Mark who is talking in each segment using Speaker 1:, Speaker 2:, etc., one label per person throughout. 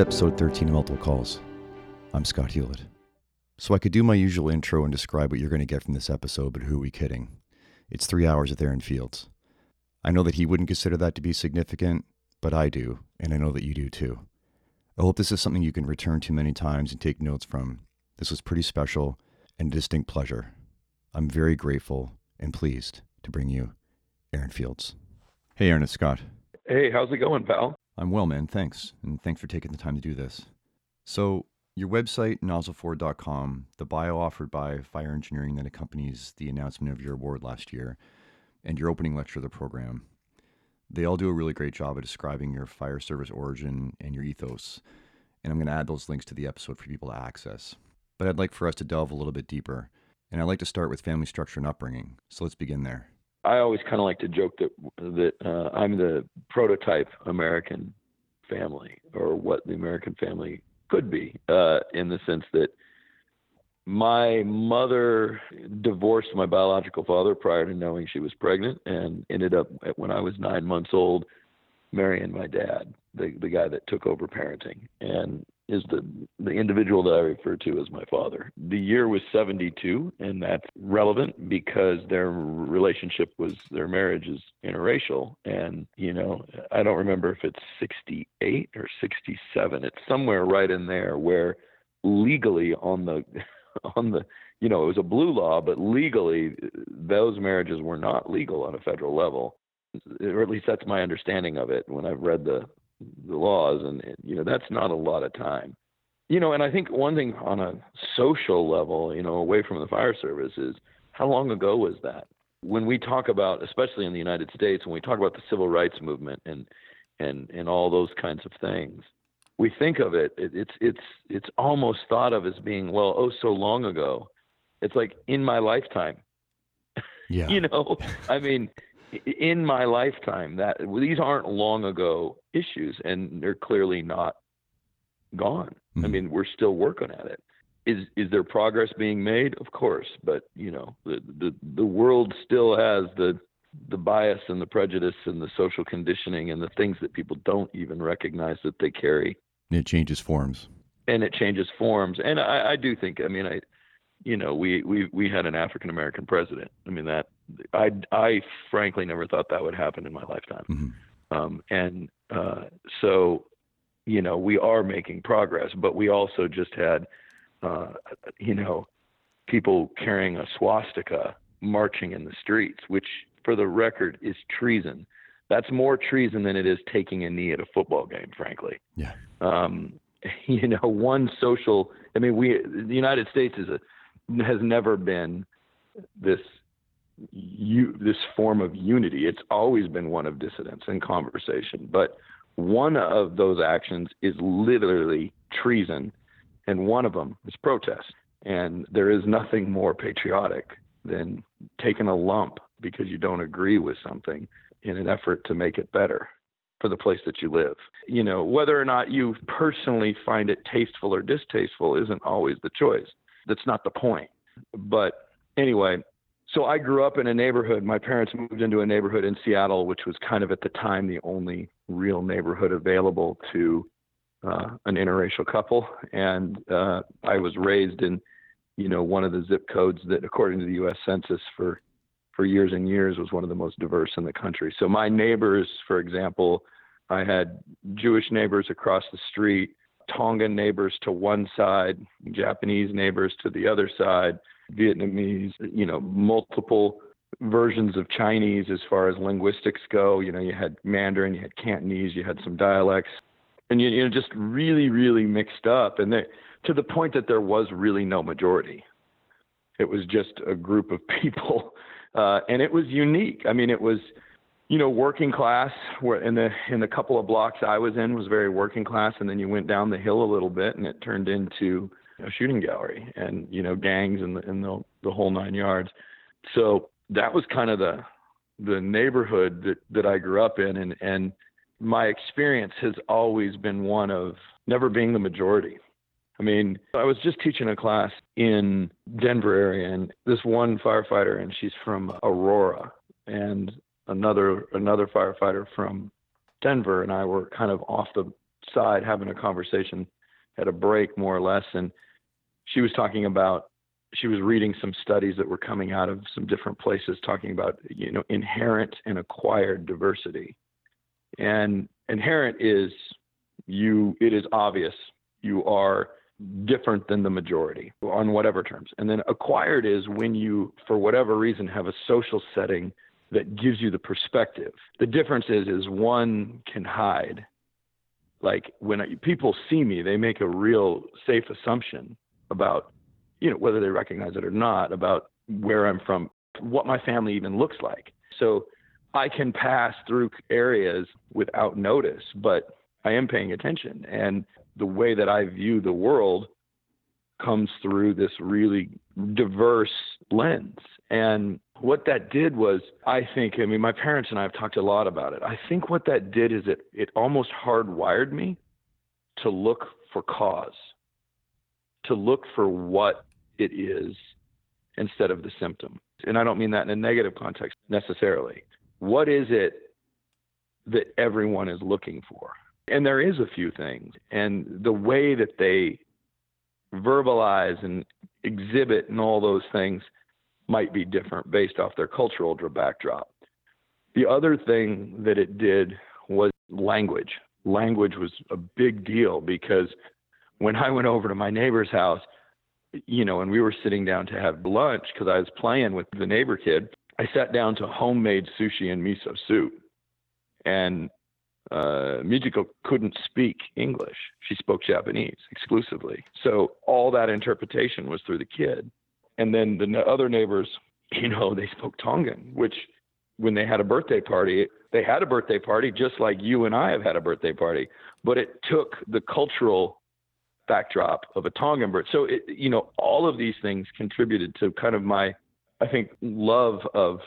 Speaker 1: to episode 13 of Multiple Calls. I'm Scott Hewlett. So I could do my usual intro and describe what you're going to get from this episode, but who are we kidding? It's three hours with Aaron Fields. I know that he wouldn't consider that to be significant, but I do, and I know that you do too. I hope this is something you can return to many times and take notes from. This was pretty special and a distinct pleasure. I'm very grateful and pleased to bring you Aaron Fields. Hey, Aaron, it's Scott.
Speaker 2: Hey, how's it going, pal?
Speaker 1: I'm well, man. Thanks. And thanks for taking the time to do this. So, your website, nozzleforward.com, the bio offered by Fire Engineering that accompanies the announcement of your award last year, and your opening lecture of the program, they all do a really great job of describing your fire service origin and your ethos. And I'm going to add those links to the episode for people to access. But I'd like for us to delve a little bit deeper. And I'd like to start with family structure and upbringing. So let's begin there.
Speaker 2: I always kind of like to joke that that uh, I'm the prototype American family, or what the American family could be, uh, in the sense that my mother divorced my biological father prior to knowing she was pregnant, and ended up when I was nine months old marrying my dad, the the guy that took over parenting, and is the the individual that I refer to as my father. The year was 72, and that's relevant because their relationship was their marriage is interracial, and you know I don't remember if it's 68 or 67. It's somewhere right in there where legally on the on the you know it was a blue law, but legally those marriages were not legal on a federal level, or at least that's my understanding of it when I've read the the laws and you know that's not a lot of time. You know and i think one thing on a social level you know away from the fire service is how long ago was that? When we talk about especially in the united states when we talk about the civil rights movement and and and all those kinds of things we think of it, it it's it's it's almost thought of as being well oh so long ago. It's like in my lifetime.
Speaker 1: Yeah.
Speaker 2: You know? I mean in my lifetime that these aren't long ago issues and they're clearly not gone. Mm-hmm. i mean we're still working at it. Is is there progress being made? Of course but you know the the, the world still has the the bias and the prejudice and the social conditioning and the things that people don't even recognize that they carry.
Speaker 1: It changes forms.
Speaker 2: And it changes forms. And i i do think i mean i you know, we we we had an African American president. I mean that I I frankly never thought that would happen in my lifetime. Mm-hmm. Um, and uh, so, you know, we are making progress, but we also just had, uh, you know, people carrying a swastika marching in the streets, which, for the record, is treason. That's more treason than it is taking a knee at a football game, frankly.
Speaker 1: Yeah.
Speaker 2: Um, you know, one social. I mean, we the United States is a has never been this you this form of unity. It's always been one of dissidence and conversation. But one of those actions is literally treason, and one of them is protest. And there is nothing more patriotic than taking a lump because you don't agree with something in an effort to make it better for the place that you live. You know, whether or not you personally find it tasteful or distasteful isn't always the choice that's not the point. But anyway, so I grew up in a neighborhood. My parents moved into a neighborhood in Seattle, which was kind of at the time the only real neighborhood available to uh, an interracial couple. And uh, I was raised in, you know, one of the zip codes that, according to the U.S. Census, for for years and years was one of the most diverse in the country. So my neighbors, for example, I had Jewish neighbors across the street. Tongan neighbors to one side, Japanese neighbors to the other side, Vietnamese, you know, multiple versions of Chinese as far as linguistics go. You know, you had Mandarin, you had Cantonese, you had some dialects, and you, you know, just really, really mixed up, and they, to the point that there was really no majority. It was just a group of people, uh, and it was unique. I mean, it was you know, working class where in the in the couple of blocks I was in was very working class and then you went down the hill a little bit and it turned into a shooting gallery and you know gangs and the and the, the whole nine yards. So that was kind of the the neighborhood that that I grew up in and and my experience has always been one of never being the majority. I mean, I was just teaching a class in Denver area and this one firefighter and she's from Aurora and another another firefighter from Denver and I were kind of off the side having a conversation at a break, more or less, and she was talking about she was reading some studies that were coming out of some different places talking about you know inherent and acquired diversity. And inherent is you it is obvious you are different than the majority on whatever terms. And then acquired is when you for whatever reason have a social setting that gives you the perspective. The difference is is one can hide. Like when people see me they make a real safe assumption about you know, whether they recognize it or not, about where I'm from, what my family even looks like. So I can pass through areas without notice, but I am paying attention. And the way that I view the world comes through this really diverse lens. And what that did was, I think, I mean, my parents and I have talked a lot about it. I think what that did is it, it almost hardwired me to look for cause, to look for what it is instead of the symptom. And I don't mean that in a negative context necessarily. What is it that everyone is looking for? And there is a few things. And the way that they verbalize and exhibit and all those things might be different based off their cultural backdrop. The other thing that it did was language. Language was a big deal because when I went over to my neighbor's house, you know, and we were sitting down to have lunch because I was playing with the neighbor kid. I sat down to homemade sushi and miso soup, and uh, Mijiko couldn't speak English. She spoke Japanese exclusively. So all that interpretation was through the kid. And then the other neighbors, you know, they spoke Tongan, which when they had a birthday party, they had a birthday party just like you and I have had a birthday party, but it took the cultural backdrop of a Tongan bird. So, it, you know, all of these things contributed to kind of my, I think, love of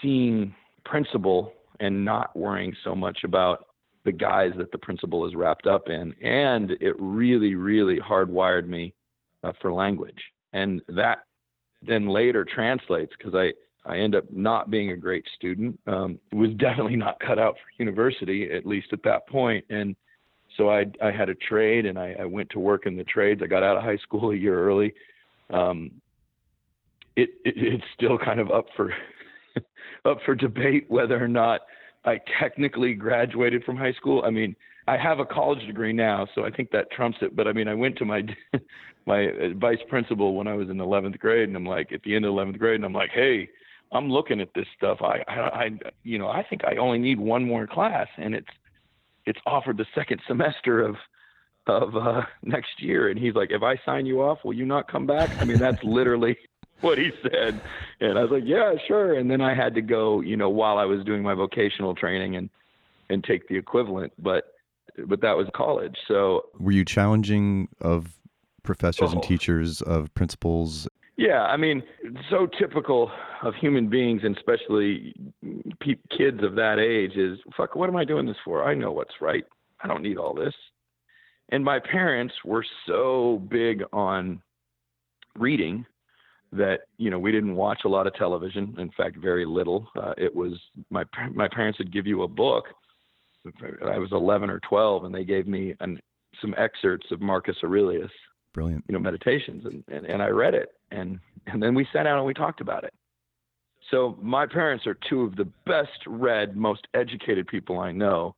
Speaker 2: seeing principle and not worrying so much about the guys that the principle is wrapped up in. And it really, really hardwired me uh, for language. And that then later translates because I, I end up not being a great student. Um, was definitely not cut out for university, at least at that point. And so I I had a trade and I, I went to work in the trades. I got out of high school a year early. Um, it, it it's still kind of up for up for debate whether or not I technically graduated from high school. I mean, I have a college degree now, so I think that trumps it. But I mean, I went to my my vice principal when I was in 11th grade, and I'm like, at the end of 11th grade, and I'm like, hey, I'm looking at this stuff. I, I, I you know, I think I only need one more class, and it's it's offered the second semester of of uh, next year, and he's like, if I sign you off, will you not come back? I mean, that's literally what he said, and I was like, yeah, sure. And then I had to go, you know, while I was doing my vocational training and and take the equivalent, but but that was college. So
Speaker 1: were you challenging of professors oh. and teachers of principals
Speaker 2: yeah, I mean, so typical of human beings, and especially pe- kids of that age, is fuck. What am I doing this for? I know what's right. I don't need all this. And my parents were so big on reading that you know we didn't watch a lot of television. In fact, very little. Uh, it was my my parents would give you a book. I was 11 or 12, and they gave me an, some excerpts of Marcus Aurelius
Speaker 1: Brilliant.
Speaker 2: You know, meditations, and, and and I read it, and and then we sat down and we talked about it. So my parents are two of the best read, most educated people I know,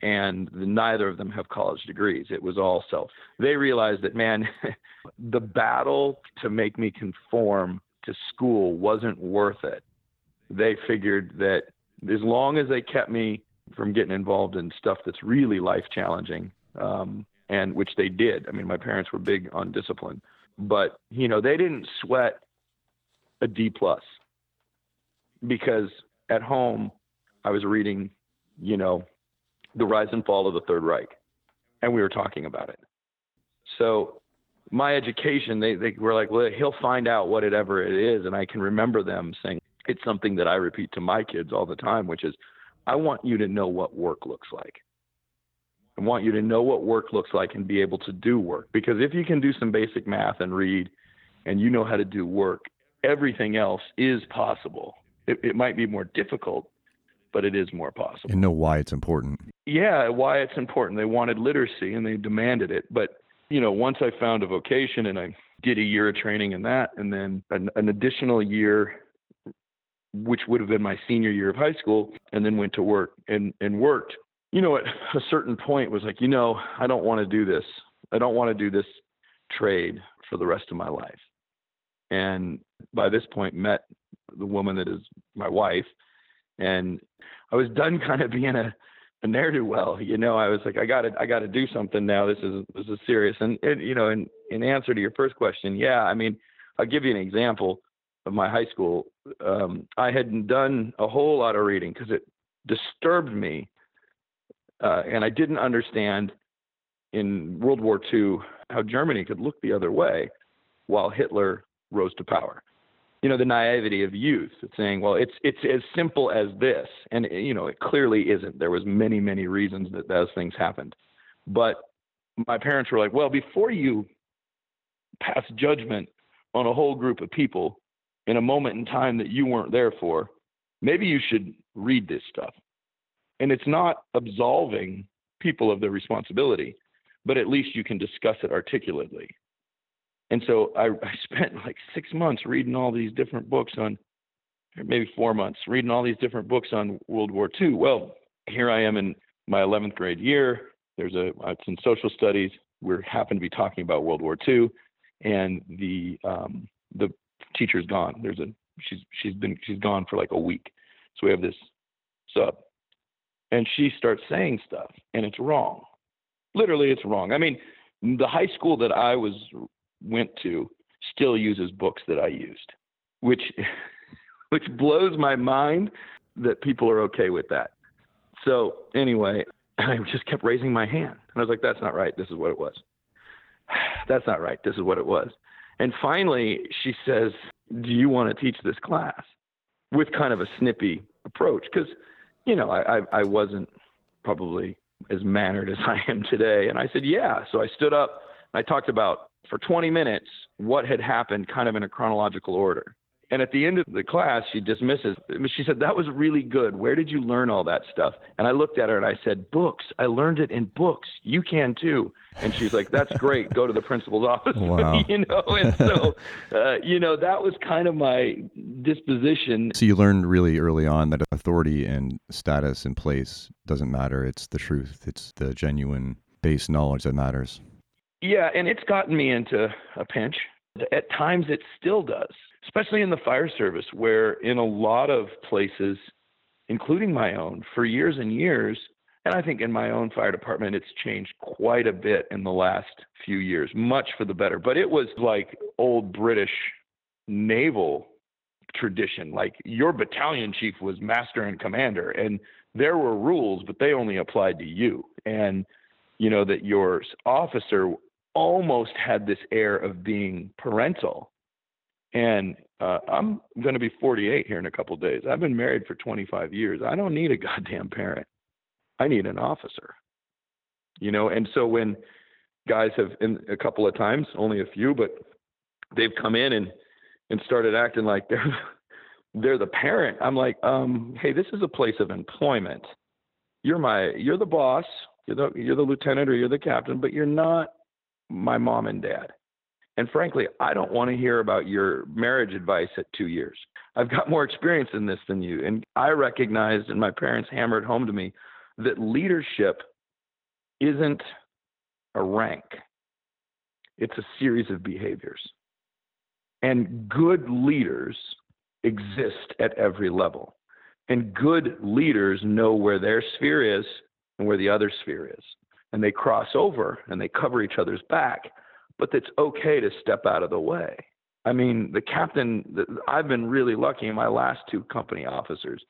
Speaker 2: and neither of them have college degrees. It was all self. They realized that man, the battle to make me conform to school wasn't worth it. They figured that as long as they kept me from getting involved in stuff that's really life challenging, um, and which they did. I mean, my parents were big on discipline, but you know, they didn't sweat a D plus because at home I was reading, you know, the rise and fall of the Third Reich, and we were talking about it. So my education, they, they were like, well, he'll find out whatever it is. And I can remember them saying, it's something that I repeat to my kids all the time, which is, I want you to know what work looks like. I want you to know what work looks like and be able to do work. Because if you can do some basic math and read and you know how to do work, everything else is possible. It, it might be more difficult, but it is more possible.
Speaker 1: And know why it's important.
Speaker 2: Yeah, why it's important. They wanted literacy and they demanded it. But, you know, once I found a vocation and I did a year of training in that and then an, an additional year which would have been my senior year of high school and then went to work and and worked you know at a certain point was like you know i don't want to do this. I don't want to do this trade for the rest of my life. And by this point met the woman that is my wife and i was done kind of being a a ne'er do well you know? I was like i gotta i gotta do something now. This is this is serious. And, and you know in in answer to your first question yeah i mean i'll give you an example of my high school. Um, i hadn't done a whole lot of reading because it disturbed me uh, and i didn't understand in world war ii how germany could look the other way while hitler rose to power. You know the naivety of youth saying well it's it's as simple as this and you know it clearly isn't. There was many many reasons that those things happened. But my parents were like well before you pass judgment on a whole group of people in a moment in time that you weren't there for maybe you should read this stuff and it's not absolving people of their responsibility but at least you can discuss it articulately and so I, I spent like six months reading all these different books on, maybe four months, reading all these different books on World War II. Well, here I am in my 11th grade year. There's a, it's in social studies. We happen to be talking about World War II, and the um, the teacher's gone. There's a she's she's been she's gone for like a week. So we have this sub, and she starts saying stuff, and it's wrong. Literally, it's wrong. I mean, the high school that I was went to still uses books that I used, which which blows my mind that people are okay with that. So anyway, I just kept raising my hand, and I was like, "That's not right. This is what it was. That's not right. This is what it was." And finally, she says, "Do you want to teach this class?" With kind of a snippy approach, because you know I, I I wasn't probably as mannered as I am today, and I said, "Yeah." So I stood up. I talked about for 20 minutes what had happened kind of in a chronological order. And at the end of the class, she dismisses. She said, That was really good. Where did you learn all that stuff? And I looked at her and I said, Books. I learned it in books. You can too. And she's like, That's great. Go to the principal's office.
Speaker 1: Wow.
Speaker 2: you know, and so, uh, you know, that was kind of my disposition.
Speaker 1: So you learned really early on that authority and status in place doesn't matter. It's the truth, it's the genuine base knowledge that matters.
Speaker 2: Yeah, and it's gotten me into a pinch. At times it still does, especially in the fire service, where in a lot of places, including my own, for years and years, and I think in my own fire department, it's changed quite a bit in the last few years, much for the better. But it was like old British naval tradition. Like your battalion chief was master and commander, and there were rules, but they only applied to you. And you know that your officer almost had this air of being parental. And uh, I'm going to be 48 here in a couple days. I've been married for 25 years. I don't need a goddamn parent. I need an officer. You know, and so when guys have in a couple of times, only a few, but they've come in and and started acting like they're they're the parent. I'm like, um, hey, this is a place of employment. You're my you're the boss. You're the you're the lieutenant or you're the captain, but you're not my mom and dad. And frankly, I don't want to hear about your marriage advice at two years. I've got more experience in this than you. And I recognized, and my parents hammered home to me, that leadership isn't a rank, it's a series of behaviors. And good leaders exist at every level. And good leaders know where their sphere is and where the other sphere is and they cross over and they cover each other's back, but it's okay to step out of the way. I mean, the captain, I've been really lucky in my last two company officers,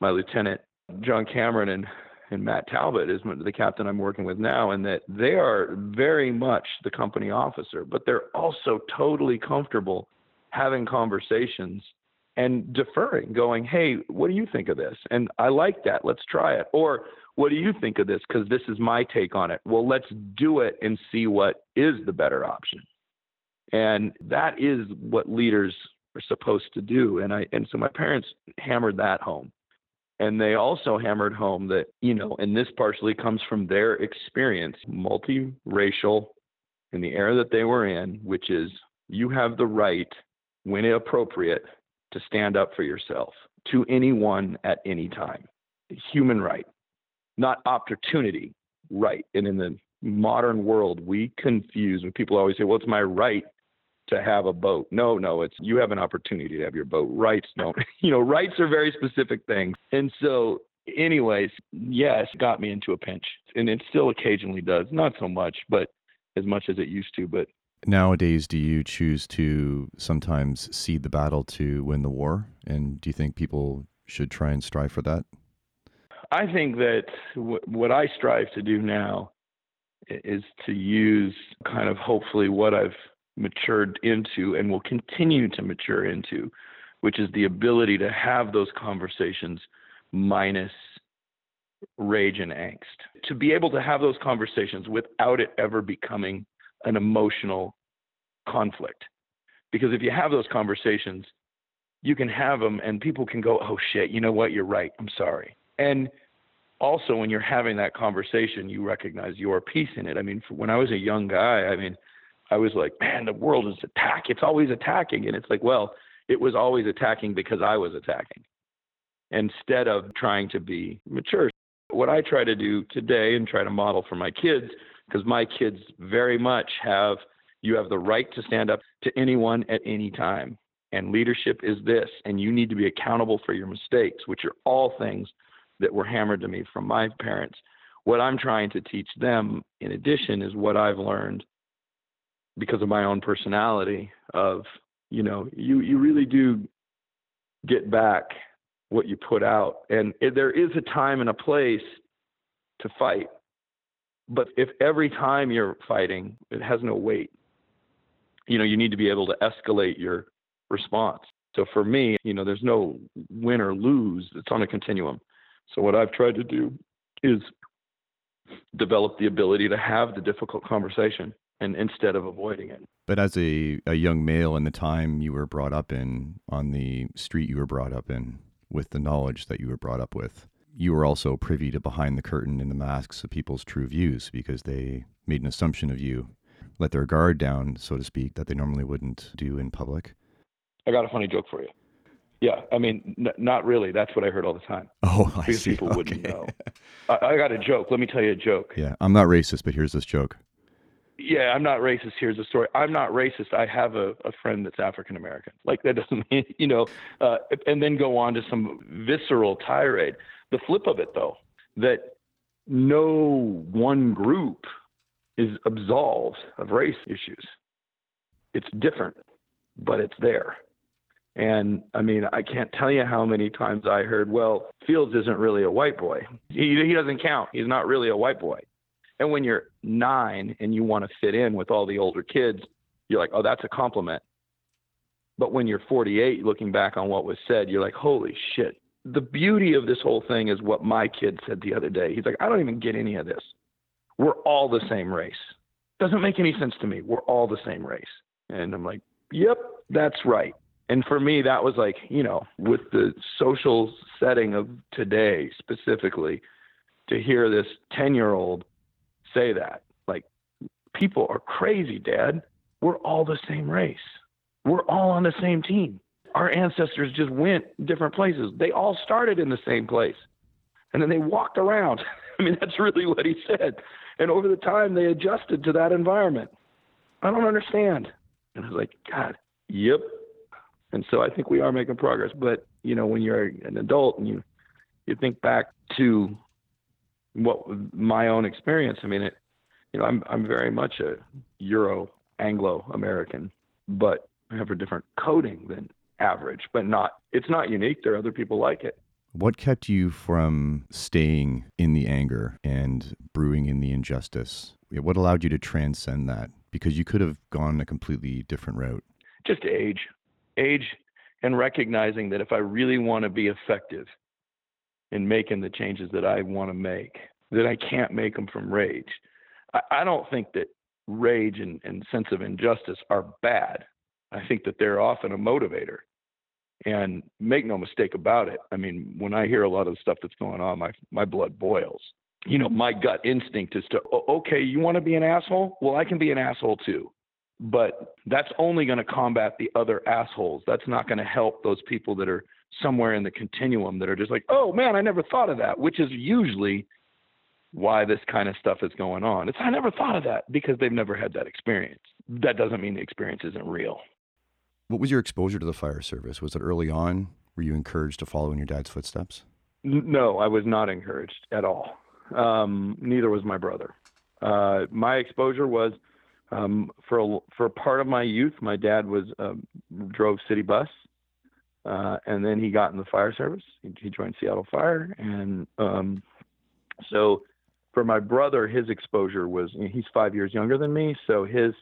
Speaker 2: my lieutenant, John Cameron, and, and Matt Talbot is the captain I'm working with now, and that they are very much the company officer, but they're also totally comfortable having conversations and deferring, going, hey, what do you think of this? And I like that. Let's try it. Or what do you think of this? Because this is my take on it. Well, let's do it and see what is the better option. And that is what leaders are supposed to do. And I and so my parents hammered that home. And they also hammered home that, you know, and this partially comes from their experience, multiracial in the era that they were in, which is you have the right, when appropriate, to stand up for yourself to anyone at any time. Human right, not opportunity right. And in the modern world, we confuse when people always say, well, it's my right to have a boat. No, no, it's you have an opportunity to have your boat. Rights don't. you know, rights are very specific things. And so, anyways, yes, got me into a pinch, and it still occasionally does. Not so much, but as much as it used to. But
Speaker 1: nowadays, do you choose to sometimes cede the battle to win the war? And do you think people should try and strive for that?
Speaker 2: I think that w- what I strive to do now is to use kind of hopefully what I've matured into and will continue to mature into, which is the ability to have those conversations minus rage and angst. To be able to have those conversations without it ever becoming an emotional conflict. Because if you have those conversations, you can have them and people can go, oh shit, you know what? You're right. I'm sorry. And also, when you're having that conversation, you recognize your piece in it. I mean, when I was a young guy, I mean, I was like, man, the world is attack. It's always attacking. And it's like, well, it was always attacking because I was attacking instead of trying to be mature. What I try to do today and try to model for my kids, because my kids very much have, you have the right to stand up to anyone at any time. And leadership is this, and you need to be accountable for your mistakes, which are all things that were hammered to me from my parents. What I'm trying to teach them, in addition, is what I've learned because of my own personality of, you know, you, you really do get back what you put out. And there is a time and a place to fight. But if every time you're fighting, it has no weight, you know, you need to be able to escalate your response. So for me, you know, there's no win or lose, it's on a continuum. So what I've tried to do is develop the ability to have the difficult conversation and instead of avoiding it.
Speaker 1: But as a, a young male in the time you were brought up in, on the street you were brought up in, with the knowledge that you were brought up with, you were also privy to behind the curtain in the masks of people's true views because they made an assumption of you, let their guard down, so to speak, that they normally wouldn't do in public.
Speaker 2: I got a funny joke for you. Yeah, I mean, n- not really. That's what I heard all the time.
Speaker 1: Oh, I
Speaker 2: because
Speaker 1: see.
Speaker 2: people
Speaker 1: okay.
Speaker 2: wouldn't know. I, I got a joke. Let me tell you a joke.
Speaker 1: Yeah, I'm not racist, but here's this joke.
Speaker 2: Yeah, I'm not racist. Here's the story. I'm not racist. I have a, a friend that's African American. Like that doesn't mean, you know, uh, and then go on to some visceral tirade. The flip of it, though, that no one group is absolved of race issues. It's different, but it's there. And I mean, I can't tell you how many times I heard, well, Fields isn't really a white boy. He, he doesn't count. He's not really a white boy. And when you're nine and you want to fit in with all the older kids, you're like, oh, that's a compliment. But when you're 48, looking back on what was said, you're like, holy shit. The beauty of this whole thing is what my kid said the other day. He's like, I don't even get any of this. We're all the same race. Doesn't make any sense to me. We're all the same race. And I'm like, yep, that's right and for me that was like you know with the social setting of today specifically to hear this 10 year old say that like people are crazy dad we're all the same race we're all on the same team our ancestors just went different places. They all started in the same place and then they walked around. I mean that's really what he said. And over the time they adjusted to that environment. I don't understand. And i was like god yep. And so I think we are making progress. But you know, when you're an adult and you you think back to what my own experience, I mean, it, you know, I'm I'm very much a Euro Anglo American, but I have a different coding than average, but not it's not unique. There are other people like it.
Speaker 1: What kept you from staying in the anger and brewing in the injustice? What allowed you to transcend that? Because you could have gone a completely different route.
Speaker 2: Just age age and recognizing that if I really want to be effective in making the changes that I want to make, that I can't make them from rage. I, I don't think that rage and, and sense of injustice are bad. I think that they're often a motivator. And make no mistake about it. I mean, when I hear a lot of the stuff that's going on, my my blood boils. You know, my gut instinct is to, okay, you want to be an asshole? Well, I can be an asshole too. But that's only going to combat the other assholes. That's not going to help those people that are somewhere in the continuum that are just like, oh man, I never thought of that, which is usually why this kind of stuff is going on. It's I never thought of that because they've never had that experience. That doesn't mean the experience isn't real.
Speaker 1: What was your exposure to the fire service? Was it early on? Were you encouraged to follow in your dad's footsteps?
Speaker 2: No, I was not encouraged at all. Um, neither was my brother. Uh, my exposure was um, for for part of my youth. My dad was um, drove city bus, uh, and then he got in the fire service. He, he joined Seattle Fire, and um, so for my brother, his exposure was he's five years younger than me, so his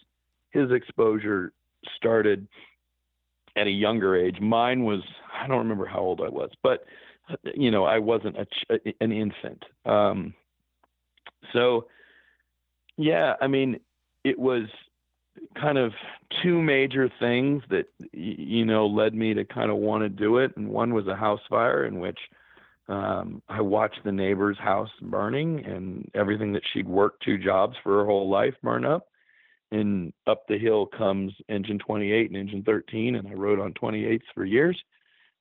Speaker 2: his exposure started at a younger age. Mine was I don't remember how old I was, but you know I wasn't a, ch- an infant. Um, so yeah, I mean it was kind of two major things that you know led me to kind of want to do it, and one was a house fire in which um, I watched the neighbor's house burning and everything that she'd worked two jobs for her whole life burn up and up the hill comes engine 28 and engine 13 and i rode on 28s for years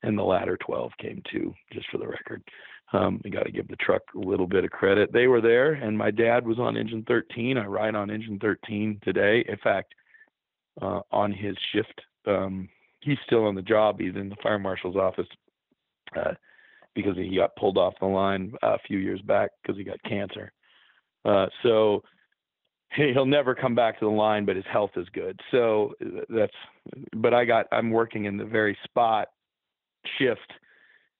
Speaker 2: and the ladder 12 came too just for the record. Um, you got to give the truck a little bit of credit. They were there and my dad was on engine 13 i ride on engine 13 today. In fact uh, on his shift um, he's still on the job. He's in the fire marshal's office uh, because he got pulled off the line a few years back because he got cancer. Uh, so he'll never come back to the line, but his health is good. So that's, but I got, I'm working in the very spot shift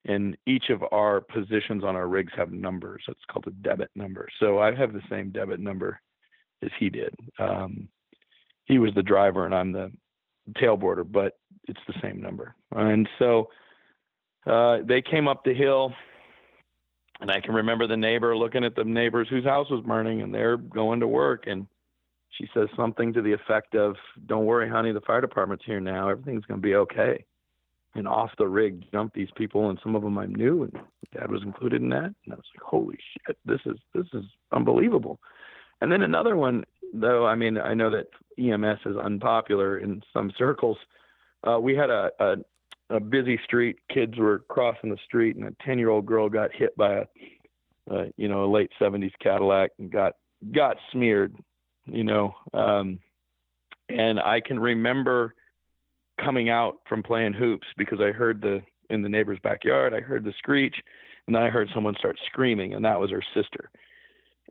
Speaker 2: and each of our positions on our rigs have numbers. It's called a debit number. So I have the same debit number as he did. Um, he was the driver and I'm the tailboarder, but it's the same number. And so uh, they came up the hill and I can remember the neighbor looking at the neighbors whose house was burning and they're going to work. And she says something to the effect of, Don't worry, honey, the fire department's here now. Everything's going to be okay. And off the rig jumped these people, and some of them I knew, and dad was included in that. And I was like, Holy shit, this is this is unbelievable. And then another one, though, I mean, I know that EMS is unpopular in some circles. Uh, we had a, a a busy street. Kids were crossing the street, and a ten year old girl got hit by a, uh, you know, a late seventies Cadillac and got got smeared. You know, um, and I can remember coming out from playing hoops because I heard the in the neighbor's backyard. I heard the screech, and then I heard someone start screaming, and that was her sister,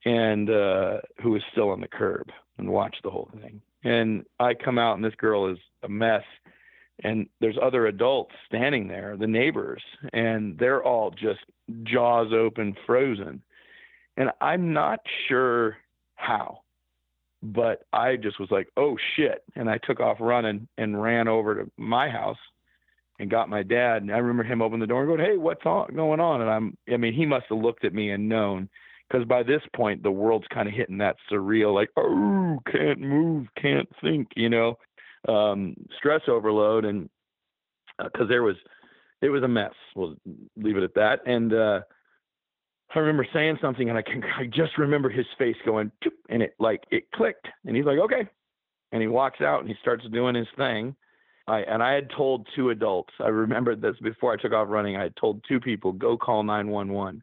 Speaker 2: and uh, who was still on the curb and watched the whole thing. And I come out, and this girl is a mess and there's other adults standing there, the neighbors, and they're all just jaws open, frozen. And I'm not sure how, but I just was like, oh shit. And I took off running and ran over to my house and got my dad. And I remember him opening the door and going, hey, what's going on? And I'm, I mean, he must have looked at me and known because by this point, the world's kind of hitting that surreal, like, oh, can't move, can't think, you know um, stress overload, and because uh, there was it was a mess. We'll leave it at that. And uh, I remember saying something, and I can I just remember his face going, and it like it clicked, and he's like, okay, and he walks out and he starts doing his thing. I and I had told two adults. I remembered this before I took off running. I had told two people, go call 911,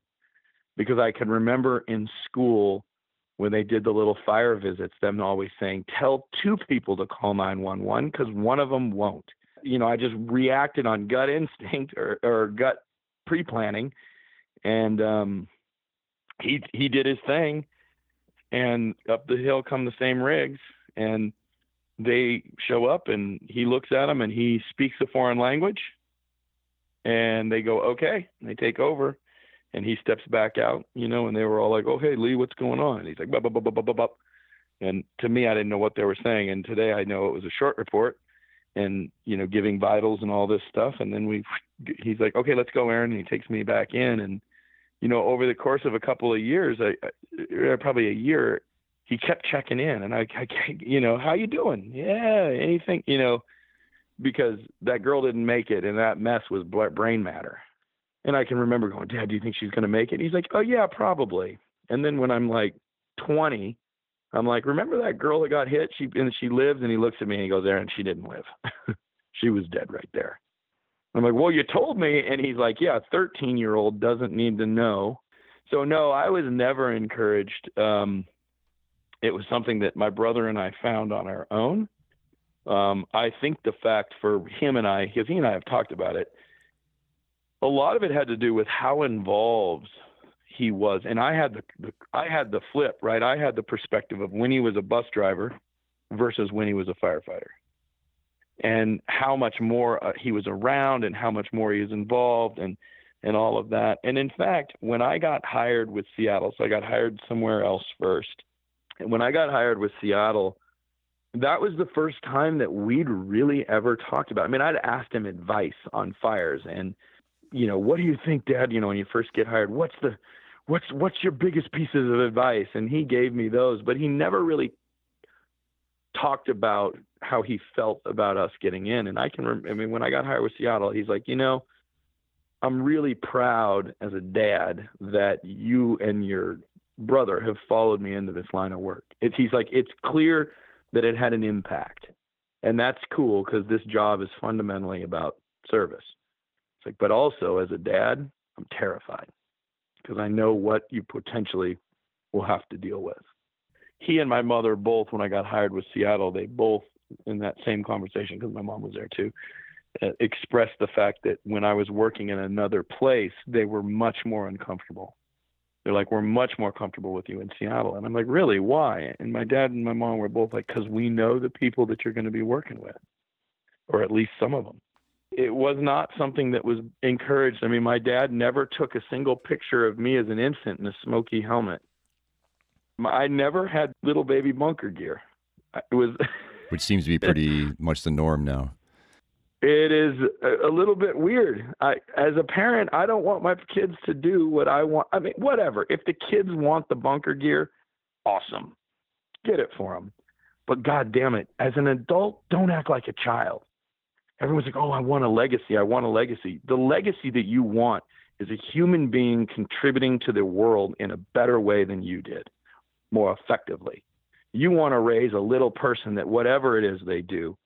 Speaker 2: because I can remember in school when they did the little fire visits, them always saying, tell two people to call 911 because one of them won't. You know, I just reacted on gut instinct or, or gut pre planning. And um, he, he did his thing. And up the hill come the same rigs. And they show up and he looks at them and he speaks a foreign language. And they go, okay. And they take over and he steps back out, you know, and they were all like, "Oh, hey, Lee, what's going on?" And he's like, "Bup, bup, bup, bup, bup, bup." And to me, I didn't know what they were saying. And today, I know it was a short report, and you know, giving vitals and all this stuff. And then we, he's like, "Okay, let's go, Aaron." And he takes me back in, and you know, over the course of a couple of years, I, I probably a year, he kept checking in, and I, I, you know, how you doing? Yeah, anything, you know. because that girl didn't make it and that mess was brain matter. And I can remember going, Dad, do you think she's going to make it? He's like, Oh, yeah, probably. And then when I'm like 20, I'm like, Remember that girl that got hit? She and she lived. And he looks at me and he goes, Aaron, she didn't live. she was dead right there. I'm like, Well, you told me. And he's like, Yeah, a 13 year old doesn't need to know. So, no, I was never encouraged. Um, it was something that my brother and I found on our own. Um, I think the fact for him and I, because he and I have talked about it, a lot of it had to do with how involved he was, and I had the, the I had the flip, right? I had the perspective of when he was a bus driver versus when he was a firefighter, and how much more uh, he was around, and how much more he was involved, and and all of that. And in fact, when I got hired with Seattle, so I got hired somewhere else first, and when I got hired with Seattle that was the first time that we'd really ever talked about. I mean, I'd asked him advice on fires and you know, what do you think, Dad? You know, when you first get hired, what's the what's what's your biggest pieces of advice? And he gave me those, but he never really talked about how he felt about us getting in. And I can, rem- I mean, when I got hired with Seattle, he's like, you know, I'm really proud as a dad that you and your brother have followed me into this line of work. It's he's like, it's clear that it had an impact, and that's cool because this job is fundamentally about service. It's like, but also as a dad, I'm terrified because I know what you potentially will have to deal with. He and my mother both, when I got hired with Seattle, they both, in that same conversation, because my mom was there too, uh, expressed the fact that when I was working in another place, they were much more uncomfortable. They're like, we're much more comfortable with you in Seattle. And I'm like, really? Why? And my dad and my mom were both like, because we know the people that you're going to be working with, or at least some of them it was not something that was encouraged. I mean, my dad never took a single picture of me as an infant in a smoky helmet. I never had little baby bunker gear. It was,
Speaker 1: which seems to be pretty much the norm now.
Speaker 2: It is a, little bit weird. I, as a parent, I don't want my kids to do what I want. I mean, whatever. If the kids want the bunker gear, awesome, get it for them. But God damn it, as an adult, don't act like a child everyone's like, oh, I want a legacy. I want a legacy. The legacy that you want is a human being contributing to the world in a better way than you did, more effectively. You want to raise a little person that whatever it is they do,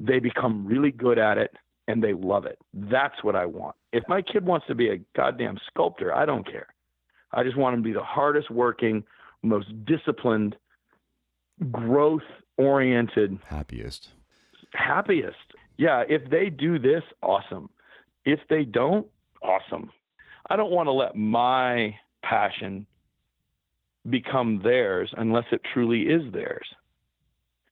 Speaker 2: they become really good at it and they love it. That's what I want. If my kid wants to be a goddamn sculptor, I don't care. I just want him to be the hardest working, most disciplined, growth oriented,
Speaker 1: happiest.
Speaker 2: Happiest yeah, if they do this, awesome. If they don't, awesome. I don't want to let my passion become theirs unless it truly is theirs.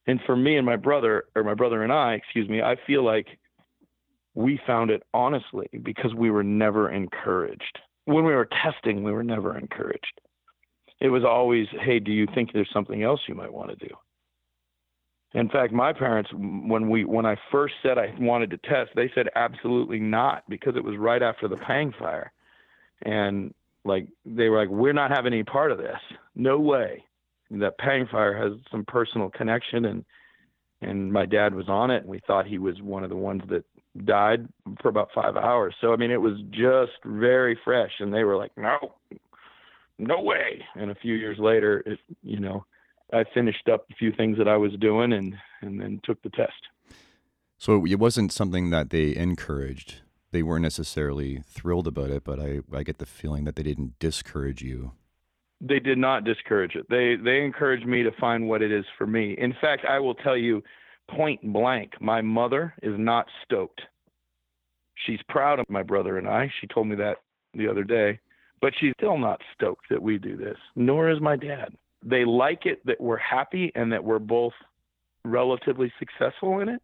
Speaker 2: And for me and my brother, or my brother and I, excuse me, I feel like we found it honestly because we were never encouraged. When we were testing, we were never encouraged. It was always, hey, do you think there's something else you might want to do? In fact, my parents, when we when I first said I wanted to test, they said absolutely not because it was right after the Pang fire, and like they were like, we're not having any part of this. No way. That Pang fire has some personal connection, and and my dad was on it, and we thought he was one of the ones that died for about five hours. So I mean, it was just very fresh, and they were like, no, no way. And a few years later, it you know I finished up a few things that I was doing and and then took the test.
Speaker 1: So it wasn't something that they encouraged. They weren't necessarily thrilled about it, but I, I get the feeling that they didn't discourage you.
Speaker 2: They did not discourage it. They they encouraged me to find what it is for me. In fact, I will tell you point blank, my mother is not stoked. She's proud of my brother and I. She told me that the other day, but she's still not stoked that we do this. Nor is my dad they like it that we're happy and that we're both relatively successful in it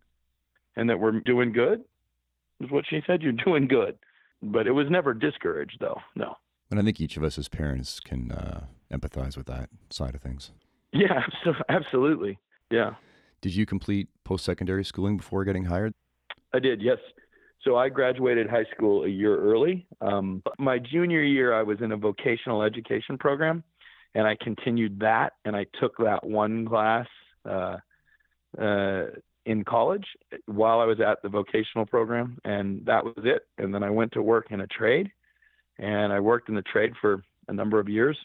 Speaker 2: and that we're doing good is what she said you're doing good. But it was never discouraged though no.
Speaker 1: And i think each of us as parents can uh, empathize with that side of things.
Speaker 2: Yeah absolutely. Yeah.
Speaker 1: Did you complete post-secondary schooling before getting hired?
Speaker 2: I did yes. So i graduated high school a year early. Um, my junior year i was in a vocational education program and I continued that, and I took that one class uh, uh, in college while I was at the vocational program, and that was it. And then I went to work in a trade, and I worked in the trade for a number of years,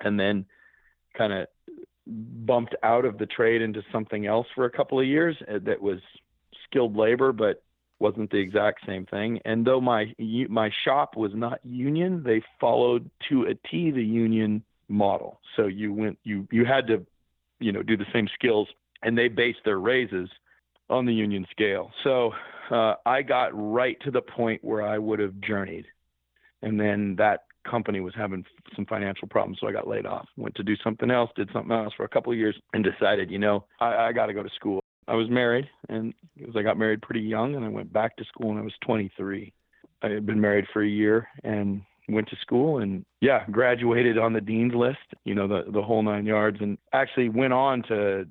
Speaker 2: and then kind of bumped out of the trade into something else for a couple of years uh, that was skilled labor, but wasn't the exact same thing. And though my my shop was not union, they followed to a T the union model. So you went you you had to you know do the same skills, and they based their raises on the union scale. So uh, I got right to the point where I would have journeyed, and then that company was having some financial problems, so I got laid off. Went to do something else, did something else for a couple of years, and decided, you know, I, I got to go to school. I was married, and because I got married pretty young, and I went back to school when I was 23. I had been married for a year and went to school, and yeah, graduated on the dean's list, you know, the the whole nine yards, and actually went on to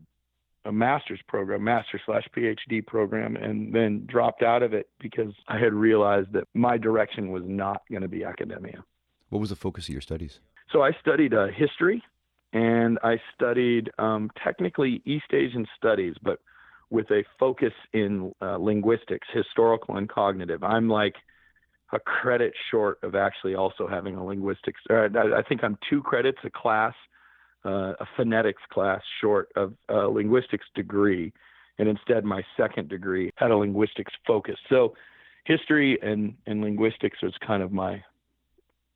Speaker 2: a master's program, master slash PhD program, and then dropped out of it because I had realized that my direction was not going to be academia.
Speaker 1: What was the focus of your studies?
Speaker 2: So I studied uh, history, and I studied um, technically East Asian studies, but with a focus in uh, linguistics, historical and cognitive. I'm like a credit short of actually also having a linguistics. I, I think I'm two credits a class, uh, a phonetics class short of a linguistics degree, and instead my second degree had a linguistics focus. So history and, and linguistics was kind of my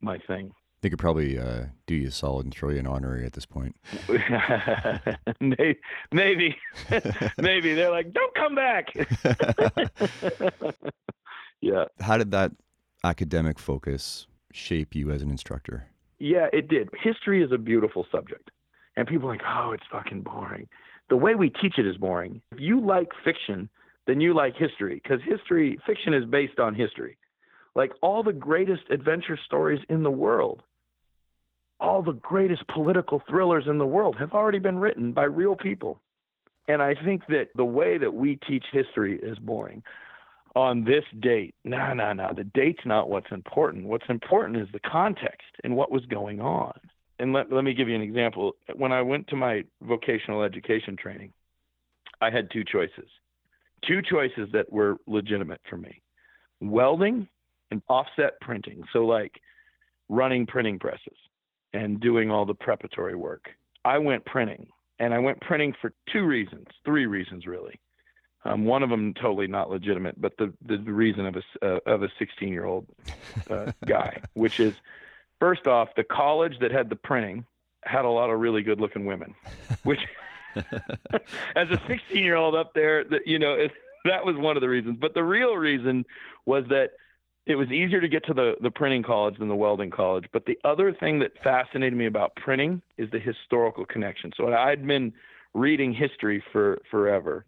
Speaker 2: my thing.
Speaker 1: They could probably uh, do you a solid and throw you an honorary at this point.
Speaker 2: maybe, maybe, maybe they're like, "Don't come back." yeah.
Speaker 1: How did that academic focus shape you as an instructor?
Speaker 2: Yeah, it did. History is a beautiful subject, and people are like, "Oh, it's fucking boring." The way we teach it is boring. If you like fiction, then you like history because history fiction is based on history like all the greatest adventure stories in the world, all the greatest political thrillers in the world have already been written by real people. And I think that the way that we teach history is boring. On this date, no, no, no. The date's not what's important. What's important is the context and what was going on. And let, let me give you an example. When I went to my vocational education training, I had two choices. Two choices that were legitimate for me welding and offset printing. So like running printing presses and doing all the preparatory work. I went printing, and I went printing for two reasons, three reasons really. Um, one of them totally not legitimate, but the the, the reason of a uh, of a 16 year old uh, guy, which is first off, the college that had the printing had a lot of really good looking women, which as a 16 year old up there, that you know it, that was one of the reasons. But the real reason was that it was easier to get to the, the printing college than the welding college. But the other thing that fascinated me about printing is the historical connection. So I'd been reading history for forever.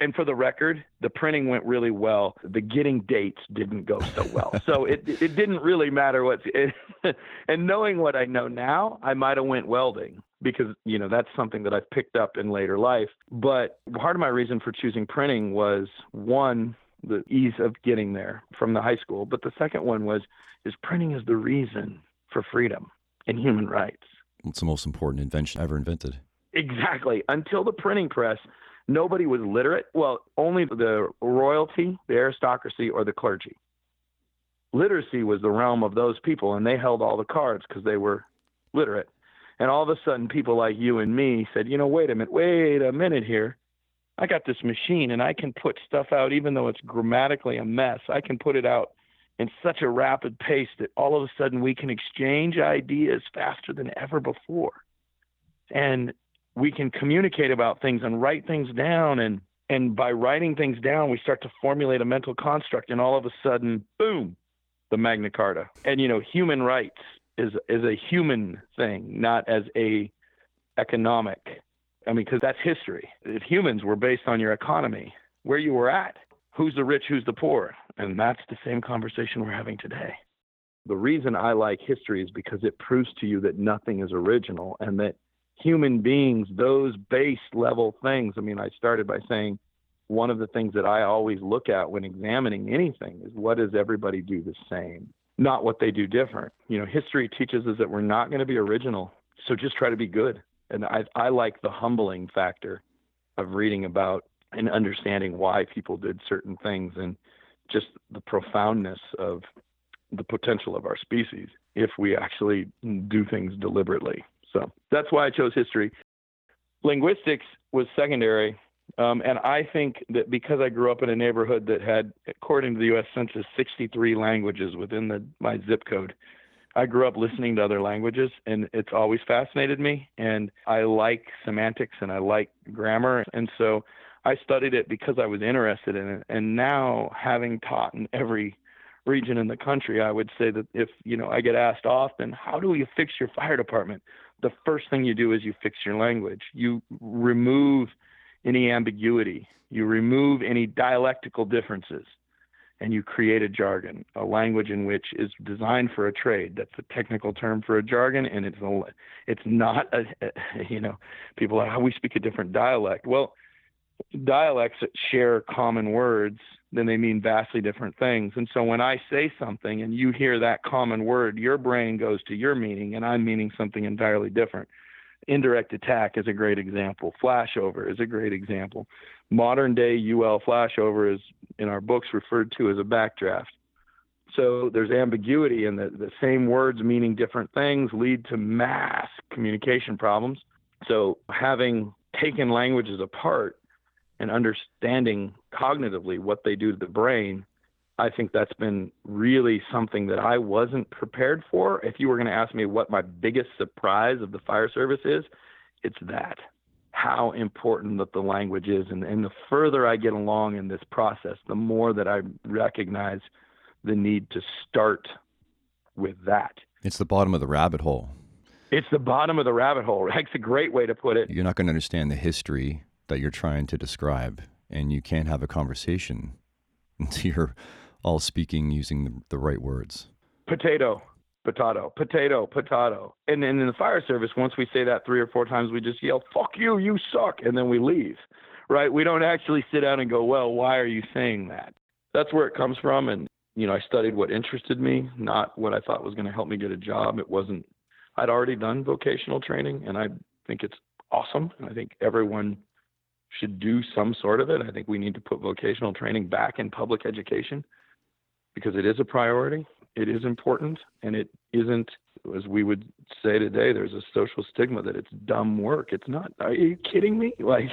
Speaker 2: And for the record, the printing went really well. The getting dates didn't go so well. so it it didn't really matter what. It, and knowing what I know now, I might have went welding because you know that's something that I've picked up in later life. But part of my reason for choosing printing was one, the ease of getting there from the high school. But the second one was is printing is the reason for freedom and human rights.
Speaker 1: It's the most important invention ever invented.
Speaker 2: Exactly. Until the printing press, nobody was literate. Well, only the royalty, the aristocracy, or the clergy. Literacy was the realm of those people, and they held all the cards because they were literate. And all of a sudden, people like you and me said, you know, wait a minute, wait a minute here. I got this machine and I can put stuff out, even though it's grammatically a mess. I can put it out in such a rapid pace that all of a sudden we can exchange ideas faster than ever before. And we can communicate about things and write things down. And, and by writing things down, we start to formulate a mental construct. And all of a sudden, boom, the Magna Carta. And, you know, human rights is, is a human thing, not as a economic I mean, because that's history. If humans were based on your economy, where you were at, who's the rich, who's the poor, and that's the same conversation we're having today. The reason I like history is because it proves to you that nothing is original and that human beings, those base level things. I mean, I started by saying one of the things that I always look at when examining anything is what does everybody do the same, not what they do different. You know, history teaches us that we're not going to be original, so just try to be good and I I like the humbling factor of reading about and understanding why people did certain things and just the profoundness of the potential of our species if we actually do things deliberately. So that's why I chose history. Linguistics was secondary. Um, and I think that because I grew up in a neighborhood that had, according to the U.S. Census, 63 languages within the, my zip code, I grew up listening to other languages, and it's always fascinated me. And I like semantics and I like grammar, and so I studied it because I was interested in it. And now, having taught in every region in the country, I would say that if you know I get asked often, how do you fix your fire department? The first thing you do is you fix your language. You remove any ambiguity. You remove any dialectical differences and you create a jargon, a language in which is designed for a trade. That's a technical term for a jargon, and it's a, it's not a, you know, people are how oh, we speak a different dialect. Well, dialects share common words, then they mean vastly different things. And so when I say something and you hear that common word, your brain goes to your meaning, and I'm meaning something entirely different. Indirect attack is a great example. Flashover is a great example. Modern day UL flashover is in our books referred to as a backdraft. So there's ambiguity in the, the same words meaning different things lead to mass communication problems. So having taken languages apart and understanding cognitively what they do to the brain, I think that's been really something that I wasn't prepared for. If you were going to ask me what my biggest surprise of the fire service is, it's that how important that the language is. And, and the further I get along in this process, the more that I recognize the need to start with that.
Speaker 1: It's the bottom of the rabbit hole.
Speaker 2: It's the bottom of the rabbit hole. That's a great way to put it.
Speaker 1: You're not going to understand the history that you're trying to describe, and you can't have a conversation until you're all speaking using the, the right words.
Speaker 2: Potato, potato, potato, potato. And then in the fire service, once we say that three or four times, we just yell, fuck you, you suck, and then we leave, right? We don't actually sit down and go, well, why are you saying that? That's where it comes from. And, you know, I studied what interested me, not what I thought was going to help me get a job. It wasn't, I'd already done vocational training, and I think it's awesome. And I think everyone should do some sort of it. I think we need to put vocational training back in public education because it is a priority. It is important, and it isn't, as we would say today, there's a social stigma that it's dumb work. It's not. Are you kidding me? Like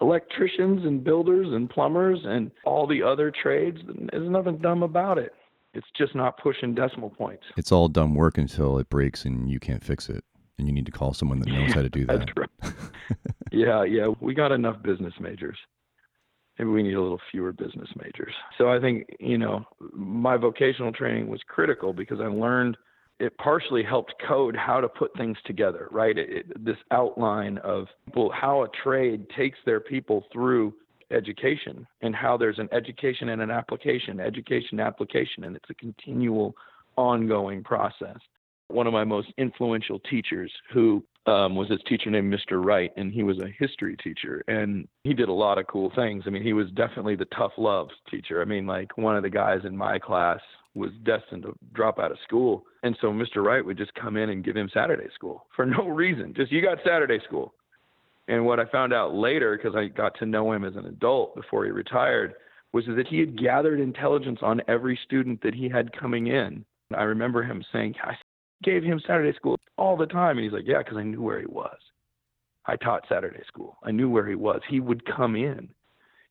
Speaker 2: electricians and builders and plumbers and all the other trades, there's nothing dumb about it. It's just not pushing decimal points.
Speaker 1: It's all dumb work until it breaks and you can't fix it and you need to call someone that knows how to do that.
Speaker 2: That's right. yeah, yeah. We got enough business majors. Maybe we need a little fewer business majors. So I think, you know, my vocational training was critical because I learned it partially helped code how to put things together, right? It, it, this outline of people, how a trade takes their people through education and how there's an education and an application, education, application, and it's a continual ongoing process one of my most influential teachers who um, was this teacher named Mr. Wright, and he was a history teacher, and he did a lot of cool things. I mean, he was definitely the tough love teacher. I mean, like one of the guys in my class was destined to drop out of school, and so Mr. Wright would just come in and give him Saturday school for no reason. Just you got Saturday school. And what I found out later, because I got to know him as an adult before he retired, was that he had gathered intelligence on every student that he had coming in. I remember him saying, I gave him Saturday school all the time. And he's like, yeah, because I knew where he was. I taught Saturday school. I knew where he was. He would come in.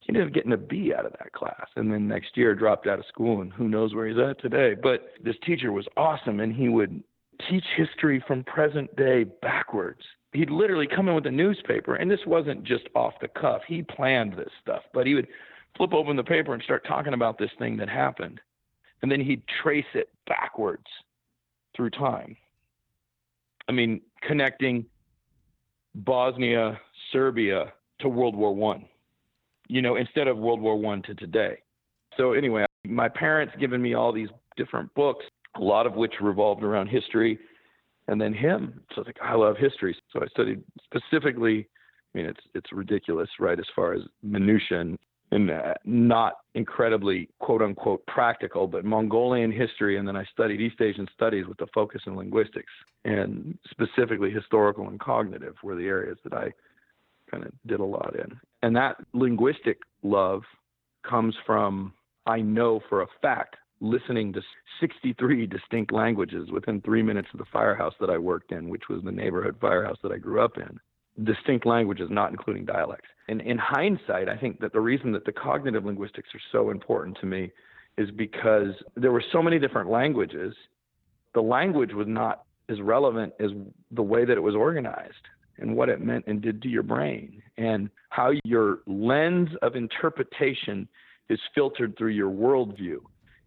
Speaker 2: He ended up getting a B out of that class. And then next year dropped out of school and who knows where he's at today. But this teacher was awesome and he would teach history from present day backwards. He'd literally come in with a newspaper and this wasn't just off the cuff. He planned this stuff, but he would flip open the paper and start talking about this thing that happened. And then he'd trace it backwards through time. I mean, connecting Bosnia, Serbia to World War One, you know, instead of World War One to today. So anyway, my parents given me all these different books, a lot of which revolved around history, and then him. So I was like, I love history. So I studied specifically. I mean, it's it's ridiculous, right, as far as minutia and and uh, not incredibly quote unquote practical, but Mongolian history. And then I studied East Asian studies with a focus in linguistics and specifically historical and cognitive were the areas that I kind of did a lot in. And that linguistic love comes from, I know for a fact, listening to 63 distinct languages within three minutes of the firehouse that I worked in, which was the neighborhood firehouse that I grew up in. Distinct languages, not including dialects. And in hindsight, I think that the reason that the cognitive linguistics are so important to me is because there were so many different languages. The language was not as relevant as the way that it was organized and what it meant and did to your brain and how your lens of interpretation is filtered through your worldview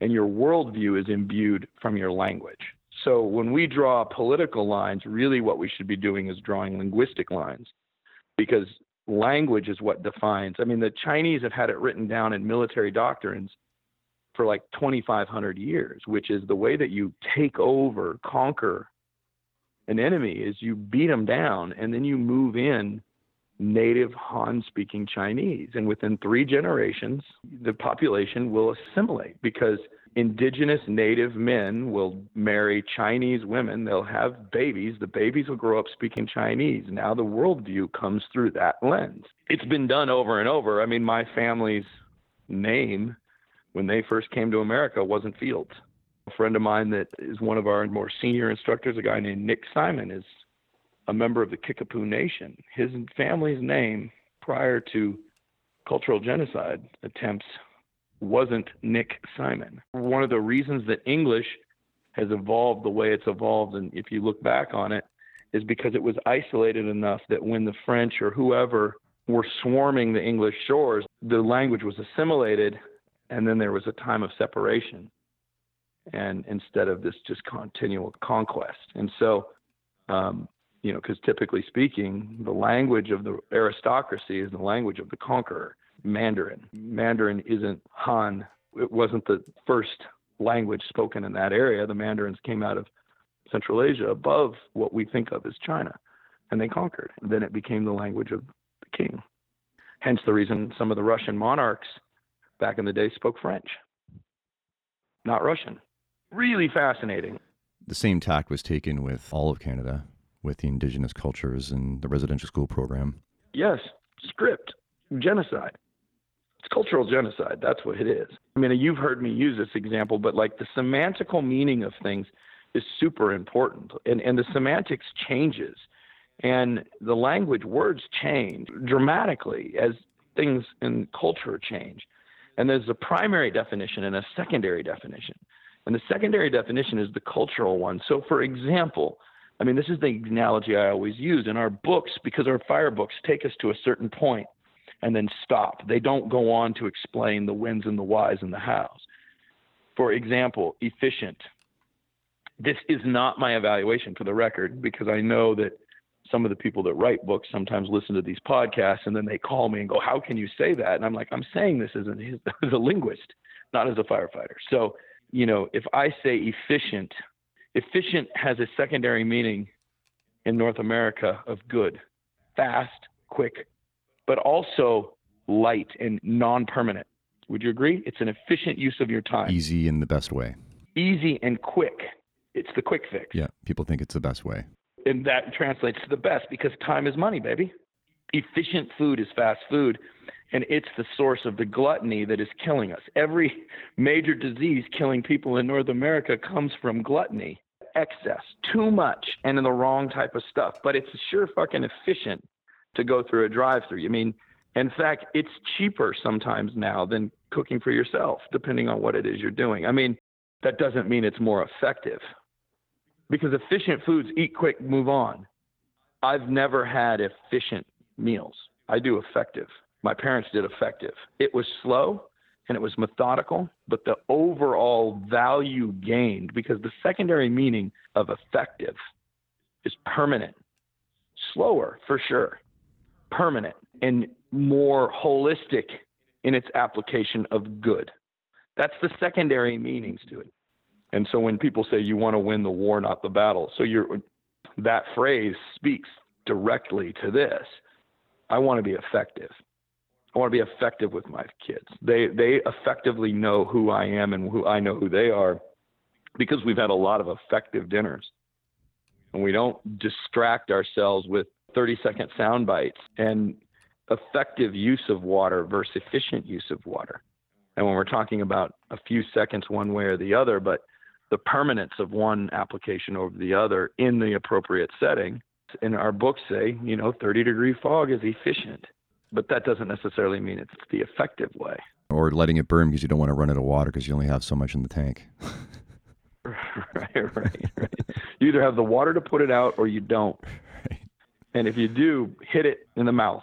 Speaker 2: and your worldview is imbued from your language. So when we draw political lines, really what we should be doing is drawing linguistic lines because language is what defines. I mean, the Chinese have had it written down in military doctrines for like 2,500 years, which is the way that you take over, conquer an enemy is you beat them down and then you move in native Han speaking Chinese. And within three generations, the population will assimilate because indigenous native men will marry Chinese women. They'll have babies. The babies will grow up speaking Chinese. Now the worldview comes through that lens. It's been done over and over. I mean, my family's name when they first came to America wasn't Fields. A friend of mine that is one of our more senior instructors, a guy named Nick Simon, is a member of the Kickapoo Nation. His family's name prior to cultural genocide attempts wasn't Nick Simon. One of the reasons that English has evolved the way it's evolved, and if you look back on it, is because it was isolated enough that when the French or whoever were swarming the English shores, the language was assimilated, and then there was a time of separation, and instead of this just continual conquest. And so, um, you know, because typically speaking, the language of the aristocracy is the language of the conqueror. Mandarin. Mandarin isn't Han. It wasn't the first language spoken in that area. The Mandarins came out of Central Asia above what we think of as China, and they conquered. Then it became the language of the king. Hence the reason some of the Russian monarchs back in the day spoke French, not Russian. Really fascinating.
Speaker 1: The same tack was taken with all of Canada, with the indigenous cultures and the residential school program.
Speaker 2: Yes, script, genocide. It's cultural genocide. That's what it is. I mean, you've heard me use this example, but like the semantical meaning of things is super important. And, and the semantics changes and the language words change dramatically as things in culture change. And there's a primary definition and a secondary definition. And the secondary definition is the cultural one. So, for example, I mean, this is the analogy I always use in our books because our fire books take us to a certain point and then stop. They don't go on to explain the whens and the whys and the hows. For example, efficient. This is not my evaluation for the record because I know that some of the people that write books sometimes listen to these podcasts and then they call me and go, How can you say that? And I'm like, I'm saying this as a, as a linguist, not as a firefighter. So, you know, if I say efficient, efficient has a secondary meaning in North America of good, fast, quick, but also light and non permanent. Would you agree? It's an efficient use of your time.
Speaker 1: Easy in the best way.
Speaker 2: Easy and quick. It's the quick fix.
Speaker 1: Yeah, people think it's the best way.
Speaker 2: And that translates to the best because time is money, baby. Efficient food is fast food, and it's the source of the gluttony that is killing us. Every major disease killing people in North America comes from gluttony, excess, too much, and in the wrong type of stuff. But it's sure fucking efficient to go through a drive-through. I mean, in fact, it's cheaper sometimes now than cooking for yourself, depending on what it is you're doing. I mean, that doesn't mean it's more effective because efficient foods eat quick, move on. I've never had efficient meals. I do effective. My parents did effective. It was slow and it was methodical, but the overall value gained because the secondary meaning of effective is permanent. Slower for sure, permanent and more holistic in its application of good. That's the secondary meanings to it. And so when people say you want to win the war, not the battle, so you're that phrase speaks directly to this. I want to be effective. I want to be effective with my kids. They they effectively know who I am and who I know who they are because we've had a lot of effective dinners. And we don't distract ourselves with 30 second sound bites. And effective use of water versus efficient use of water. And when we're talking about a few seconds one way or the other, but the permanence of one application over the other in the appropriate setting, in our books say, you know, 30 degree fog is efficient, but that doesn't necessarily mean it's the effective way.
Speaker 1: Or letting it burn because you don't want to run out of water because you only have so much in the tank.
Speaker 2: right, right, right. You either have the water to put it out or you don't. And if you do, hit it in the mouth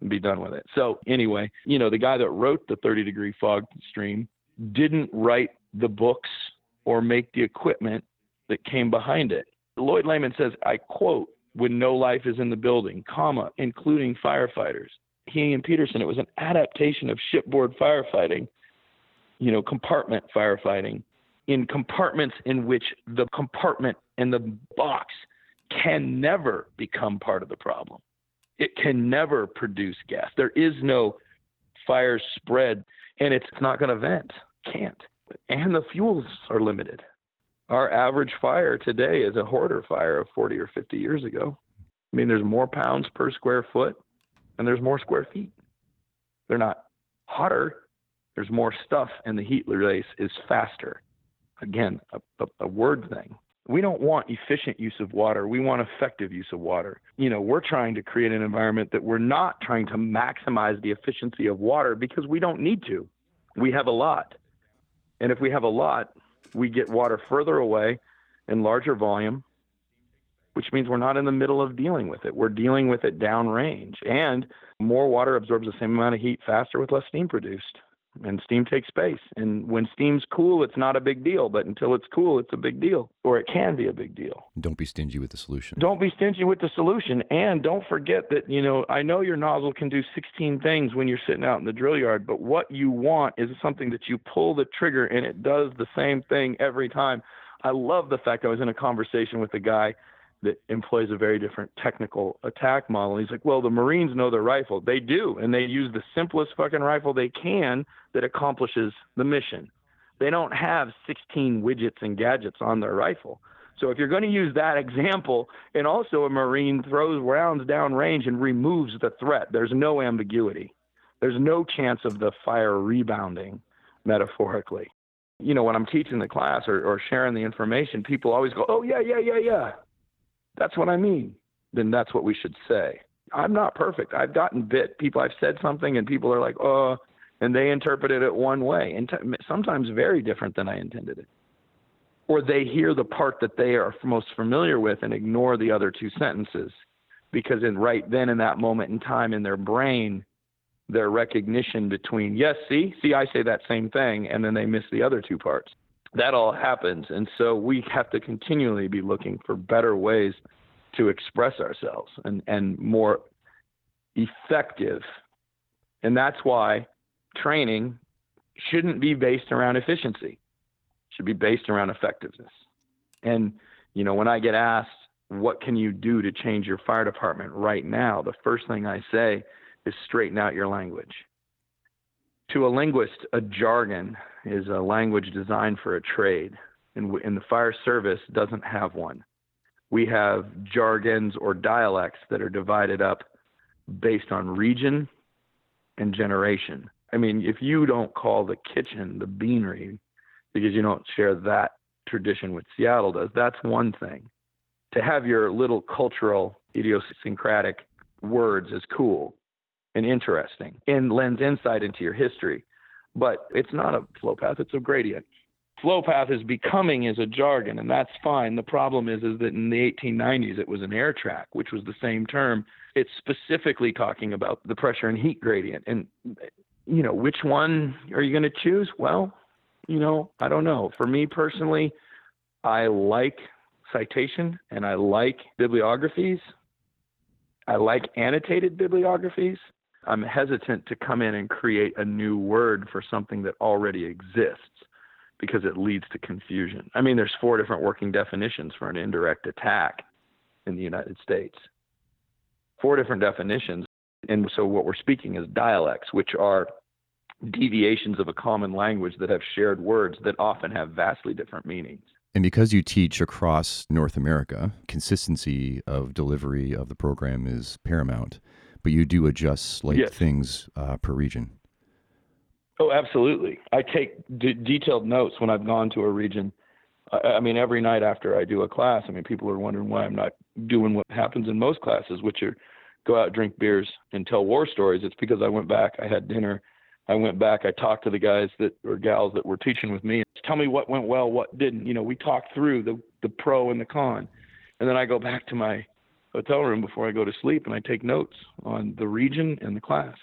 Speaker 2: and be done with it. So anyway, you know, the guy that wrote the 30 degree fog stream didn't write the books or make the equipment that came behind it. Lloyd Layman says, I quote, when no life is in the building, comma, including firefighters. He and Peterson, it was an adaptation of shipboard firefighting, you know, compartment firefighting in compartments in which the compartment and the box can never become part of the problem. It can never produce gas. There is no fire spread and it's not going to vent. Can't. And the fuels are limited. Our average fire today is a hoarder fire of 40 or 50 years ago. I mean, there's more pounds per square foot and there's more square feet. They're not hotter, there's more stuff, and the heat release is faster. Again, a, a, a word thing. We don't want efficient use of water. We want effective use of water. You know, we're trying to create an environment that we're not trying to maximize the efficiency of water because we don't need to. We have a lot. And if we have a lot, we get water further away in larger volume, which means we're not in the middle of dealing with it. We're dealing with it downrange. And more water absorbs the same amount of heat faster with less steam produced and steam takes space. And when steam's cool, it's not a big deal. But until it's cool, it's a big deal, or it can be a big deal.
Speaker 1: Don't be stingy with the solution.
Speaker 2: Don't be stingy with the solution. And don't forget that, you know, I know your nozzle can do 16 things when you're sitting out in the drill yard, but what you want is something that you pull the trigger and it does the same thing every time. I love the fact I was in a conversation with a guy that employs a very different technical attack model. He's like, well, the Marines know their rifle. They do, and they use the simplest fucking rifle they can that accomplishes the mission. They don't have 16 widgets and gadgets on their rifle. So if you're going to use that example, and also a Marine throws rounds down range and removes the threat, there's no ambiguity. There's no chance of the fire rebounding, metaphorically. You know, when I'm teaching the class or, or sharing the information, people always go, oh, yeah, yeah, yeah, yeah that's what I mean, then that's what we should say. I'm not perfect. I've gotten bit. People, I've said something and people are like, oh, and they interpreted it one way, and sometimes very different than I intended it. Or they hear the part that they are most familiar with and ignore the other two sentences because in right then in that moment in time in their brain, their recognition between, yes, see, see, I say that same thing, and then they miss the other two parts that all happens. And so we have to continually be looking for better ways to express ourselves and, and more effective. And that's why training shouldn't be based around efficiency. It should be based around effectiveness. And, you know, when I get asked, what can you do to change your fire department right now? The first thing I say is straighten out your language. To a linguist, a jargon is a language designed for a trade, and, and the fire service doesn't have one. We have jargons or dialects that are divided up based on region and generation. I mean, if you don't call the kitchen the beanery because you don't share that tradition with Seattle does, that's one thing. To have your little cultural idiosyncratic words is cool and interesting and lends insight into your history but it's not a flow path, it's a gradient. Flow path is becoming is a jargon, and that's fine. The problem is, is that in the 1890s it was an air track, which was the same term. It's specifically talking about the pressure and heat gradient. And, you know, which one are you going to choose? Well, you know, I don't know. For me personally, I like citation and I like bibliographies. I like annotated bibliographies. I'm hesitant to come in and create a new word for something that already exists because it leads to confusion. I mean, there's four different working definitions for an indirect attack in the United States. Four different definitions. And so what we're speaking is dialects, which are deviations of a common language that have shared words that often have vastly different meanings.
Speaker 1: And because you teach across North America, consistency of delivery of the program is paramount. But you do adjust like
Speaker 2: Yes.
Speaker 1: things uh, per region.
Speaker 2: Oh, absolutely. I take d- detailed notes when I've gone to a region. I, I mean, every night after I do a class, I mean, people are wondering why I'm not doing what happens in most classes, which are go out, drink beers, and tell war stories. It's because I went back, I had dinner, I went back, I talked to the guys that or gals that were teaching with me. Tell me what went well, what didn't. You know, we talked through the the pro and the con, and then I go back to my hotel room before I go to sleep and I take notes on the region and the class.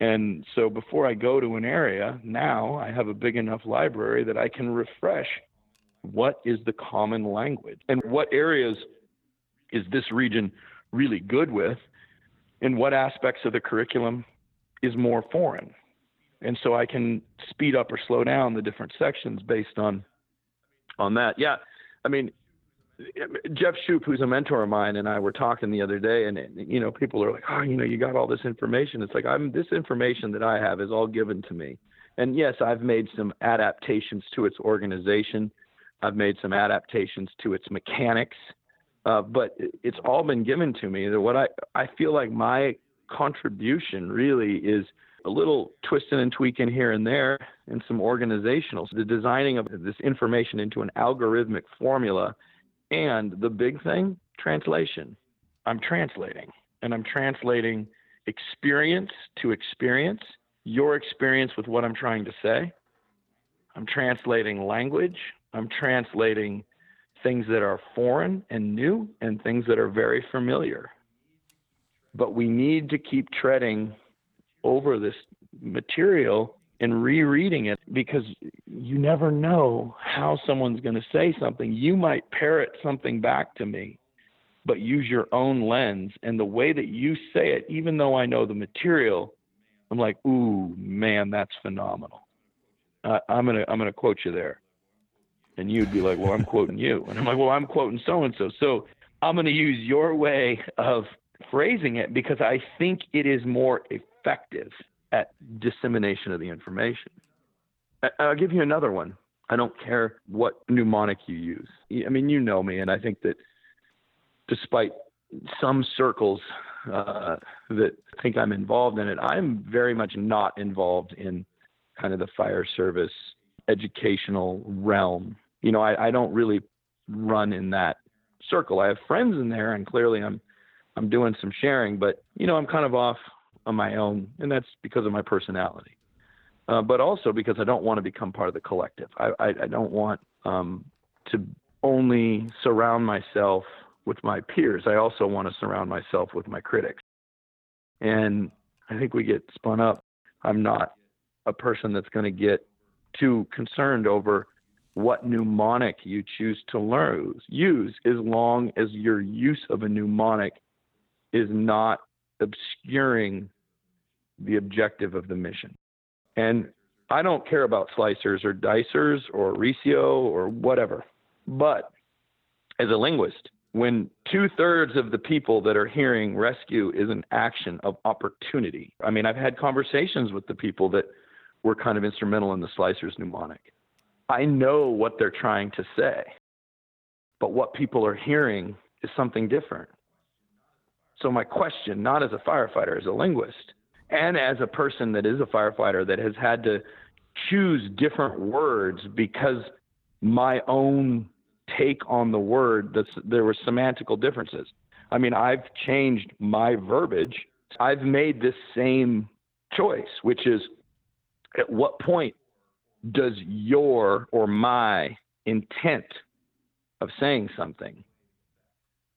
Speaker 2: And so before I go to an area, now I have a big enough library that I can refresh what is the common language and what areas is this region really good with and what aspects of the curriculum is more foreign. And so I can speed up or slow down the different sections based on on that. Yeah. I mean, Jeff Shoup, who's a mentor of mine, and I were talking the other day, and you know, people are like, "Oh, you know, you got all this information." It's like I'm this information that I have is all given to me, and yes, I've made some adaptations to its organization, I've made some adaptations to its mechanics, uh, but it's all been given to me. That what I I feel like my contribution really is a little twisting and tweaking here and there, and some organizational, the designing of this information into an algorithmic formula and the big thing, translation. I'm translating, and I'm translating experience to experience, your experience with what I'm trying to say. I'm translating language. I'm translating things that are foreign and new and things that are very familiar. But we need to keep treading over this material and rereading it because you never know how someone's going to say something. You might parrot something back to me, but use your own lens. And the way that you say it, even though I know the material, I'm like, ooh, man, that's phenomenal. Uh, I'm gonna I'm gonna quote you there, and you'd be like, well, I'm quoting you, and I'm like, well, I'm quoting so and so. So I'm gonna use your way of phrasing it because I think it is more effective at dissemination of the information. I'll give you another one. I don't care what mnemonic you use. I mean, you know me, and I think that despite some circles uh, that think I'm involved in it, I'm very much not involved in kind of the fire service educational realm. You know, I, I don't really run in that circle. I have friends in there, and clearly I'm I'm doing some sharing, but you know, I'm kind of off on my own, and that's because of my personality. Uh, but also because I don't want to become part of the collective. I, I, I don't want um, to only surround myself with my peers. I also want to surround myself with my critics. And I think we get spun up. I'm not a person that's going to get too concerned over what mnemonic you choose to learn use as long as your use of a mnemonic is not obscuring the objective of the mission. And I don't care about slicers or dicers or RECEO or whatever. But as a linguist, when two thirds of the people that are hearing rescue is an action of opportunity, I mean, I've had conversations with the people that were kind of instrumental in the slicers mnemonic. I know what they're trying to say, but what people are hearing is something different. So, my question, not as a firefighter, as a linguist, and as a person that is a firefighter that has had to choose different words because my own take on the word there were semantical differences. I mean, I've changed my verbiage. I've made this same choice, which is at what point does your or my intent of saying something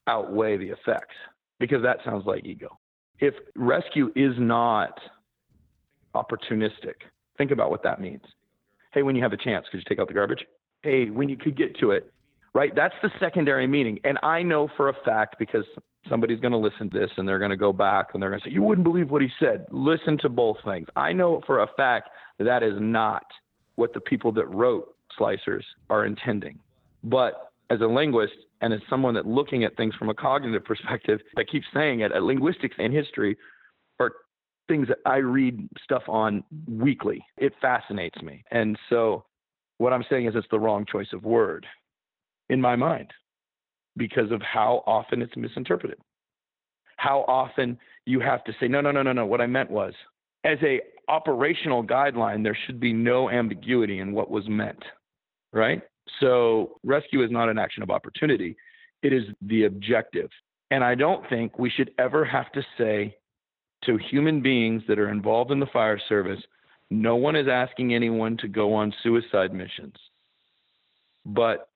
Speaker 2: outweigh the effects? Because that sounds like ego. If rescue is not opportunistic, think about what that means. Hey, when you have a chance, could you take out the garbage? Hey, when you could get to it, right? That's the secondary meaning. And I know for a fact because somebody's going to listen to this and they're going to go back and they're going to say, You wouldn't believe what he said. Listen to both things. I know for a fact that, is not what the people that wrote Slicers are intending. But as a linguist and as someone that looking at things from a cognitive perspective, I keep saying it, at linguistics and history are things that I read stuff on weekly. It fascinates me. And so what I'm saying is it's the wrong choice of word in my mind because of how often it's misinterpreted. how often you have to say, no, no, no, no, no. What I meant was, as a operational guideline, there should be no ambiguity in what was meant, right? So rescue is not an action of opportunity. It is the objective. And I don't think we should ever have to say to human beings that are involved in the fire service, no one is asking anyone to go on suicide missions. But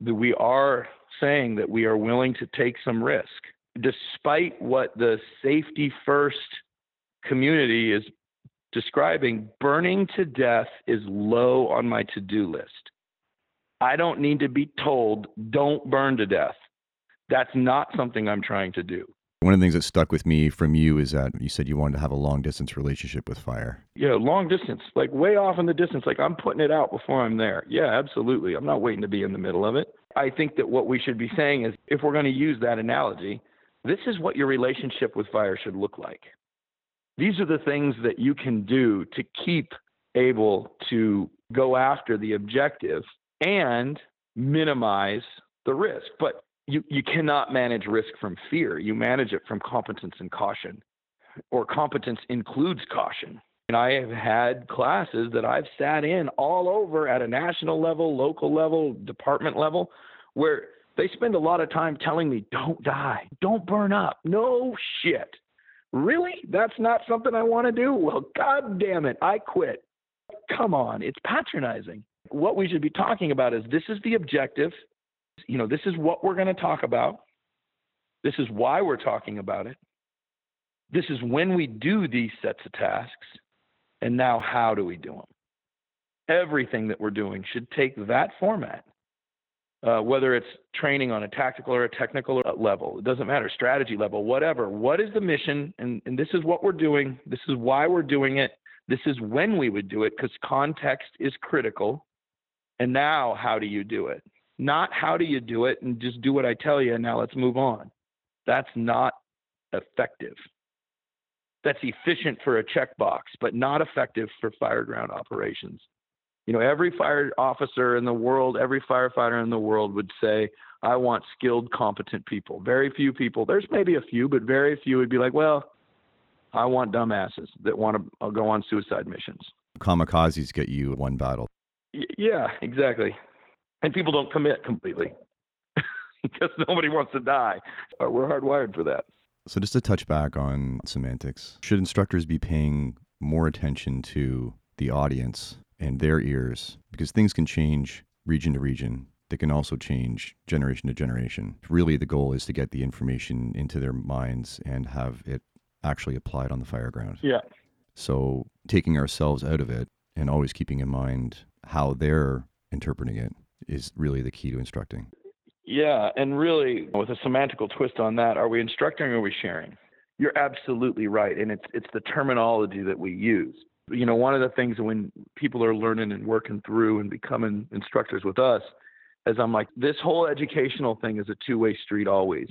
Speaker 2: we are saying that we are willing to take some risk, despite what the safety first community is describing. Burning to death is low on my to do list. I don't need to be told, don't burn to death. That's not something I'm trying to do.
Speaker 1: One of the things that stuck with me from you is that you said you wanted to have a long distance relationship with fire.
Speaker 2: Yeah, long distance, like way off in the distance. Like I'm putting it out before I'm there. Yeah, absolutely. I'm not waiting to be in the middle of it. I think that what we should be saying is if we're going to use that analogy, this is what your relationship with fire should look like. These are the things that you can do to keep able to go after the objective and minimize the risk. But you, you cannot manage risk from fear. You manage it from competence and caution, or competence includes caution. And I have had classes that I've sat in all over at a national level, local level, department level, where they spend a lot of time telling me, don't die, don't burn up. No shit. Really? That's not something I want to do? Well, God damn it, I quit. Come on, it's patronizing. What we should be talking about is this is the objective you know, this is what we're going to talk about. This is why we're talking about it. This is when we do these sets of tasks. And now, how do we do them? Everything that we're doing should take that format, uh, whether it's training on a tactical or a technical level. It doesn't matter, strategy level, whatever. What is the mission? And, and this is what we're doing. This is why we're doing it. This is when we would do it because context is critical. And now, how do you do it? not how do you do it and just do what I tell you and now let's move on. That's not effective. That's efficient for a checkbox, but not effective for fireground operations. You know, every fire officer in the world, every firefighter in the world would say, I want skilled, competent people. Very few people, there's maybe a few, but very few would be like, well, I want dumbasses that want to go on suicide missions.
Speaker 1: Kamikazes get you one battle.
Speaker 2: Y- yeah, exactly and people don't commit completely because nobody wants to die. Uh, we're hardwired for that.
Speaker 1: So, just to touch back on semantics, should instructors be paying more attention to the audience and their ears? Because things can change region to region. They can also change generation to generation. Really, the goal is to get the information into their minds and have it actually applied on the fireground.
Speaker 2: Yeah.
Speaker 1: So, taking ourselves out of it and always keeping in mind how they're interpreting it is really the key to instructing.
Speaker 2: Yeah, and really, with a semantical twist on that, are we instructing or are we sharing? You're absolutely right, and it's it's the terminology that we use. You know, one of the things when people are learning and working through and becoming instructors with us, is I'm like, this whole educational thing is a two-way street always,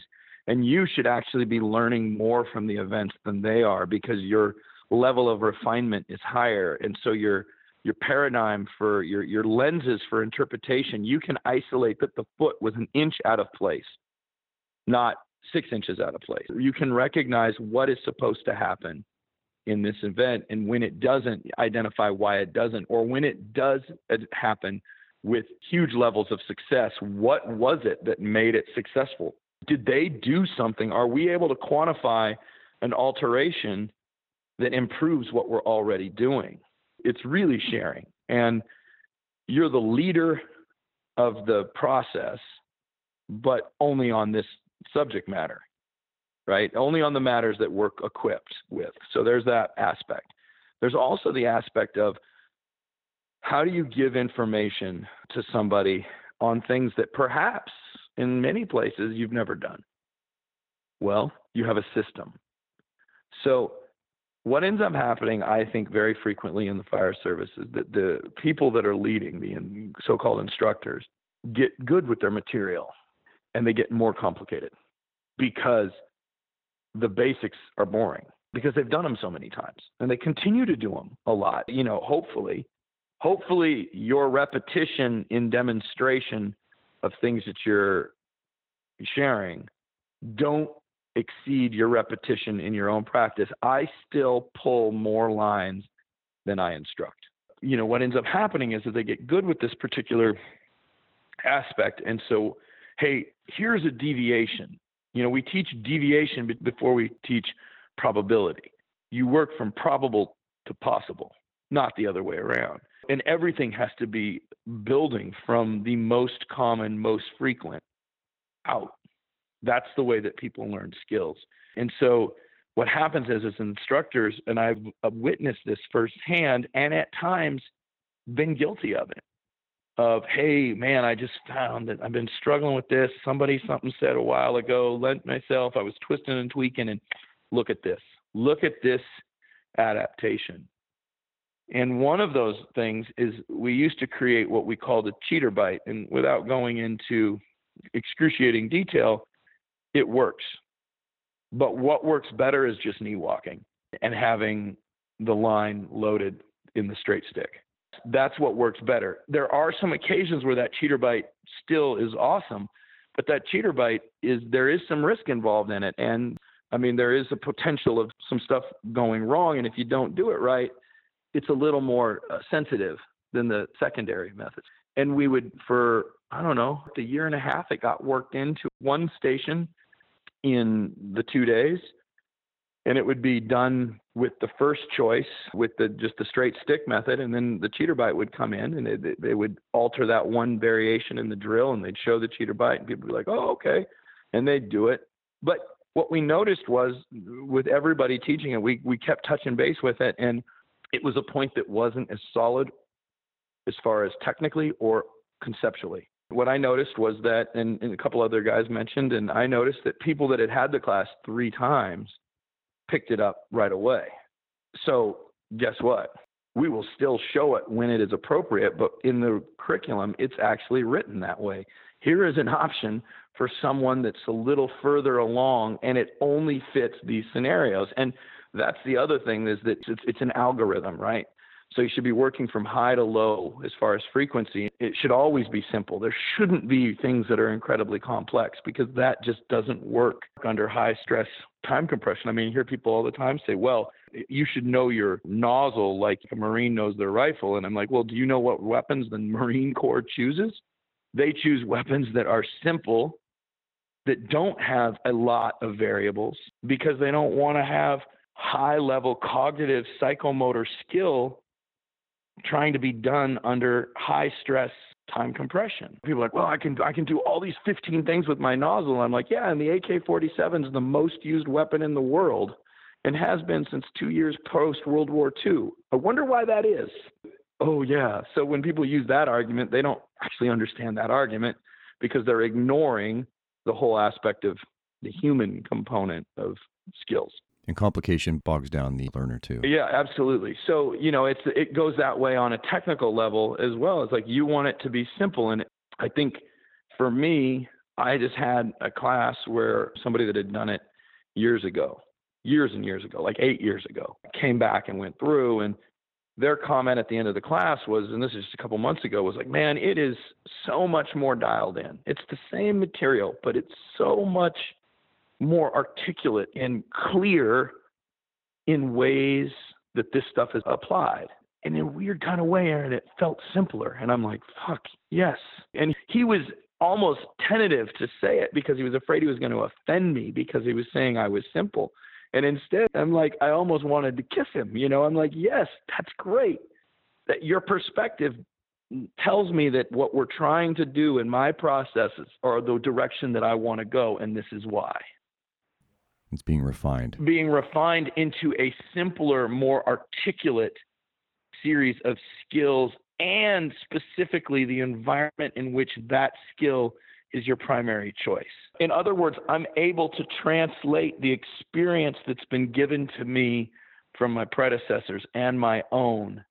Speaker 2: and you should actually be learning more from the events than they are because your level of refinement is higher, and so you're your paradigm for your, your lenses for interpretation, you can isolate that the foot was an inch out of place, not six inches out of place. You can recognize what is supposed to happen in this event, and when it doesn't, identify why it doesn't, or when it does uh, happen with huge levels of success, what was it that made it successful? Did they do something? Are we able to quantify an alteration that improves what we're already doing? It's really sharing. And you're the leader of the process, but only on this subject matter, right? Only on the matters that we're equipped with. So there's that aspect. There's also the aspect of how do you give information to somebody on things that perhaps in many places you've never done? Well, you have a system. So what ends up happening, I think, very frequently in the fire service is that the people that are leading, the so called instructors, get good with their material and they get more complicated because the basics are boring because they've done them so many times and they continue to do them a lot. You know, hopefully, hopefully your repetition in demonstration of things that you're sharing don't exceed your repetition in your own practice, I still pull more lines than I instruct. You know, what ends up happening is that they get good with this particular aspect. And so, hey, here's a deviation. You know, we teach deviation before we teach probability. You work from probable to possible, not the other way around. And everything has to be building from the most common, most frequent out. That's the way that people learn skills. And so what happens is as instructors, and I've witnessed this firsthand and at times been guilty of it. Of, hey, man, I just found that I've been struggling with this. Somebody something said a while ago, lent myself, I was twisting and tweaking, and look at this. Look at this adaptation. And one of those things is we used to create what we called a cheater bite. And without going into excruciating detail, it works. But what works better is just knee walking and having the line loaded in the straight stick. That's what works better. There are some occasions where that cheater bite still is awesome, but that cheater bite is there is some risk involved in it. And I mean, there is a potential of some stuff going wrong. And if you don't do it right, it's a little more uh, sensitive than the secondary methods. And we would, for, I don't know, a year and a half, it got worked into one station in the two days. And it would be done with the first choice, with the just the straight stick method, and then the cheater bite would come in, and they, they would alter that one variation in the drill, and they'd show the cheater bite, and people would be like, "Oh, okay," and they'd do it. But what we noticed was, with everybody teaching it, we we kept touching base with it, and it was a point that wasn't as solid as far as technically or conceptually. What I noticed was that, and, and, a couple other guys mentioned, and I noticed that people that had had the class three times picked it up right away. So, guess what? We will still show it when it is appropriate, but in the curriculum, it's actually written that way. Here is an option for someone that's a little further along and it only fits these scenarios. And that's the other thing is that it's, it's an algorithm, right? So you should be working from high to low as far as frequency. It should always be simple. There shouldn't be things that are incredibly complex because that just doesn't work under high stress time compression. I mean, you hear people all the time say, well, you should know your nozzle like a Marine knows their rifle. And I'm like, well, do you know what weapons the Marine Corps chooses? They choose weapons that are simple, that don't have a lot of variables because they don't want to have high level cognitive psychomotor skill trying to be done under high stress time compression. People are like, well, I can I can do all these 15 things with my nozzle. I'm like, yeah, and the AK-47 is the most used weapon in the world and has been since two years post World War II. I wonder why that is. Oh yeah. So when people use that argument, they don't actually understand that argument because they're ignoring the whole aspect of the human component of skills.
Speaker 1: And complication bogs down the learner too.
Speaker 2: Yeah, absolutely. So, you know, it's it goes that way on a technical level as well. It's like you want it to be simple. And I think for me, I just had a class where somebody that had done it years ago, years and years ago, like eight years ago, came back and went through and their comment at the end of the class was, and this is just a couple months ago, was like, man, it is so much more dialed in. It's the same material, but it's so much more articulate and clear in ways that this stuff is applied. and in a weird kind of way, Aaron, it felt simpler. And I'm like, fuck, yes. And he was almost tentative to say it because he was afraid he was going to offend me because he was saying I was simple. And instead, I'm like, I almost wanted to kiss him. You know, I'm like, yes, that's great. That your perspective tells me that what we're trying to do in my processes are the direction that I want to go, and this is why.
Speaker 1: It's being refined.
Speaker 2: Being refined into a simpler, more articulate series of skills and specifically the environment in which that skill is your primary choice. In other words, I'm able to translate the experience that's been given to me from my predecessors and my own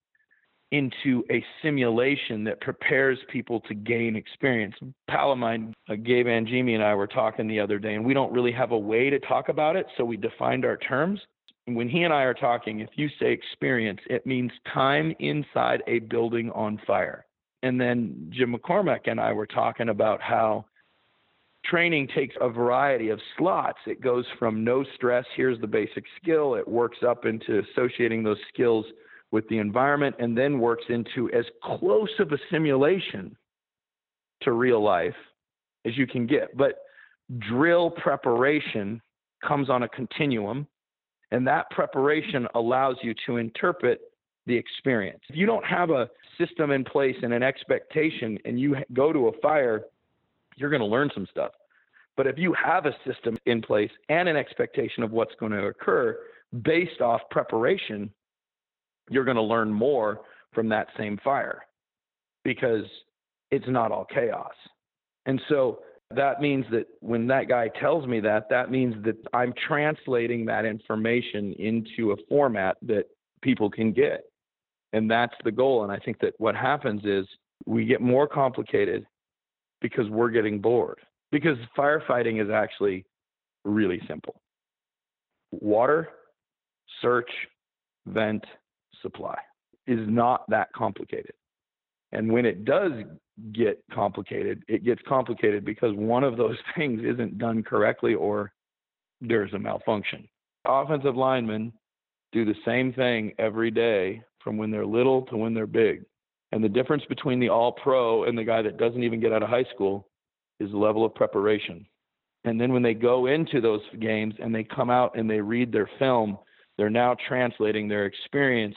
Speaker 2: into a simulation that prepares people to gain experience. pal of mine, uh, Gabe Angimi, and I were talking the other day, and we don't really have a way to talk about it, so we defined our terms. When he and I are talking, if you say experience, it means time inside a building on fire. And then Jim McCormack and I were talking about how training takes a variety of slots. It goes from no stress, here's the basic skill, it works up into associating those skills with the environment, and then works into as close of a simulation to real life as you can get. But drill preparation comes on a continuum, and that preparation allows you to interpret the experience. If you don't have a system in place and an expectation, and you go to a fire, you're going to learn some stuff. But if you have a system in place and an expectation of what's going to occur based off preparation, you're going to learn more from that same fire because it's not all chaos. And so that means that when that guy tells me that, that means that I'm translating that information into a format that people can get. And that's the goal. And I think that what happens is we get more complicated because we're getting bored. Because firefighting is actually really simple water, search, vent, supply is not that complicated. And when it does get complicated, it gets complicated because one of those things isn't done correctly or there's a malfunction. Offensive linemen do the same thing every day from when they're little to when they're big. And the difference between the all pro and the guy that doesn't even get out of high school is the level of preparation. And then when they go into those games and they come out and they read their film, they're now translating their experience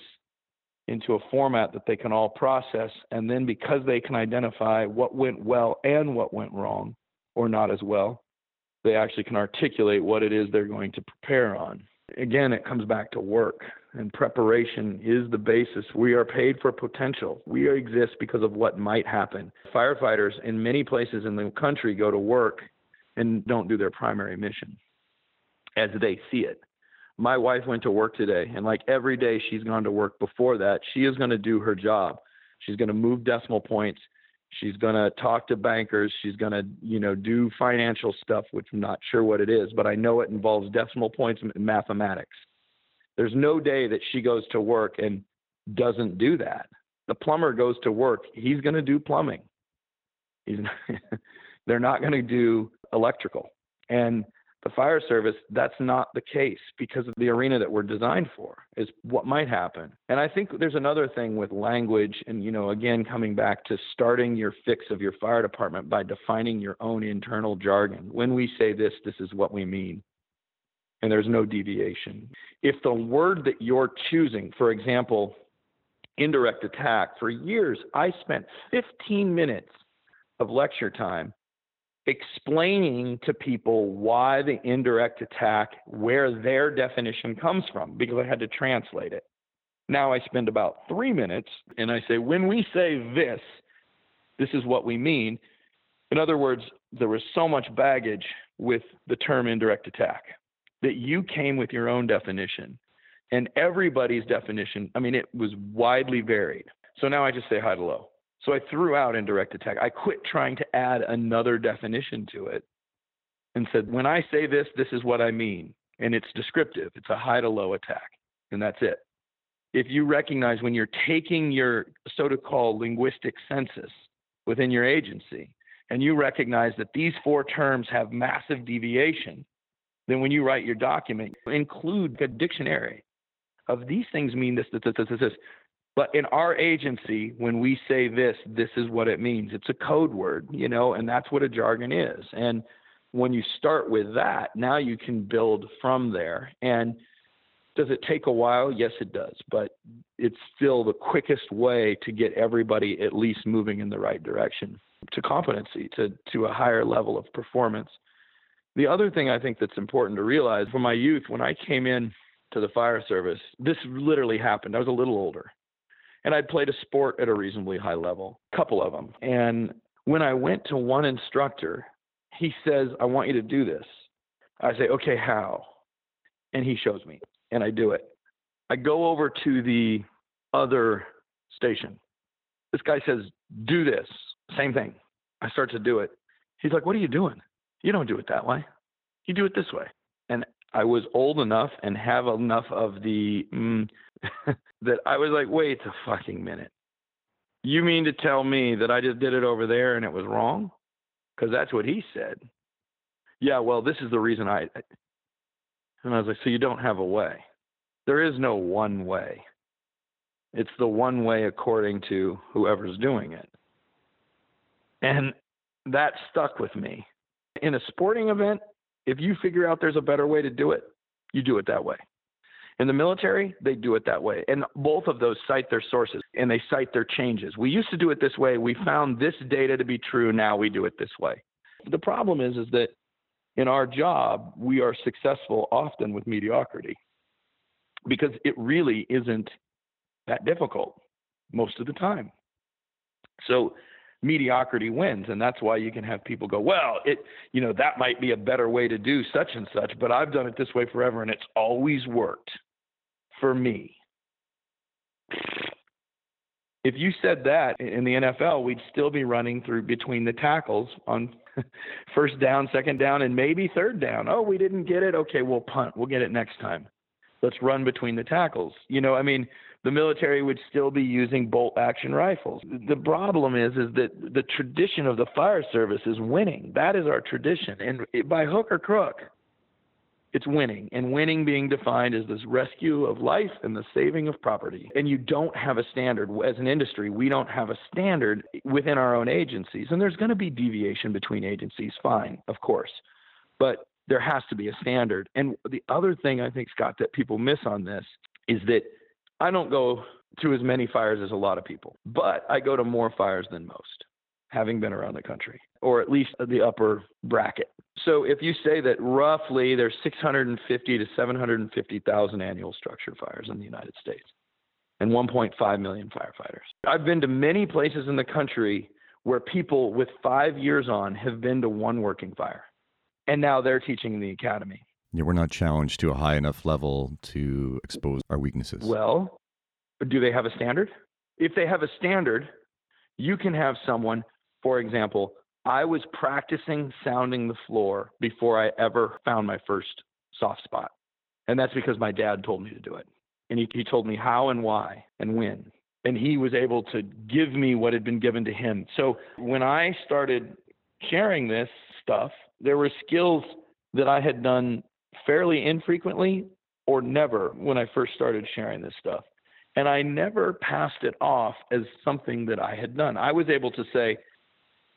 Speaker 2: into a format that they can all process. And then because they can identify what went well and what went wrong or not as well, they actually can articulate what it is they're going to prepare on. Again, it comes back to work, and preparation is the basis. We are paid for potential. We exist because of what might happen. Firefighters in many places in the country go to work and don't do their primary mission as they see it my wife went to work today and like every day she's gone to work before that she is going to do her job. She's going to move decimal points. She's going to talk to bankers. She's going to you know do financial stuff which i'm not sure what it is but i know it involves decimal points and mathematics. There's no day that she goes to work and doesn't do that. The plumber goes to work he's going to do plumbing. He's not, they're not going to do electrical. And the fire service, that's not the case because of the arena that we're designed for, is what might happen. And I think there's another thing with language, and, you know, again, coming back to starting your fix of your fire department by defining your own internal jargon. When we say this, this is what we mean. And there's no deviation. If the word that you're choosing, for example, indirect attack, for years, I spent 15 minutes of lecture time explaining to people why the indirect attack, where their definition comes from, because I had to translate it. Now I spend about three minutes and I say, when we say this, this is what we mean. In other words, there was so much baggage with the term indirect attack that you came with your own definition. And everybody's definition, I mean, it was widely varied. So now I just say hi to low. So I threw out indirect attack. I quit trying to add another definition to it and said, when I say this, this is what I mean. And it's descriptive, it's a high to low attack, and that's it. If you recognize when you're taking your so to call linguistic census within your agency, and you recognize that these four terms have massive deviation, then when you write your document, include a dictionary of these things mean this, this, this, this, this. But in our agency, when we say this, this is what it means. It's a code word, you know, and that's what a jargon is. And when you start with that, now you can build from there. And does it take a while? Yes, it does. But it's still the quickest way to get everybody at least moving in the right direction to competency, to, to a higher level of performance. The other thing I think that's important to realize from my youth, when I came in to the fire service, this literally happened. I was a little older and I'd played a sport at a reasonably high level, a couple of them. And when I went to one instructor, he says, I want you to do this. I say, okay, how? And he shows me, and I do it. I go over to the other station. This guy says, do this. Same thing. I start to do it. He's like, what are you doing? You don't do it that way. You do it this way. I was old enough and have enough of the mm, that I was like, wait a fucking minute. You mean to tell me that I just did it over there and it was wrong? Because that's what he said. yeah, well, this is the reason I. And I was like, so you don't have a way. There is no one way. It's the one way according to whoever's doing it. And that stuck with me. In a sporting event, if you figure out there's a better way to do it, you do it that way. In the military, they do it that way. And both of those cite their sources and they cite their changes. We used to do it this way. We found this data to be true. Now we do it this way. The problem is, is that in our job, we are successful often with mediocrity because it really isn't that difficult most of the time. So mediocrity wins and that's why you can have people go well it you know that might be a better way to do such and such but i've done it this way forever and it's always worked for me if you said that in the NFL, we'd still be running through between the tackles on first down, second down, and maybe third down. Oh, we didn't get it. Okay, we'll punt. We'll get it next time. Let's run between the tackles. You know, I mean, the military would still be using bolt action rifles. The problem is is that the tradition of the fire service is winning. That is our tradition. And by hook or crook, it's winning. And winning being defined as this rescue of life and the saving of property. And you don't have a standard as an industry, we don't have a standard within our own agencies. And there's going to be deviation between agencies, fine, of course. But there has to be a standard. And the other thing I think, Scott, that people miss on this is that I don't go to as many fires as a lot of people, but I go to more fires than most, having been around the country, or at least the upper bracket. So if you say that roughly there's 650 to 750,000 annual structure fires in the United States and 1.5 million firefighters. I've been to many places in the country where people with 5 years on have been to one working fire. And now they're teaching in the academy.
Speaker 1: Yeah, we're not challenged to a high enough level to expose our weaknesses.
Speaker 2: Well, do they have a standard? If they have a standard, you can have someone, for example, I was practicing sounding the floor before I ever found my first soft spot. And that's because my dad told me to do it. And he, he told me how and why and when. And he was able to give me what had been given to him. So when I started sharing this stuff, there were skills that I had done fairly infrequently or never when I first started sharing this stuff. And I never passed it off as something that I had done. I was able to say,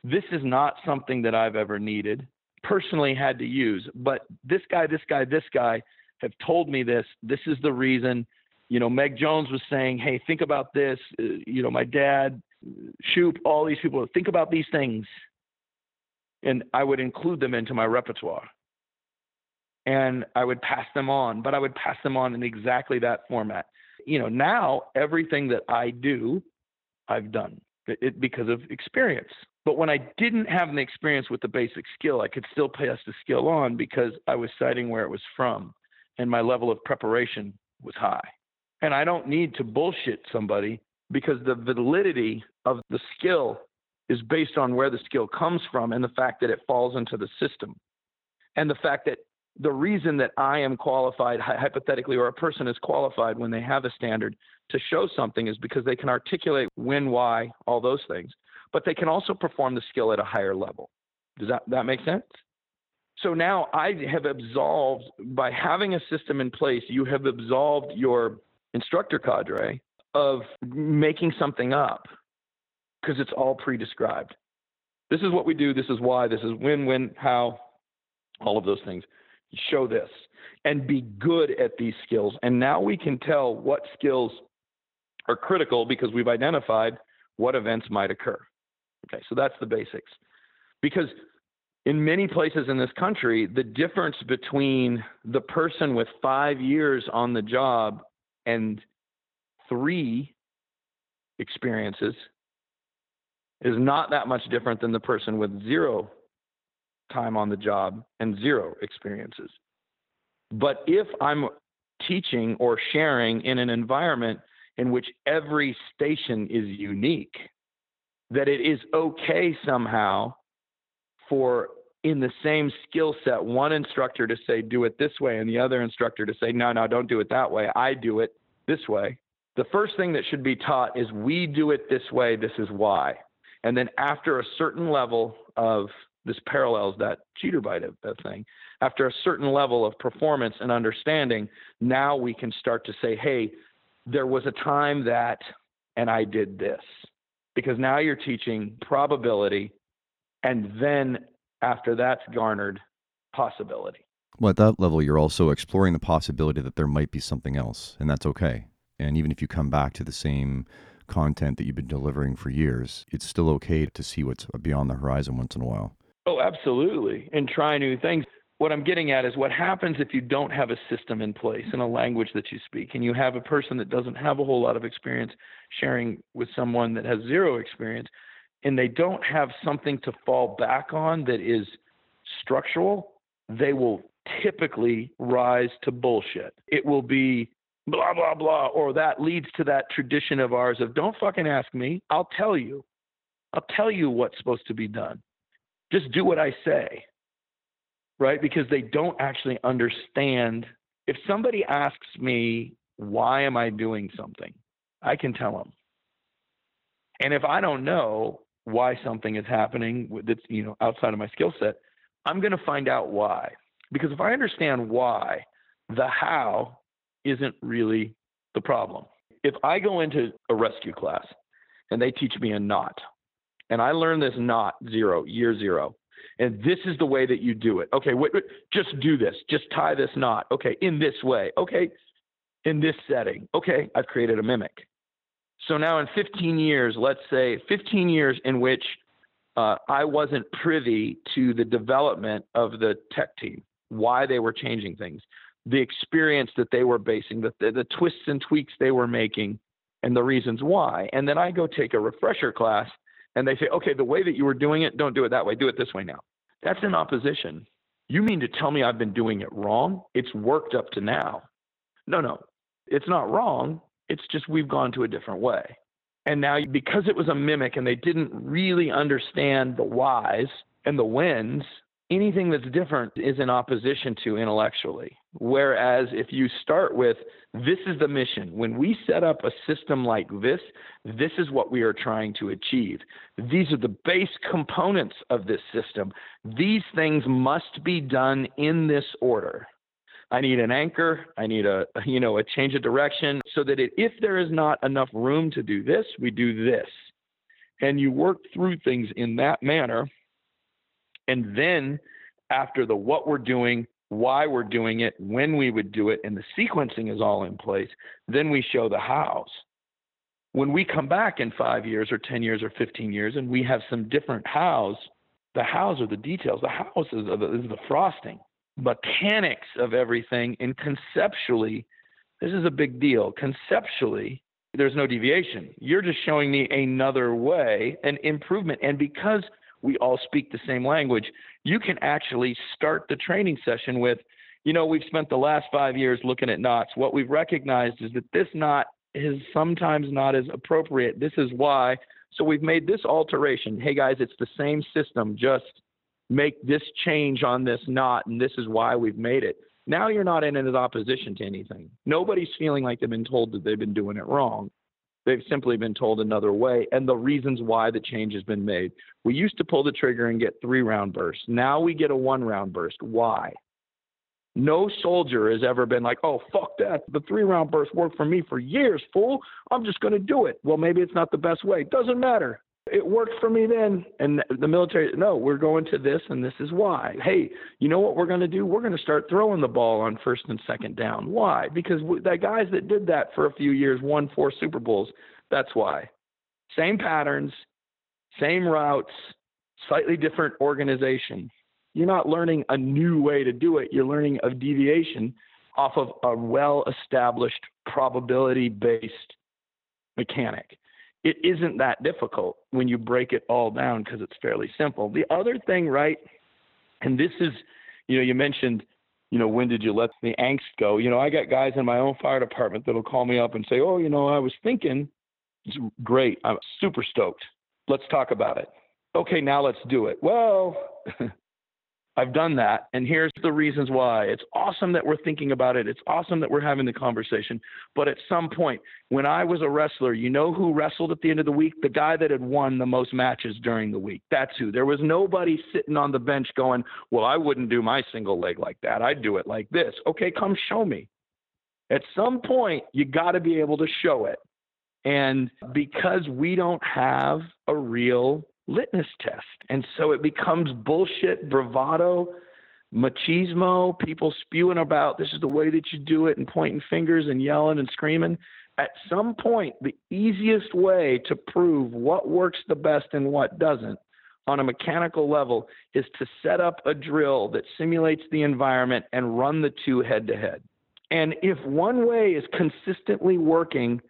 Speaker 2: this is not something that I've ever needed, personally had to use, but this guy, this guy, this guy have told me this. This is the reason. You know, Meg Jones was saying, hey, think about this. Uh, you know, my dad, Shoop, all these people, think about these things. And I would include them into my repertoire. And I would pass them on, but I would pass them on in exactly that format. You know, now everything that I do, I've done it, because of experience. But when I didn't have an experience with the basic skill, I could still pass the skill on because I was citing where it was from and my level of preparation was high. And I don't need to bullshit somebody because the validity of the skill is based on where the skill comes from and the fact that it falls into the system. And the fact that the reason that I am qualified, hypothetically, or a person is qualified when they have a standard to show something is because they can articulate when, why, all those things but they can also perform the skill at a higher level. Does that, that make sense? So now I have absolved, by having a system in place, you have absolved your instructor cadre of making something up because it's all pre described. This is what we do, this is why, this is when, when, how, all of those things. Show this and be good at these skills. And now we can tell what skills are critical because we've identified what events might occur. Okay, so that's the basics. Because in many places in this country, the difference between the person with five years on the job and three experiences is not that much different than the person with zero time on the job and zero experiences. But if I'm teaching or sharing in an environment in which every station is unique, that it is okay somehow for in the same skill set one instructor to say do it this way and the other instructor to say no no don't do it that way. I do it this way. The first thing that should be taught is we do it this way. This is why. And then after a certain level of this parallels that cheater bite of, of thing. After a certain level of performance and understanding, now we can start to say, hey, there was a time that, and I did this. Because now you're teaching probability, and then after that's garnered, possibility.
Speaker 1: Well, at that level, you're also exploring the possibility that there might be something else, and that's okay. And even if you come back to the same content that you've been delivering for years, it's still okay to see what's beyond the horizon once in a while.
Speaker 2: Oh, absolutely. And try new things. What I'm getting at is what happens if you don't have a system in place in a language that you speak and you have a person that doesn't have a whole lot of experience sharing with someone that has zero experience and they don't have something to fall back on that is structural, they will typically rise to bullshit. It will be blah, blah, blah, or that leads to that tradition of ours of don't fucking ask me. I'll tell you. I'll tell you what's supposed to be done. Just do what I say. Right? Because they don't actually understand. If somebody asks me, why am I doing something? I can tell them. And if I don't know why something is happening that's you know outside of my skill set, I'm going to find out why. Because if I understand why, the how isn't really the problem. If I go into a rescue class and they teach me a knot, and I learned this knot zero, year zero, and this is the way that you do it. Okay, wait, wait, just do this. Just tie this knot. Okay, in this way. Okay, in this setting. Okay, I've created a mimic. So now in 15 years, let's say 15 years in which uh, I wasn't privy to the development of the tech team, why they were changing things, the experience that they were basing, the, the, the twists and tweaks they were making, and the reasons why. And then I go take a refresher class, and they say, okay, the way that you were doing it, don't do it that way, do it this way now. That's in opposition. You mean to tell me I've been doing it wrong? It's worked up to now. No, no, it's not wrong. It's just we've gone to a different way. And now, because it was a mimic and they didn't really understand the whys and the whens, anything that's different is in opposition to intellectually. Whereas if you start with, this is the mission, when we set up a system like this, this is what we are trying to achieve. These are the base components of this system. These things must be done in this order. I need an anchor. I need a, you know, a change of direction so that it, if there is not enough room to do this, we do this. And you work through things in that manner and then after the what we're doing, why we're doing it, when we would do it, and the sequencing is all in place, then we show the hows. When we come back in five years or 10 years or 15 years and we have some different hows, the hows are the details. The hows is the, is the frosting, mechanics of everything. And conceptually, this is a big deal. Conceptually, there's no deviation. You're just showing me another way, an improvement. And because we all speak the same language, you can actually start the training session with, you know, we've spent the last five years looking at knots. What we've recognized is that this knot is sometimes not as appropriate. This is why. So we've made this alteration. Hey guys, it's the same system, just make this change on this knot, and this is why we've made it. Now you're not in an opposition to anything. Nobody's feeling like they've been told that they've been doing it wrong. They've simply been told another way and the reasons why the change has been made. We used to pull the trigger and get three round bursts. Now we get a one round burst. Why? No soldier has ever been like, oh, fuck that. The three round burst worked for me for years, fool. I'm just going to do it. Well, maybe it's not the best way. Doesn't matter. It worked for me then. And the military, no, we're going to this and this is why. Hey, you know what we're going to do? We're going to start throwing the ball on first and second down. Why? Because the guys that did that for a few years won four Super Bowls. That's why. Same patterns, same routes, slightly different organization. You're not learning a new way to do it. You're learning a deviation off of a well established probability based mechanic it isn't that difficult when you break it all down because it's fairly simple. The other thing, right, and this is, you know, you mentioned, you know, when did you let the angst go? You know, I got guys in my own fire department that'll call me up and say, oh, you know, I was thinking, it's great, I'm super stoked. Let's talk about it. Okay, now let's do it. Well, I've done that. And here's the reasons why. It's awesome that we're thinking about it. It's awesome that we're having the conversation. But at some point, when I was a wrestler, you know who wrestled at the end of the week? The guy that had won the most matches during the week. That's who. There was nobody sitting on the bench going, Well, I wouldn't do my single leg like that. I'd do it like this. Okay, come show me. At some point, you got to be able to show it. And because we don't have a real litmus test. And so it becomes bullshit, bravado, machismo, people spewing about this is the way that you do it and pointing fingers and yelling and screaming. At some point, the easiest way to prove what works the best and what doesn't on a mechanical level is to set up a drill that simulates the environment and run the two head to head. And if one way is consistently working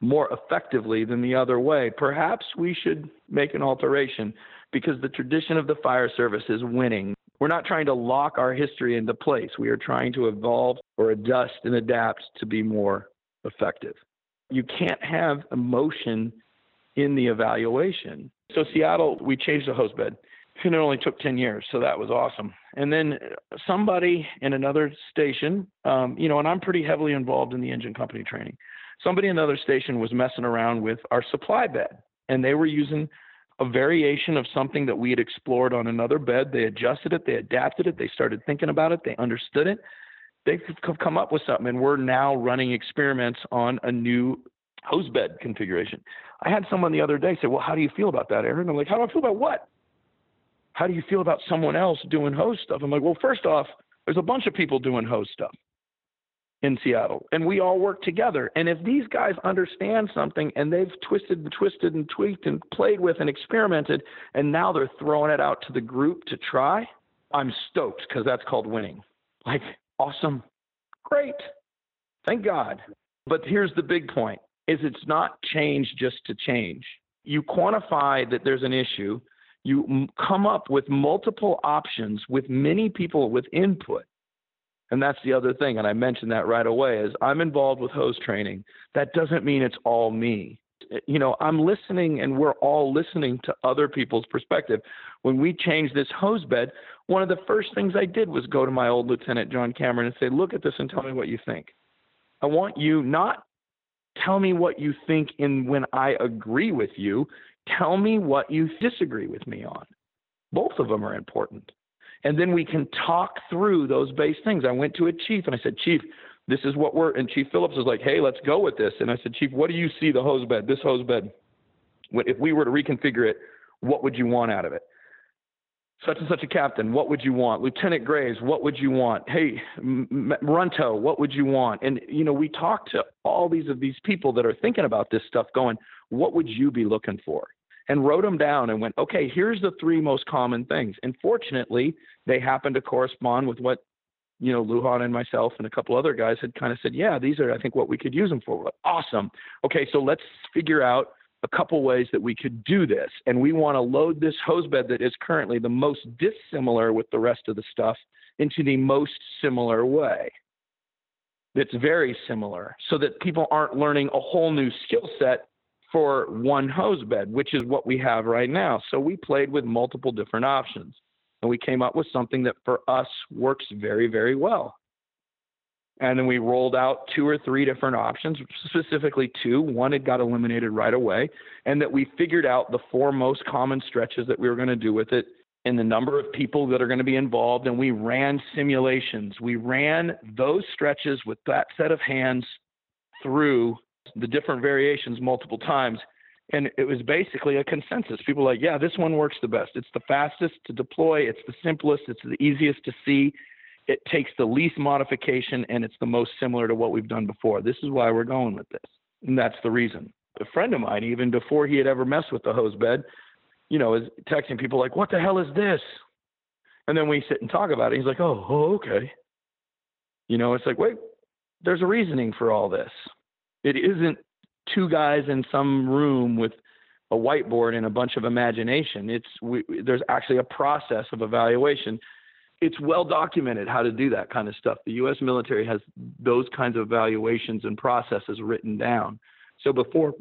Speaker 2: more effectively than the other way, perhaps we should make an alteration because the tradition of the fire service is winning. We're not trying to lock our history into place. We are trying to evolve or adjust and adapt to be more effective. You can't have emotion in the evaluation. So, Seattle, we changed the hose bed, and it only took 10 years. So, that was awesome. And then somebody in another station, um, you know, and I'm pretty heavily involved in the engine company training somebody in another station was messing around with our supply bed and they were using a variation of something that we had explored on another bed. They adjusted it, they adapted it, they started thinking about it, they understood it. They've come up with something, and we're now running experiments on a new hose bed configuration. I had someone the other day say, Well, how do you feel about that, Aaron? I'm like, How do I feel about what? How do you feel about someone else doing hose stuff? I'm like, Well, first off, there's a bunch of people doing hose stuff in Seattle, and we all work together. And if these guys understand something and they've twisted and twisted and tweaked and played with and experimented, and now they're throwing it out to the group to try, I'm stoked because that's called winning. Like, awesome, great, thank God. But here's the big point: is it's not change just to change. You quantify that there's an issue. You come up with multiple options with many people with input and that's the other thing. And I mentioned that right away is I'm involved with hose training. That doesn't mean it's all me. You know, I'm listening and we're all listening to other people's perspective. When we changed this hose bed, one of the first things I did was go to my old lieutenant, John Cameron, and say, look at this and tell me what you think. I want you not tell me what you think in when I agree with you. Tell me what you disagree with me on. Both of them are important and then we can talk through those base things. I went to a chief and I said, Chief, this is what we're, and Chief Phillips was like, hey, let's go with this. And I said, Chief, what do you see the hose bed, this hose bed, if we were to reconfigure it, what would you want out of it? Such and such a captain, what would you want? Lieutenant Graves, what would you want? Hey, Runto, what would you want? And, you know, we talked to all these of these people that are thinking about this stuff going, what would you be looking for? And wrote them down and went, okay, here's the three most common things. And fortunately, they happened to correspond with what, you know, Lujan and myself and a couple other guys had kind of said, yeah, these are, I think, what we could use them for. Like, awesome. Okay, so let's figure out a couple ways that we could do this. And we want to load this hose bed that is currently the most dissimilar with the rest of the stuff into the most similar way. That's very similar so that people aren't learning a whole new skill set for one hose bed, which is what we have right now. So we played with multiple different options and we came up with something that for us works very, very well. And then we rolled out two or three different options, specifically two. One had got eliminated right away, and that we figured out the four most common stretches that we were going to do with it and the number of people that are going to be involved. And we ran simulations. We ran those stretches with that set of hands through the different variations multiple times. And it was basically a consensus. People like, yeah, this one works the best. It's the fastest to deploy, it's the simplest, it's the easiest to see. It takes the least modification, and it's the most similar to what we've done before. This is why we're going with this. And that's the reason. A friend of mine, even before he had ever messed with the hose bed, you know, is texting people like, what the hell is this? And then we sit and talk about it. He's like, oh, oh okay. You know, it's like, wait, there's a reasoning for all this. It isn't two guys in some room with a whiteboard and a bunch of imagination. It's we, there's actually a process of evaluation. It's well documented how to do that kind of stuff. The U.S. military has those kinds of evaluations and processes written down. So before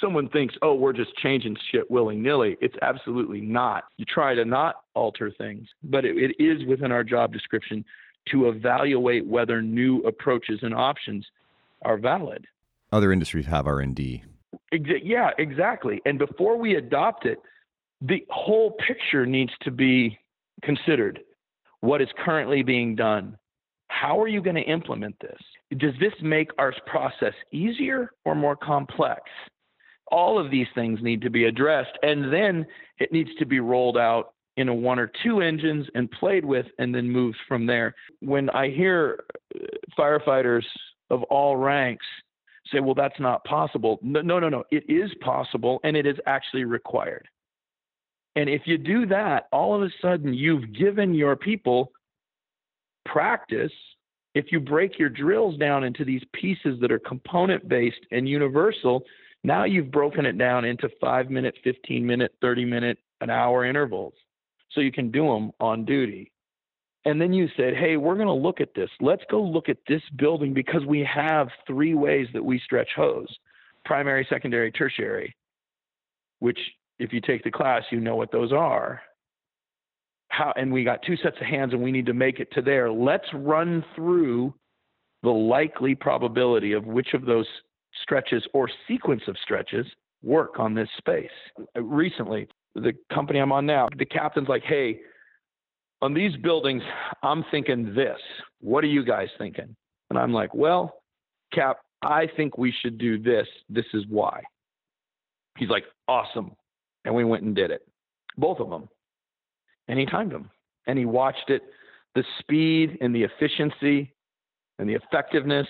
Speaker 2: someone thinks, oh, we're just changing shit willy nilly. It's absolutely not. You try to not alter things, but it, it is within our job description to evaluate whether new approaches and options are valid.
Speaker 1: Other industries have R&D.
Speaker 2: Yeah, exactly. And before we adopt it, the whole picture needs to be considered. What is currently being done? How are you going to implement this? Does this make our process easier or more complex? All of these things need to be addressed, and then it needs to be rolled out in a one or two engines and played with, and then moved from there. When I hear uh, firefighters of all ranks say, well, that's not possible. No, no, no, no. It is possible and it is actually required. And if you do that, all of a sudden you've given your people practice. If you break your drills down into these pieces that are component based and universal, now you've broken it down into five minute, 15 minute, 30 minute, an hour intervals. So you can do them on duty and then you said, hey, we're going to look at this. Let's go look at this building because we have three ways that we stretch hose primary, secondary, tertiary, which, if you take the class, you know what those are. How, and we got two sets of hands and we need to make it to there. Let's run through the likely probability of which of those stretches or sequence of stretches work on this space. Recently, the company I'm on now, the captain's like, hey, on these buildings, I'm thinking this. What are you guys thinking? And I'm like, well, Cap, I think we should do this. This is why. He's like, awesome. And we went and did it, both of them. And he timed them. And he watched it, the speed and the efficiency and the effectiveness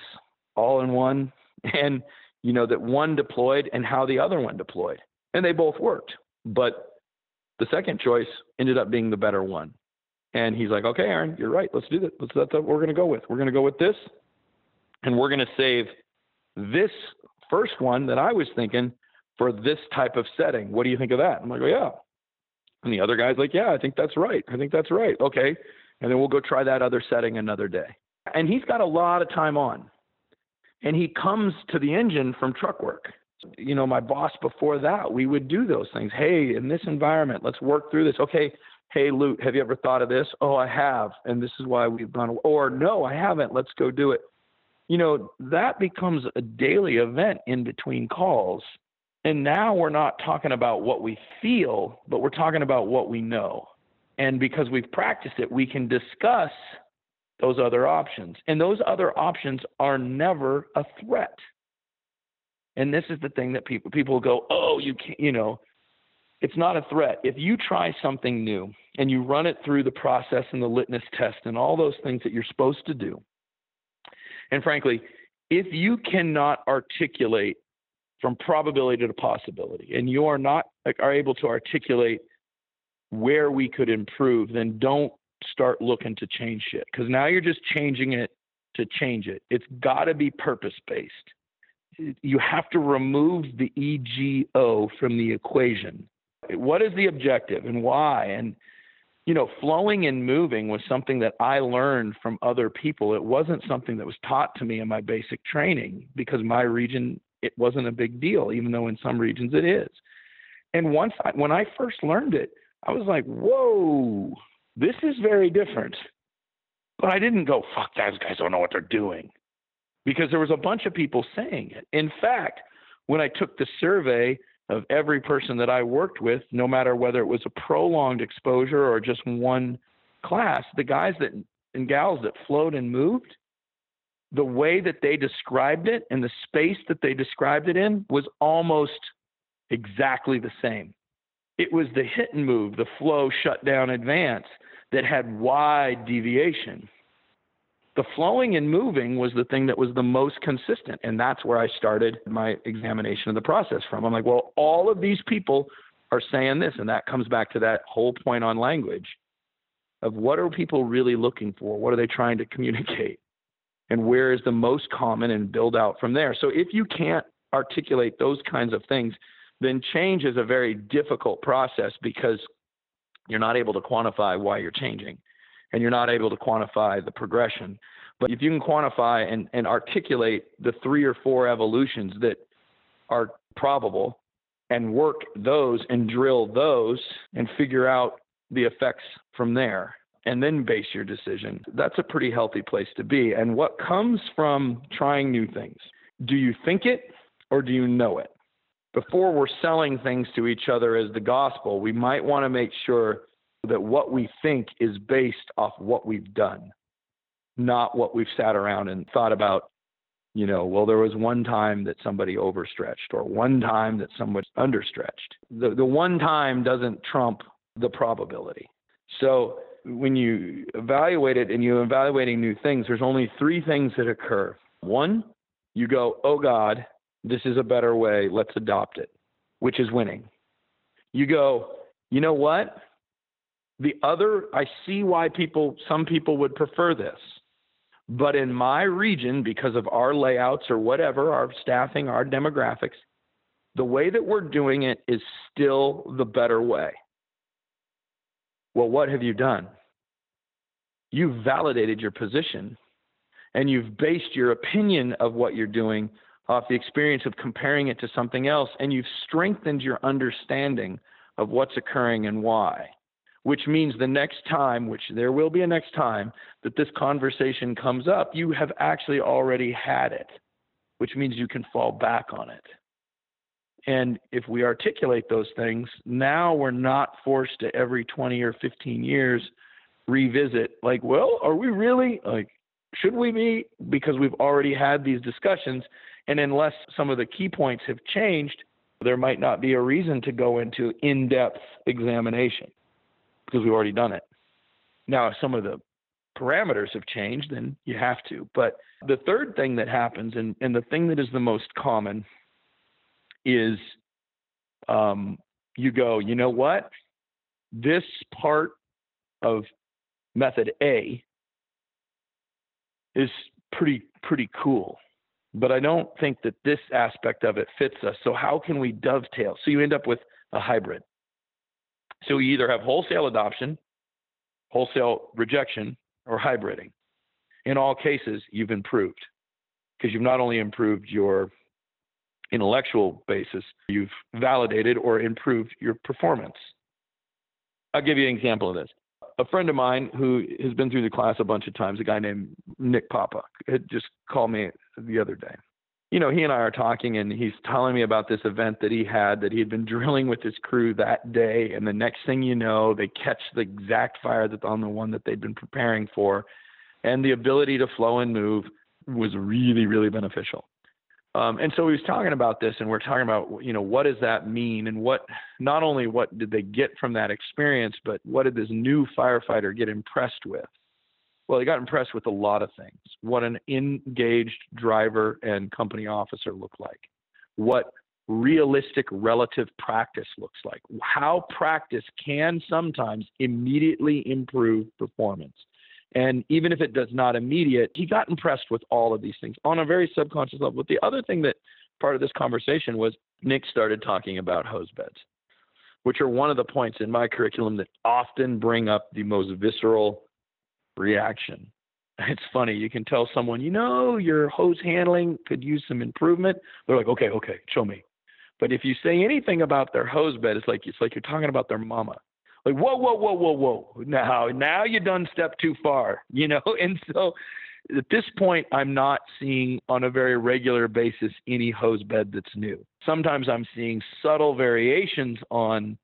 Speaker 2: all in one. And, you know, that one deployed and how the other one deployed. And they both worked. But the second choice ended up being the better one. And he's like, okay, Aaron, you're right. Let's do that. Let's, that's what we're going to go with. We're going to go with this. And we're going to save this first one that I was thinking for this type of setting. What do you think of that? I'm like, oh, yeah. And the other guy's like, yeah, I think that's right. I think that's right. Okay. And then we'll go try that other setting another day. And he's got a lot of time on. And he comes to the engine from truck work. You know, my boss before that, we would do those things. Hey, in this environment, let's work through this. Okay, hey, Lute, have you ever thought of this? Oh, I have, and this is why we've gone. Or no, I haven't. Let's go do it. You know, that becomes a daily event in between calls. And now we're not talking about what we feel, but we're talking about what we know. And because we've practiced it, we can discuss those other options. And those other options are never a threat. And this is the thing that people people go, oh, you can't, you know, it's not a threat. If you try something new and you run it through the process and the litmus test and all those things that you're supposed to do, and frankly, if you cannot articulate from probability to possibility and you are not are able to articulate where we could improve, then don't start looking to change shit because now you're just changing it to change it. It's got to be purpose based. You have to remove the EGO from the equation what is the objective and why? And you know, flowing and moving was something that I learned from other people. It wasn't something that was taught to me in my basic training because my region it wasn't a big deal, even though in some regions it is. And once I, when I first learned it, I was like, "Whoa, this is very different." But I didn't go, "Fuck, those guys don't know what they're doing," because there was a bunch of people saying it. In fact, when I took the survey of every person that I worked with, no matter whether it was a prolonged exposure or just one class, the guys that and gals that flowed and moved, the way that they described it and the space that they described it in was almost exactly the same. It was the hit and move, the flow, shut down, advance that had wide deviation the flowing and moving was the thing that was the most consistent. And that's where I started my examination of the process from. I'm like, well, all of these people are saying this. And that comes back to that whole point on language of what are people really looking for? What are they trying to communicate? And where is the most common and build out from there? So if you can't articulate those kinds of things, then change is a very difficult process because you're not able to quantify why you're changing and you're not able to quantify the progression. But if you can quantify and, and articulate the three or four evolutions that are probable and work those and drill those and figure out the effects from there and then base your decision. That's a pretty healthy place to be. And what comes from trying new things? Do you think it or do you know it? Before we're selling things to each other as the gospel, we might want to make sure that what we think is based off what we've done, not what we've sat around and thought about you know, well, there was one time that somebody overstretched or one time that someone understretched. The, the one time doesn't trump the probability. So when you evaluate it and you're evaluating new things, there's only three things that occur. One, you go, oh God, this is a better way, let's adopt it, which is winning. You go, you know what? The other, I see why people, some people would prefer this. But in my region, because of our layouts or whatever, our staffing, our demographics, the way that we're doing it is still the better way. Well, what have you done? You've validated your position and you've based your opinion of what you're doing off the experience of comparing it to something else, and you've strengthened your understanding of what's occurring and why which means the next time, which there will be a next time, that this conversation comes up, you have actually already had it, which means you can fall back on it. And if we articulate those things, now we're not forced to every 20 or 15 years revisit, like, well, are we really? Like, should we be? Because we've already had these discussions. And unless some of the key points have changed, there might not be a reason to go into in depth examination because we've already done it. Now, if some of the parameters have changed, then you have to. But the third thing that happens, and, and the thing that is the most common, is um, you go, you know what? This part of method A is pretty pretty cool, but I don't think that this aspect of it fits us. So how can we dovetail? So you end up with a hybrid. So you either have wholesale adoption, wholesale rejection, or hybriding. In all cases, you've improved because you've not only improved your intellectual basis, you've validated or improved your performance. I'll give you an example of this. A friend of mine who has been through the class a bunch of times, a guy named Nick Papa, had just called me the other day you know, he and I are talking, and he's telling me about this event that he had that he had been drilling with his crew that day. And the next thing you know, they catch the exact fire that's on the one that they'd been preparing for. And the ability to flow and move was really, really beneficial. Um, and so he was talking about this, and we're talking about, you know, what does that mean? And what, not only what did they get from that experience, but what did this new firefighter get impressed with? Well, he got impressed with a lot of things. What an engaged driver and company officer look like. What realistic relative practice looks like. How practice can sometimes immediately improve performance. And even if it does not immediate, he got impressed with all of these things on a very subconscious level. But the other thing that part of this conversation was Nick started talking about hose beds, which are one of the points in my curriculum that often bring up the most visceral reaction. It's funny. You can tell someone, you know, your hose handling could use some improvement. They're like, okay, okay, show me. But if you say anything about their hose bed, it's like it's like you're talking about their mama. Like, whoa, whoa, whoa, whoa, whoa. Now, now you done step too far, you know. And so, at this point, I'm not seeing on a very regular basis any hose bed that's new. Sometimes I'm seeing subtle variations on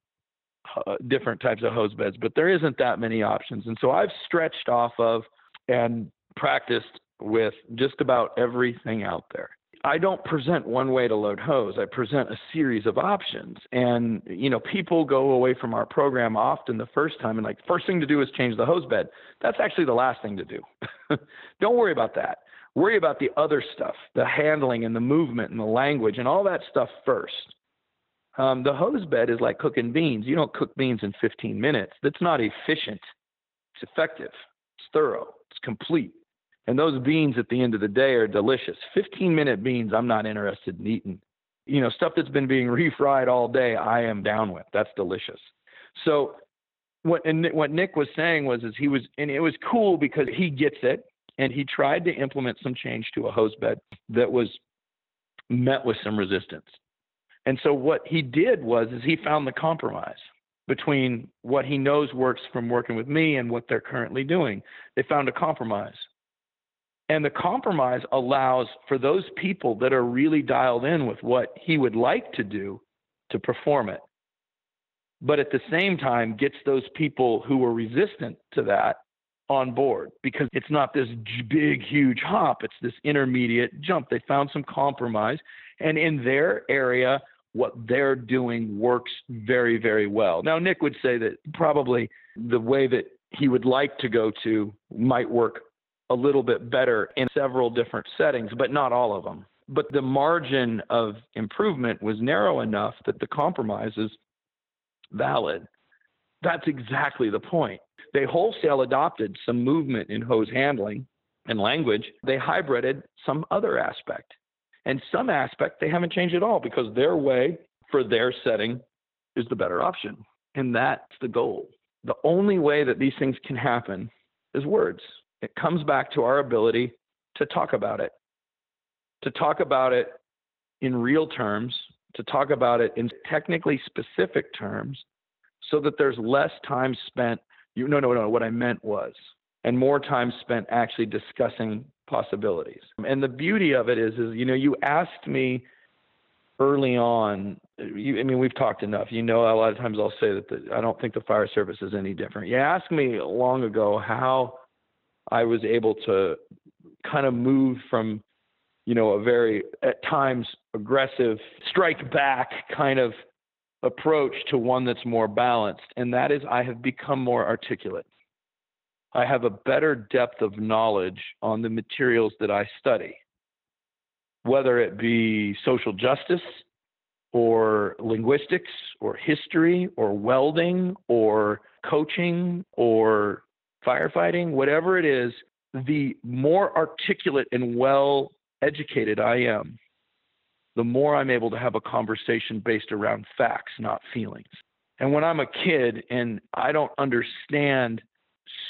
Speaker 2: different types of hose beds, but there isn't that many options. And so I've stretched off of and practiced with just about everything out there. I don't present one way to load hose. I present a series of options. And, you know, people go away from our program often the first time and like, first thing to do is change the hose bed. That's actually the last thing to do. don't worry about that. Worry about the other stuff, the handling and the movement and the language and all that stuff first. Um, the hose bed is like cooking beans. You don't cook beans in 15 minutes. That's not efficient. It's effective. It's thorough. It's complete. And those beans at the end of the day are delicious. 15 minute beans, I'm not interested in eating. You know, stuff that's been being refried all day, I am down with. That's delicious. So, what and what Nick was saying was, is he was, and it was cool because he gets it, and he tried to implement some change to a hose bed that was met with some resistance. And so what he did was is he found the compromise between what he knows works from working with me and what they're currently doing. They found a compromise. And the compromise allows for those people that are really dialed in with what he would like to do to perform it. But at the same time, gets those people who were resistant to that on board because it's not this big, huge hop. It's this intermediate jump. They found some compromise. And in their area, what they're doing works very, very well. Now, Nick would say that probably the way that he would like to go to might work a little bit better in several different settings, but not all of them. But the margin of improvement was narrow enough that the compromise is valid. That's exactly the point. They wholesale adopted some movement in hose handling and language. They hybrided some other aspect. And some aspect they haven't changed at all because their way for their setting is the better option. And that's the goal. The only way that these things can happen is words. It comes back to our ability to talk about it, to talk about it in real terms, to talk about it in technically specific terms, so that there's less time spent. You, no, no, no. What I meant was, and more time spent actually discussing possibilities. And the beauty of it is, is you know, you asked me early on. You, I mean, we've talked enough. You know, a lot of times I'll say that the, I don't think the fire service is any different. You asked me long ago how I was able to kind of move from, you know, a very at times aggressive strike back kind of approach to one that's more balanced, and that is I have become more articulate. I have a better depth of knowledge on the materials that I study, whether it be social justice or linguistics or history or welding or coaching or firefighting, whatever it is, the more articulate and well educated I am, the more I'm able to have a conversation based around facts, not feelings. And when I'm a kid and I don't understand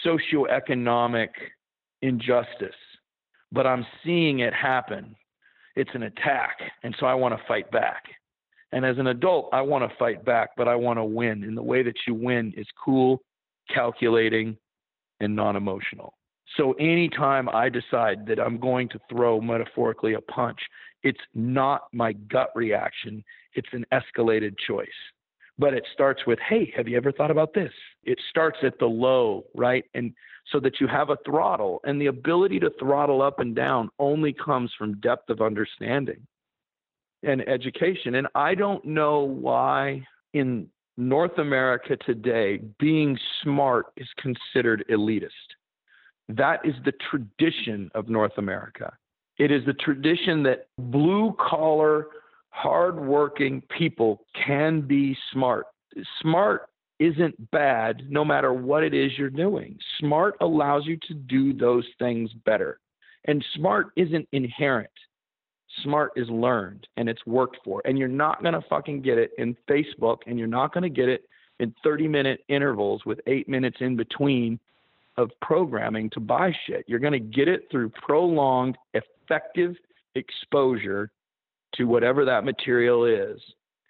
Speaker 2: socioeconomic injustice, but I'm seeing it happen. It's an attack. And so I want to fight back. And as an adult, I want to fight back, but I want to win. And the way that you win is cool, calculating, and non emotional. So anytime I decide that I'm going to throw metaphorically a punch, it's not my gut reaction, it's an escalated choice but it starts with, hey, have you ever thought about this? It starts at the low, right? And so that you have a throttle. And the ability to throttle up and down only comes from depth of understanding and education. And I don't know why in North America today, being smart is considered elitist. That is the tradition of North America. It is the tradition that blue collar, hardworking people can be smart. Smart isn't bad no matter what it is you're doing. Smart allows you to do those things better. And smart isn't inherent. Smart is learned and it's worked for. And you're not going to fucking get it in Facebook and you're not going to get it in 30 minute intervals with eight minutes in between of programming to buy shit. You're going to get it through prolonged, effective exposure to whatever that material is.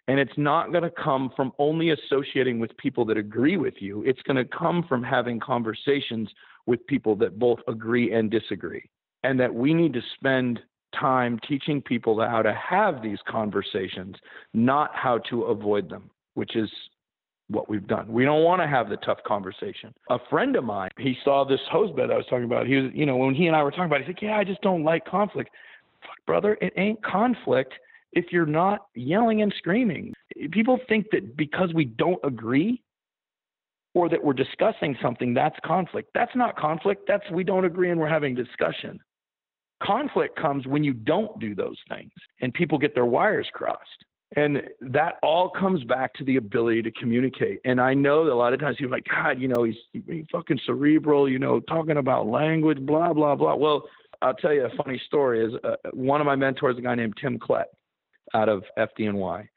Speaker 2: And it's not going to come from only associating with people that agree with you. It's going to come from having conversations with people that both agree and disagree. And that we need to spend time teaching people how to have these conversations, not how to avoid them, which is what we've done. We don't want to have the tough conversation. A friend of mine, he saw this hose bed I was talking about. He was, you know, when he and I were talking about it, he's like, Yeah, I just don't like conflict brother, it ain't conflict if you're not yelling and screaming. People think that because we don't agree or that we're discussing something, that's conflict. That's not conflict. That's we don't agree and we're having discussion. Conflict comes when you don't do those things and people get their wires crossed. And that all comes back to the ability to communicate. And I know that a lot of times you're like, God, you know, he's, he's fucking cerebral, you know, talking about language, blah, blah, blah. Well, I'll tell you a funny story. Is uh, one of my mentors, a guy named Tim Klett, out of FDNY,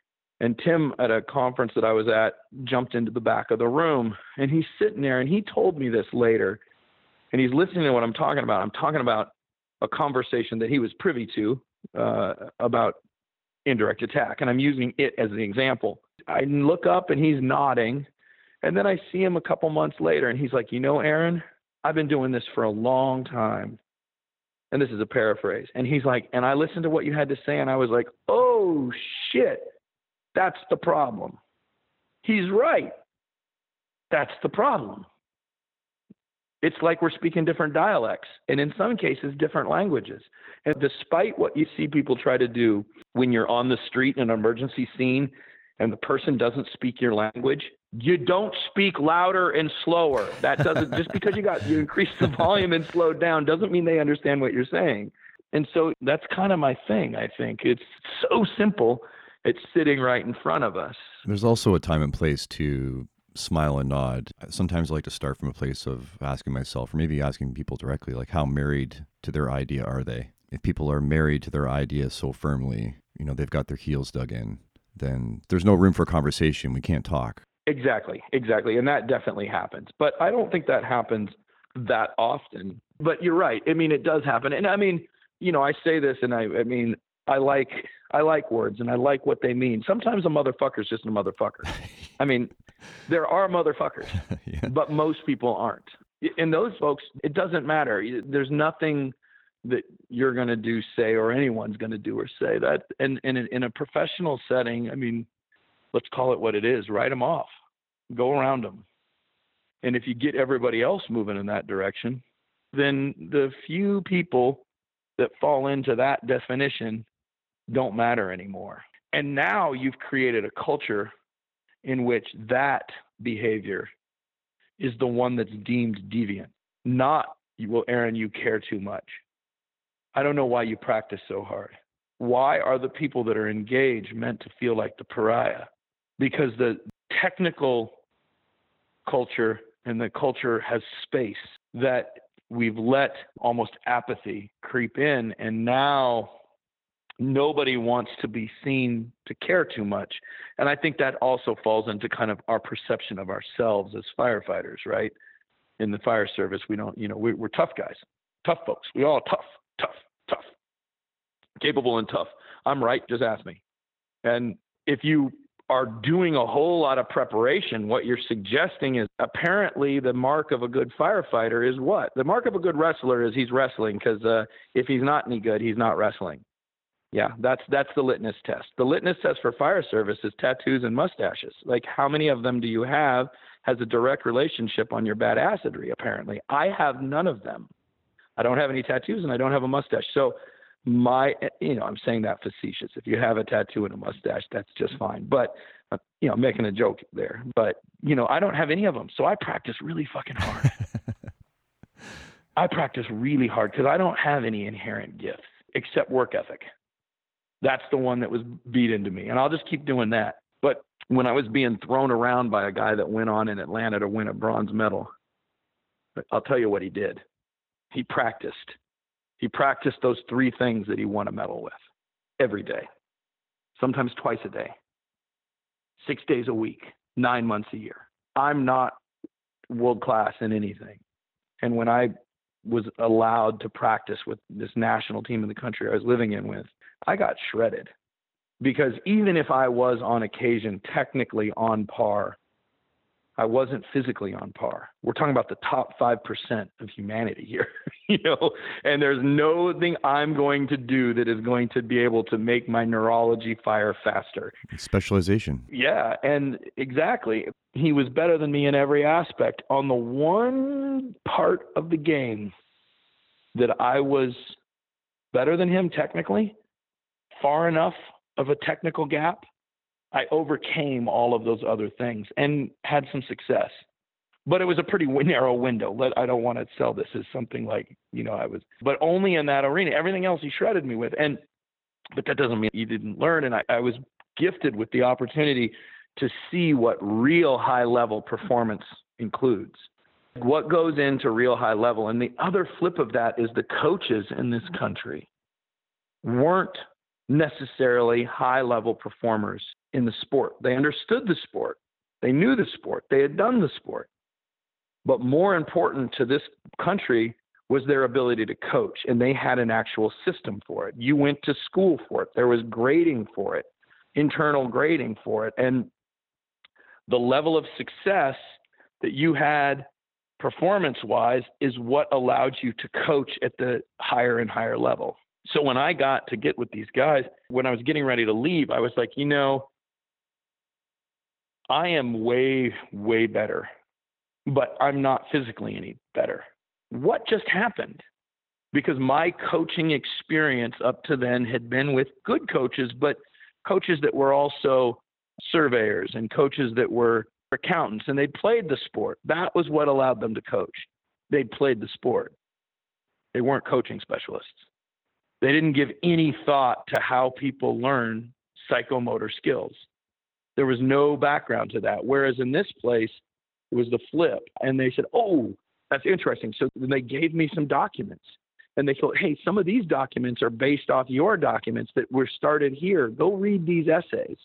Speaker 2: and Tim at a conference that I was at jumped into the back of the room, and he's sitting there, and he told me this later, and he's listening to what I'm talking about. I'm talking about a conversation that he was privy to uh, about indirect attack. And I'm using it as an example. I look up and he's nodding. And then I see him a couple months later and he's like, You know, Aaron, I've been doing this for a long time. And this is a paraphrase. And he's like, And I listened to what you had to say and I was like, Oh, shit. That's the problem. He's right. That's the problem. It's like we're speaking different dialects and in some cases different languages. And despite what you see people try to do when you're on the street in an emergency scene and the person doesn't speak your language, you don't speak louder and slower. That doesn't just because you got you increase the volume and slowed down doesn't mean they understand what you're saying. And so that's kind of my thing, I think. It's so simple. It's sitting right in front of us.
Speaker 1: There's also a time and place to smile and nod. Sometimes I like to start from a place of asking myself, or maybe asking people directly, like, how married to their idea are they? If people are married to their idea so firmly, you know, they've got their heels dug in, then there's no room for conversation. We can't talk.
Speaker 2: Exactly, exactly. And that definitely happens. But I don't think that happens that often. But you're right. I mean, it does happen. And I mean, you know, I say this and I, I mean, I like I like words and I like what they mean. Sometimes a motherfucker's just a motherfucker. I mean, there are motherfuckers, yeah. but most people aren't. And those folks, it doesn't matter. There's nothing that you're going to do, say, or anyone's going to do or say that. And, and in a professional setting, I mean, let's call it what it is. Write them off. Go around them. And if you get everybody else moving in that direction, then the few people that fall into that definition don't matter anymore. And now you've created a culture in which that behavior is the one that's deemed deviant, not, well, Aaron, you care too much. I don't know why you practice so hard. Why are the people that are engaged meant to feel like the pariah? Because the technical culture and the culture has space that we've let almost apathy creep in. And now nobody wants to be seen to care too much. And I think that also falls into kind of our perception of ourselves as firefighters, right? In the fire service, we don't, you know, we, are tough guys, tough folks. We all tough, tough, tough, capable and tough. I'm right. Just ask me. And if you are doing a whole lot of preparation, what you're suggesting is apparently the mark of a good firefighter is what? The mark of a good wrestler is he's wrestling because uh, if he's not any good, he's not wrestling. Yeah, that's that's the litmus test. The litmus test for fire service is tattoos and mustaches. Like how many of them do you have has a direct relationship on your badassery apparently. I have none of them. I don't have any tattoos and I don't have a mustache. So my you know, I'm saying that facetious. If you have a tattoo and a mustache, that's just fine. But uh, you know, making a joke there. But you know, I don't have any of them. So I practice really fucking hard. I practice really hard because I don't have any inherent gifts except work ethic. That's the one that was beat into me. And I'll just keep doing that. But when I was being thrown around by a guy that went on in Atlanta to win a bronze medal, I'll tell you what he did. He practiced. He practiced those three things that he won a medal with every day, sometimes twice a day, six days a week, nine months a year. I'm not world class in anything. And when I was allowed to practice with this national team in the country I was living in with, I got shredded because even if I was on occasion technically on par, I wasn't physically on par. We're talking about the top 5% of humanity here, you know, and there's nothing I'm going to do that is going to be able to make my neurology fire faster.
Speaker 1: Specialization.
Speaker 2: Yeah, and exactly. He was better than me in every aspect. On the one part of the game that I was better than him technically, far enough of a technical gap, I overcame all of those other things and had some success. But it was a pretty narrow window. I don't want to sell this as something like, you know, I was, but only in that arena. Everything else he shredded me with. And, but that doesn't mean you didn't learn. And I, I was gifted with the opportunity to see what real high level performance includes. What goes into real high level. And the other flip of that is the coaches in this country weren't necessarily high level performers in the sport. They understood the sport, they knew the sport, they had done the sport. But more important to this country was their ability to coach, and they had an actual system for it. You went to school for it. There was grading for it, internal grading for it, and the level of success that you had performance wise is what allowed you to coach at the higher and higher level. So when I got to get with these guys, when I was getting ready to leave, I was like, you know, I am way, way better, but I'm not physically any better. What just happened? Because my coaching experience up to then had been with good coaches, but coaches that were also surveyors and coaches that were accountants and they played the sport. That was what allowed them to coach. They played the sport. They weren't coaching specialists. They didn't give any thought to how people learn psychomotor skills. There was no background to that. Whereas in this place, it was the flip. And they said, Oh, that's interesting. So they gave me some documents. And they thought, hey, some of these documents are based off your documents that were started here. Go read these essays.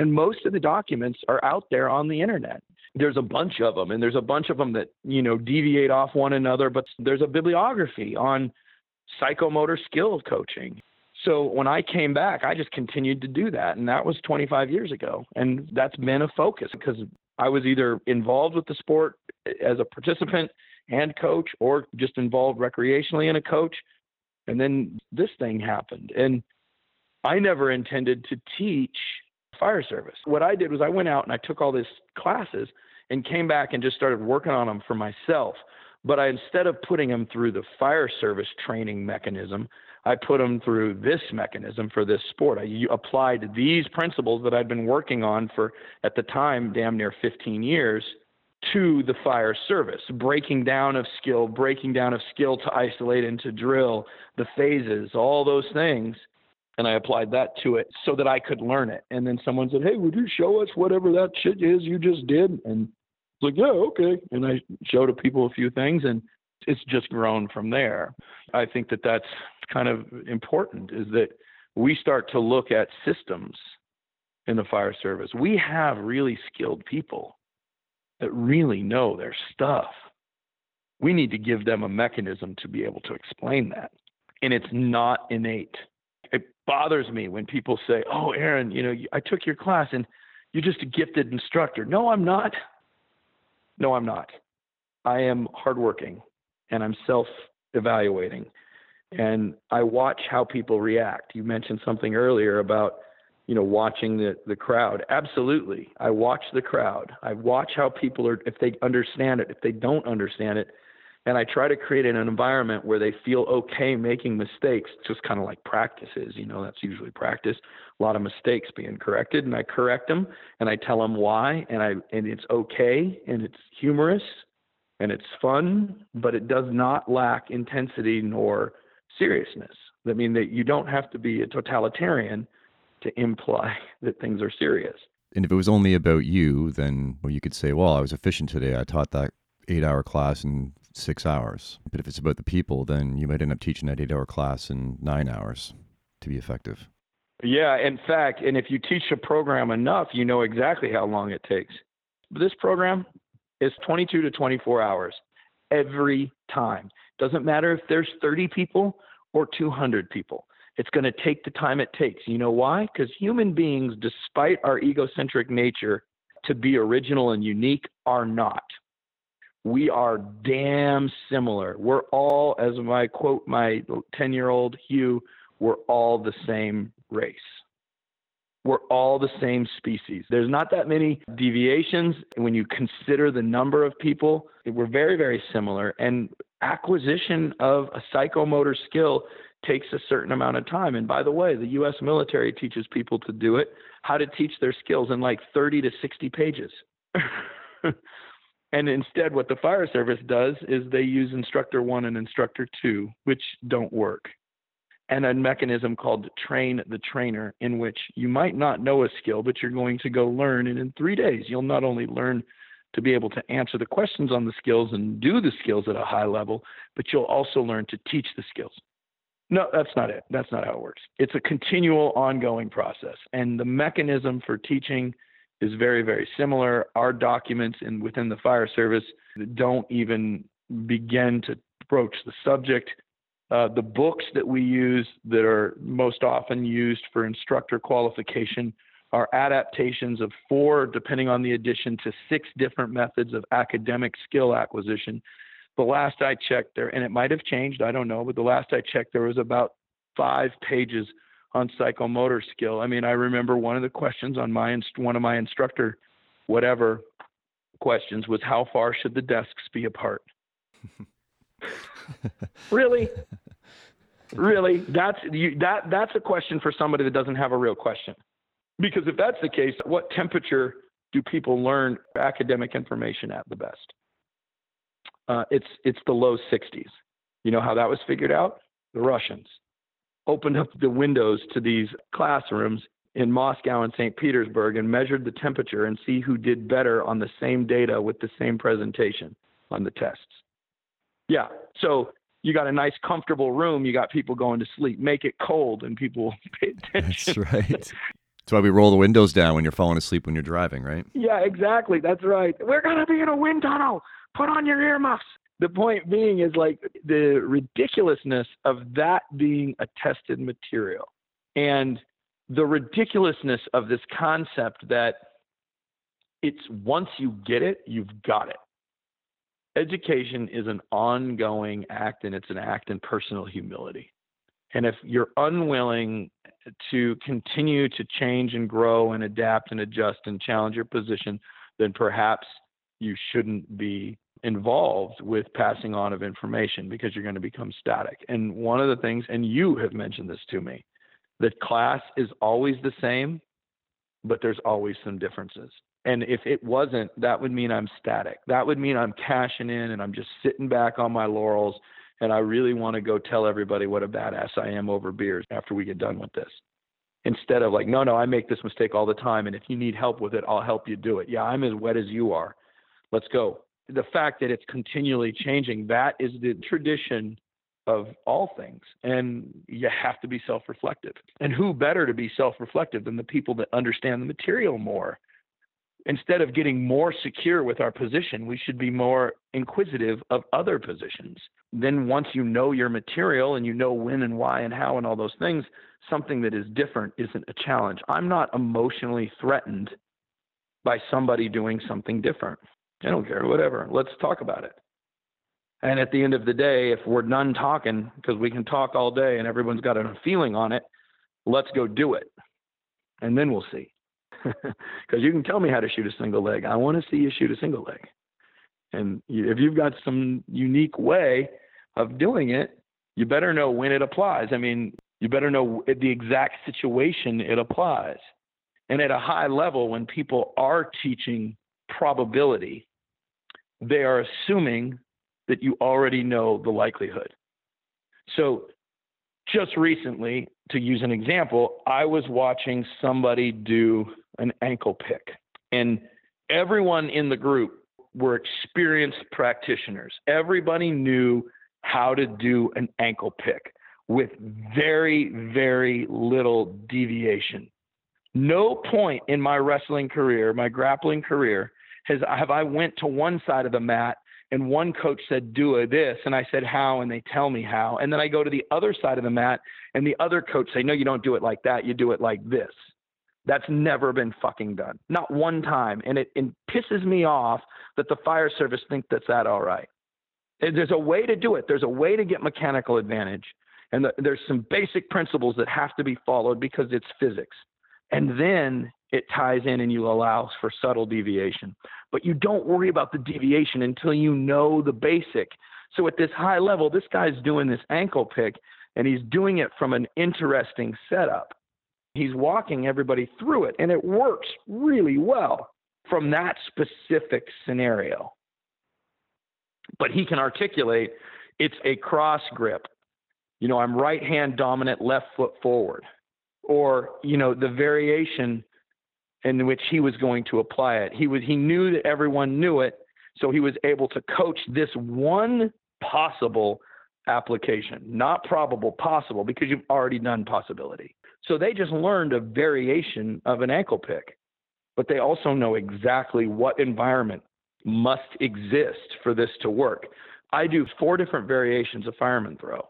Speaker 2: And most of the documents are out there on the internet. There's a bunch of them, and there's a bunch of them that, you know, deviate off one another, but there's a bibliography on psychomotor skill coaching. So when I came back, I just continued to do that. And that was 25 years ago. And that's been a focus because I was either involved with the sport eh, as a participant and coach or just involved recreationally in a coach. And then this thing happened. And I never intended to teach fire service. What I did was I went out and I took all these classes and came back and just started working on them for myself. But I instead of putting them through the fire service training mechanism, I put them through this mechanism for this sport. I applied these principles that I'd been working on for at the time damn near 15 years to the fire service, breaking down of skill, breaking down of skill to isolate and to drill, the phases, all those things and I applied that to it so that I could learn it. And then someone said, "Hey, would you show us whatever that shit is you just did?" And it's like, "Yeah, okay." And I showed people a few things, and it's just grown from there. I think that that's kind of important is that we start to look at systems in the fire service. We have really skilled people that really know their stuff. We need to give them a mechanism to be able to explain that. And it's not innate it bothers me when people say, "Oh, Aaron, you know, I took your class and you're just a gifted instructor." No, I'm not. No, I'm not. I am hardworking and I'm self-evaluating, and I watch how people react. You mentioned something earlier about you know watching the the crowd absolutely i watch the crowd i watch how people are if they understand it if they don't understand it and I try to create an environment where they feel okay making mistakes, just kind of like practices. You know, that's usually practice. A lot of mistakes being corrected, and I correct them, and I tell them why, and I and it's okay, and it's humorous, and it's fun, but it does not lack intensity nor seriousness. I mean that you don't have to be a totalitarian to imply that things are serious.
Speaker 1: And if it was only about you, then well, you could say, "Well, I was efficient today. I taught that eight-hour class in six hours. But if it's about the people, then you might end up teaching that eight hour class in nine hours to be effective.
Speaker 2: Yeah, in fact, and if you teach a program enough, you know exactly how long it takes. But this program is 22 to 24 hours every time. Doesn't matter if there's 30 people or 200 people. It's going to take the time it takes. You know why? Because human beings, despite our egocentric nature to be original and unique, are not we are damn similar. We're all, as my quote my 10 year old Hugh, we're all the same race. We're all the same species. There's not that many deviations. When you consider the number of people, we're very, very similar. And acquisition of a psychomotor skill takes a certain amount of time. And by the way, the US military teaches people to do it, how to teach their skills in like 30 to 60 pages. And instead, what the fire service does is they use instructor one and instructor two, which don't work, and a mechanism called train the trainer, in which you might not know a skill, but you're going to go learn. And in three days, you'll not only learn to be able to answer the questions on the skills and do the skills at a high level, but you'll also learn to teach the skills. No, that's not it. That's not how it works. It's a continual, ongoing process. And the mechanism for teaching is very, very similar. Our documents in within the fire service don't even begin to broach the subject. Uh, the books that we use that are most often used for instructor qualification are adaptations of four, depending on the edition, to six different methods of academic skill acquisition. The last I checked there, and it might have changed, I don't know, but the last I checked, there was about five pages on psychomotor skill. I mean, I remember one of the questions on my inst- one of my instructor, whatever questions was how far should the desks be apart? really? Really? That's you, that that's a question for somebody that doesn't have a real question. Because if that's the case, what temperature do people learn academic information at the best? Uh, it's it's the low 60s. You know how that was figured out? The Russians opened up the windows to these classrooms in Moscow and St. Petersburg and measured the temperature and see who did better on the same data with the same presentation on the tests. Yeah, so you got a nice comfortable room, you got people going to sleep. Make it cold and people pay attention.
Speaker 1: That's right. That's why we roll the windows down when you're falling asleep when you're driving, right?
Speaker 2: Yeah, exactly. That's right. We're going to be in a wind tunnel. Put on your earmuffs the point being is like the ridiculousness of that being a tested material and the ridiculousness of this concept that it's once you get it, you've got it. Education is an ongoing act and it's an act in personal humility. And if you're unwilling to continue to change and grow and adapt and adjust and challenge your position, then perhaps you shouldn't be involved with passing on of information because you're going to become static. And one of the things, and you have mentioned this to me, that class is always the same, but there's always some differences. And if it wasn't, that would mean I'm static. That would mean I'm cashing in and I'm just sitting back on my laurels. And I really want to go tell everybody what a badass I am over beers after we get done with this. Instead of like, no, no, I make this mistake all the time. And if you need help with it, I'll help you do it. Yeah, I'm as wet as you are. Let's go the fact that it's continually changing, that is the tradition of all things. And you have to be self reflective. And who better to be self reflective than the people that understand the material more? Instead of getting more secure with our position, we should be more inquisitive of other positions. Then, once you know your material and you know when and why and how and all those things, something that is different isn't a challenge. I'm not emotionally threatened by somebody doing something different. I don't care, whatever. Let's talk about it. And at the end of the day, if we're done talking, because we can talk all day and everyone's got a feeling on it, let's go do it. And then we'll see. Because you can tell me how to shoot a single leg. I want to see you shoot a single leg. And if you've got some unique way of doing it, you better know when it applies. I mean, you better know the exact situation it applies. And at a high level, when people are teaching probability, they are assuming that you already know the likelihood. So, just recently, to use an example, I was watching somebody do an ankle pick, and everyone in the group were experienced practitioners. Everybody knew how to do an ankle pick with very, very little deviation. No point in my wrestling career, my grappling career, has have I went to one side of the mat and one coach said do this and I said how and they tell me how and then I go to the other side of the mat and the other coach say no you don't do it like that you do it like this. That's never been fucking done. Not one time and it, it pisses me off that the fire service think that's that all right. There's a way to do it. There's a way to get mechanical advantage and the, there's some basic principles that have to be followed because it's physics. And then it ties in and you allow for subtle deviation. But you don't worry about the deviation until you know the basic. So at this high level, this guy's doing this ankle pick and he's doing it from an interesting setup. He's walking everybody through it and it works really well from that specific scenario. But he can articulate it's a cross grip. You know, I'm right hand dominant, left foot forward. Or, you know, the variation in which he was going to apply it. He was he knew that everyone knew it, so he was able to coach this one possible application, not probable, possible, because you've already done possibility. So they just learned a variation of an ankle pick, but they also know exactly what environment must exist for this to work. I do four different variations of fireman throw.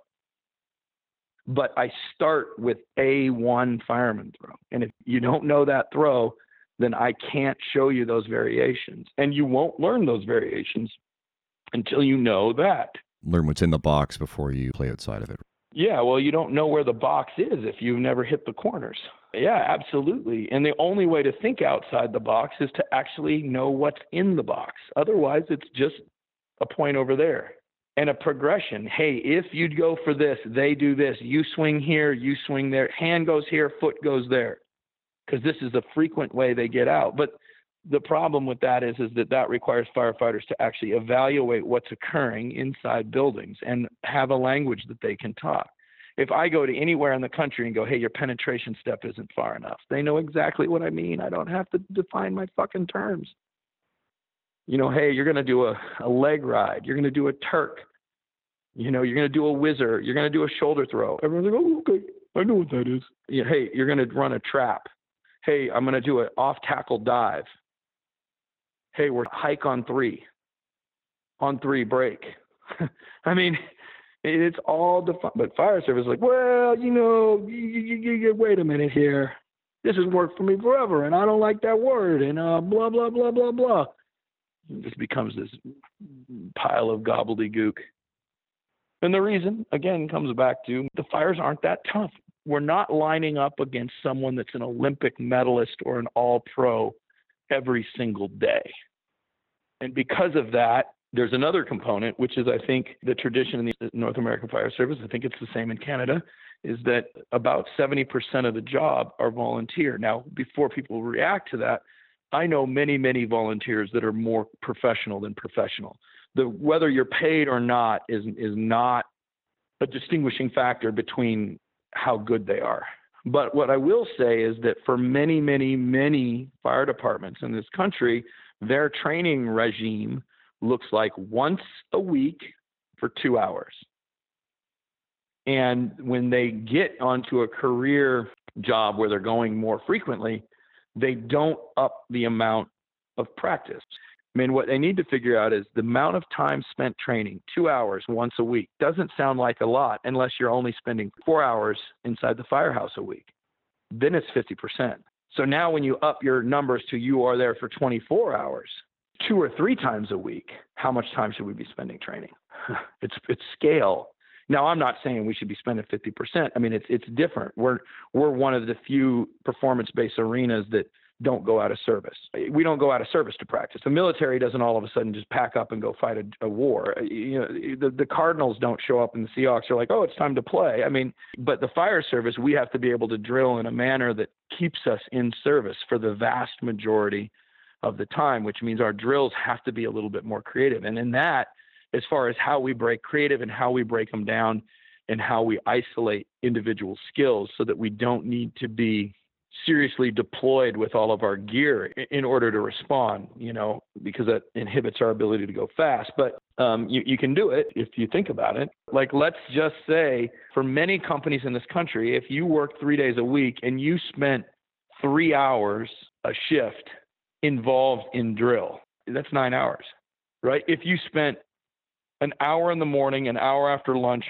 Speaker 2: But I start with A1 fireman throw. And if you don't know that throw, then I can't show you those variations. And you won't learn those variations until you know that.
Speaker 1: Learn what's in the box before you play outside of it.
Speaker 2: Yeah, well, you don't know where the box is if you've never hit the corners. Yeah, absolutely. And the only way to think outside the box is to actually know what's in the box. Otherwise, it's just a point over there and a progression. Hey, if you'd go for this, they do this. You swing here, you swing there. Hand goes here, foot goes there. Because this is the frequent way they get out. But the problem with that is, is that that requires firefighters to actually evaluate what's occurring inside buildings and have a language that they can talk. If I go to anywhere in the country and go, hey, your penetration step isn't far enough, they know exactly what I mean. I don't have to define my fucking terms. You know, hey, you're going to do a, a leg ride, you're going to do a Turk, you know, you're going to do a whizzer, you're going to do a shoulder throw. Everyone's like, oh, okay, I know what that is. Yeah, hey, you're going to run a trap. Hey, I'm going to do an off tackle dive hey, we're hike on three, on three break. I mean, it's all defined. But fire service like, well, you know, you, you, you, wait a minute here. This has worked for me forever, and I don't like that word, and uh, blah blah blah blah blah. It becomes this pile of gobbledygook. And the reason, again, comes back to the fires aren't that tough. We're not lining up against someone that's an Olympic medalist or an all pro every single day. And because of that, there's another component, which is, I think, the tradition in the North American Fire Service, I think it's the same in Canada, is that about 70% of the job are volunteer. Now, before people react to that, I know many, many volunteers that are more professional than professional. The whether you're paid or not is is not a distinguishing factor between how good they are. But what I will say is that for many, many, many fire departments in this country, their training regime looks like once a week for two hours. And when they get onto a career job where they're going more frequently, they don't up the amount of practice. I mean, what they need to figure out is the amount of time spent training, two hours once a week, doesn't sound like a lot unless you're only spending four hours inside the firehouse a week. Then it's 50%. So now when you up your numbers to you are there for 24 hours, two or three times a week, how much time should we be spending training? it's it's scale. Now I'm not saying we should be spending 50%. I mean it's it's different. We're we're one of the few performance-based arenas that don't go out of service. We don't go out of service to practice. The military doesn't all of a sudden just pack up and go fight a, a war. Uh, you know, the, the Cardinals don't show up and the Seahawks are like, oh, it's time to play. I mean, but the fire service, we have to be able to drill in a manner that keeps us in service for the vast majority of the time, which means our drills have to be a little bit more creative. And in that, as far as how we break creative and how we break them down and how we isolate individual skills so that we don't need to be seriously deployed with all of our gear in order to respond, you know, because that inhibits our ability to go fast. But um, you, you can do it if you think about it. Like, let's just say for many companies in this country, if you work three days a week and you spent three hours a shift involved in drill, that's nine hours, right? If you spent an hour in the morning, an hour after lunch,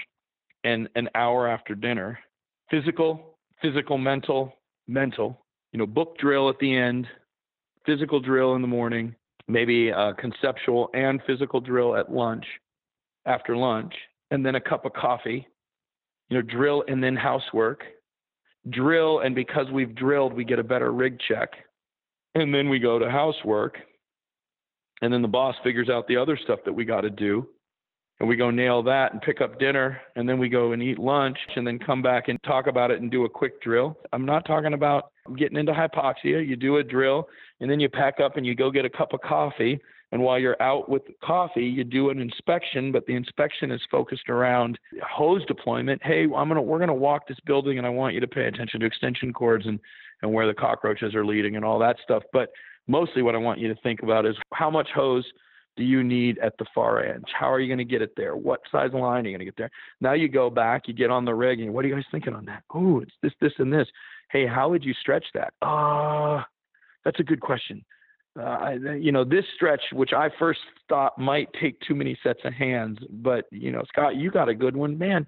Speaker 2: and an hour after dinner, physical, physical, mental, mental, you know, book drill at the end, physical drill in the morning, maybe a conceptual and physical drill at lunch, after lunch, and then a cup of coffee, you know, drill and then housework, drill, and because we've drilled, we get a better rig check, and then we go to housework, and then the boss figures out the other stuff that we got to do, and we go nail that and pick up dinner and then we go and eat lunch and then come back and talk about it and do a quick drill. I'm not talking about getting into hypoxia. You do a drill and then you pack up and you go get a cup of coffee. And while you're out with coffee, you do an inspection, but the inspection is focused around hose deployment. Hey, I'm gonna we're gonna walk this building and I want you to pay attention to extension cords and, and where the cockroaches are leading and all that stuff. But mostly what I want you to think about is how much hose do you need at the far end? How are you going to get it there? What size line are you going to get there? Now you go back, you get on the rig, and what are you guys thinking on that? Oh, it's this, this, and this. Hey, how would you stretch that? Ah, uh, that's a good question. uh, you know, this stretch, which I first thought might take too many sets of hands, but you know, Scott, you got a good one, man.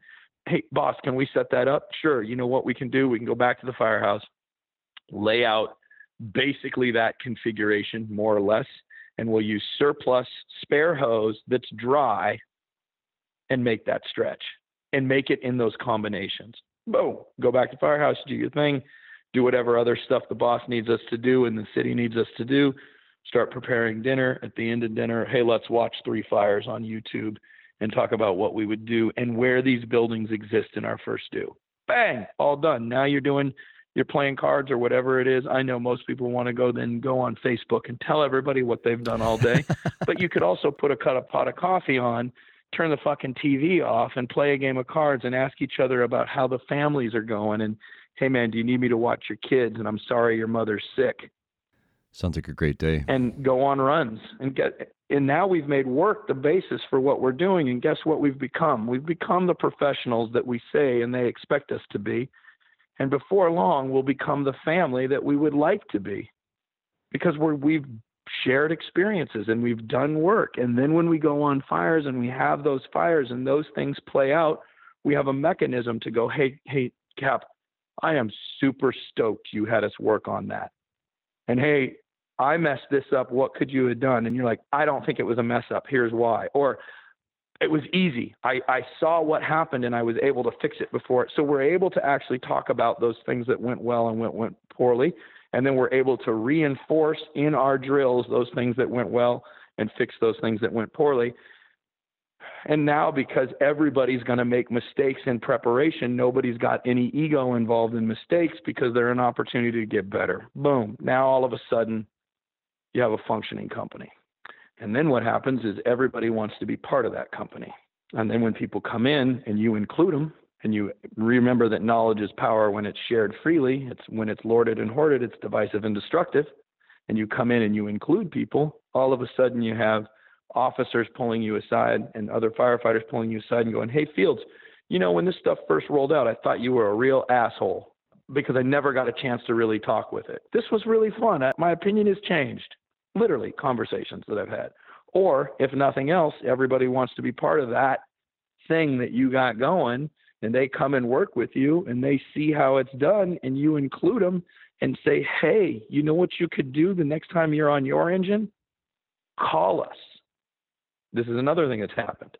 Speaker 2: Hey, boss, can we set that up? Sure. You know what we can do? We can go back to the firehouse, lay out basically that configuration more or less, and we'll use surplus spare hose that's dry and make that stretch and make it in those combinations. Boom. Go back to firehouse, do your thing, do whatever other stuff the boss needs us to do and the city needs us to do. Start preparing dinner. At the end of dinner, hey, let's watch Three Fires on YouTube and talk about what we would do and where these buildings exist in our first due. Bang, all done. Now you're doing you're playing cards or whatever it is. I know most people want to go then go on Facebook and tell everybody what they've done all day. but you could also put a cut of pot of coffee on, turn the fucking TV off and play a game of cards and ask each other about how the families are going and hey man, do you need me to watch your kids? And I'm sorry your mother's sick.
Speaker 1: Sounds like a great day.
Speaker 2: And go on runs and get and now we've made work the basis for what we're doing and guess what we've become? We've become the professionals that we say and they expect us to be. And before long we'll become the family that we would like to be. Because we're we've shared experiences and we've done work. And then when we go on fires and we have those fires and those things play out, we have a mechanism to go, hey, hey, Cap, I am super stoked you had us work on that. And hey, I messed this up. What could you have done? And you're like, I don't think it was a mess up. Here's why. Or it was easy. I, I saw what happened and I was able to fix it before. So we're able to actually talk about those things that went well and went went poorly. And then we're able to reinforce in our drills those things that went well and fix those things that went poorly. And now, because everybody's going to make mistakes in preparation, nobody's got any ego involved in mistakes because they're an opportunity to get better. Boom. Now, all of a sudden, you have a functioning company. And then what happens is everybody wants to be part of that company. And then when people come in and you include them, and you remember that knowledge is power when it's shared freely, it's when it's lorded and hoarded, it's divisive and destructive. And you come in and you include people, all of a sudden you have officers pulling you aside and other firefighters pulling you aside and going, Hey, Fields, you know, when this stuff first rolled out, I thought you were a real asshole because I never got a chance to really talk with it. This was really fun. My opinion has changed. Literally, conversations that I've had. Or if nothing else, everybody wants to be part of that thing that you got going and they come and work with you and they see how it's done and you include them and say, hey, you know what you could do the next time you're on your engine? Call us. This is another thing that's happened.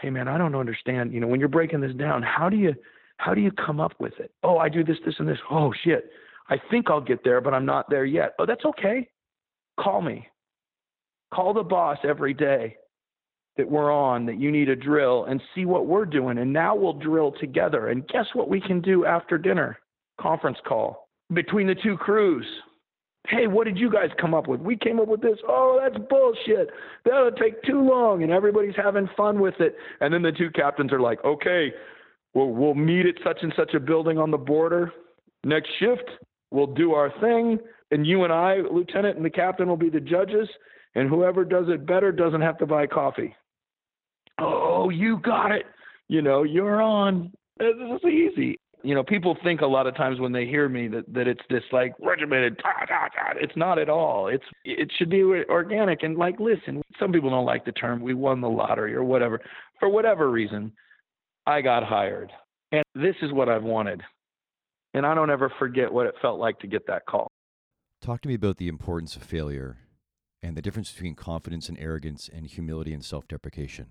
Speaker 2: Hey man, I don't understand. You know, when you're breaking this down, how do you how do you come up with it? Oh, I do this, this, and this. Oh shit. I think I'll get there, but I'm not there yet. Oh, that's okay. Call me. Call the boss every day that we're on that you need a drill and see what we're doing. And now we'll drill together. And guess what we can do after dinner? Conference call between the two crews. Hey, what did you guys come up with? We came up with this. Oh, that's bullshit. That'll take too long. And everybody's having fun with it. And then the two captains are like, okay, we'll, we'll meet at such and such a building on the border. Next shift, we'll do our thing. And you and I, Lieutenant and the captain, will be the judges. And whoever does it better doesn't have to buy coffee. Oh, you got it. You know, you're on. This is easy you know, people think a lot of times when they hear me that, that it's this like regimented, it's not at all. It's, it should be organic. And like, listen, some people don't like the term, we won the lottery or whatever. For whatever reason, I got hired. And this is what I've wanted. And I don't ever forget what it felt like to get that call.
Speaker 1: Talk to me about the importance of failure and the difference between confidence and arrogance and humility and self deprecation.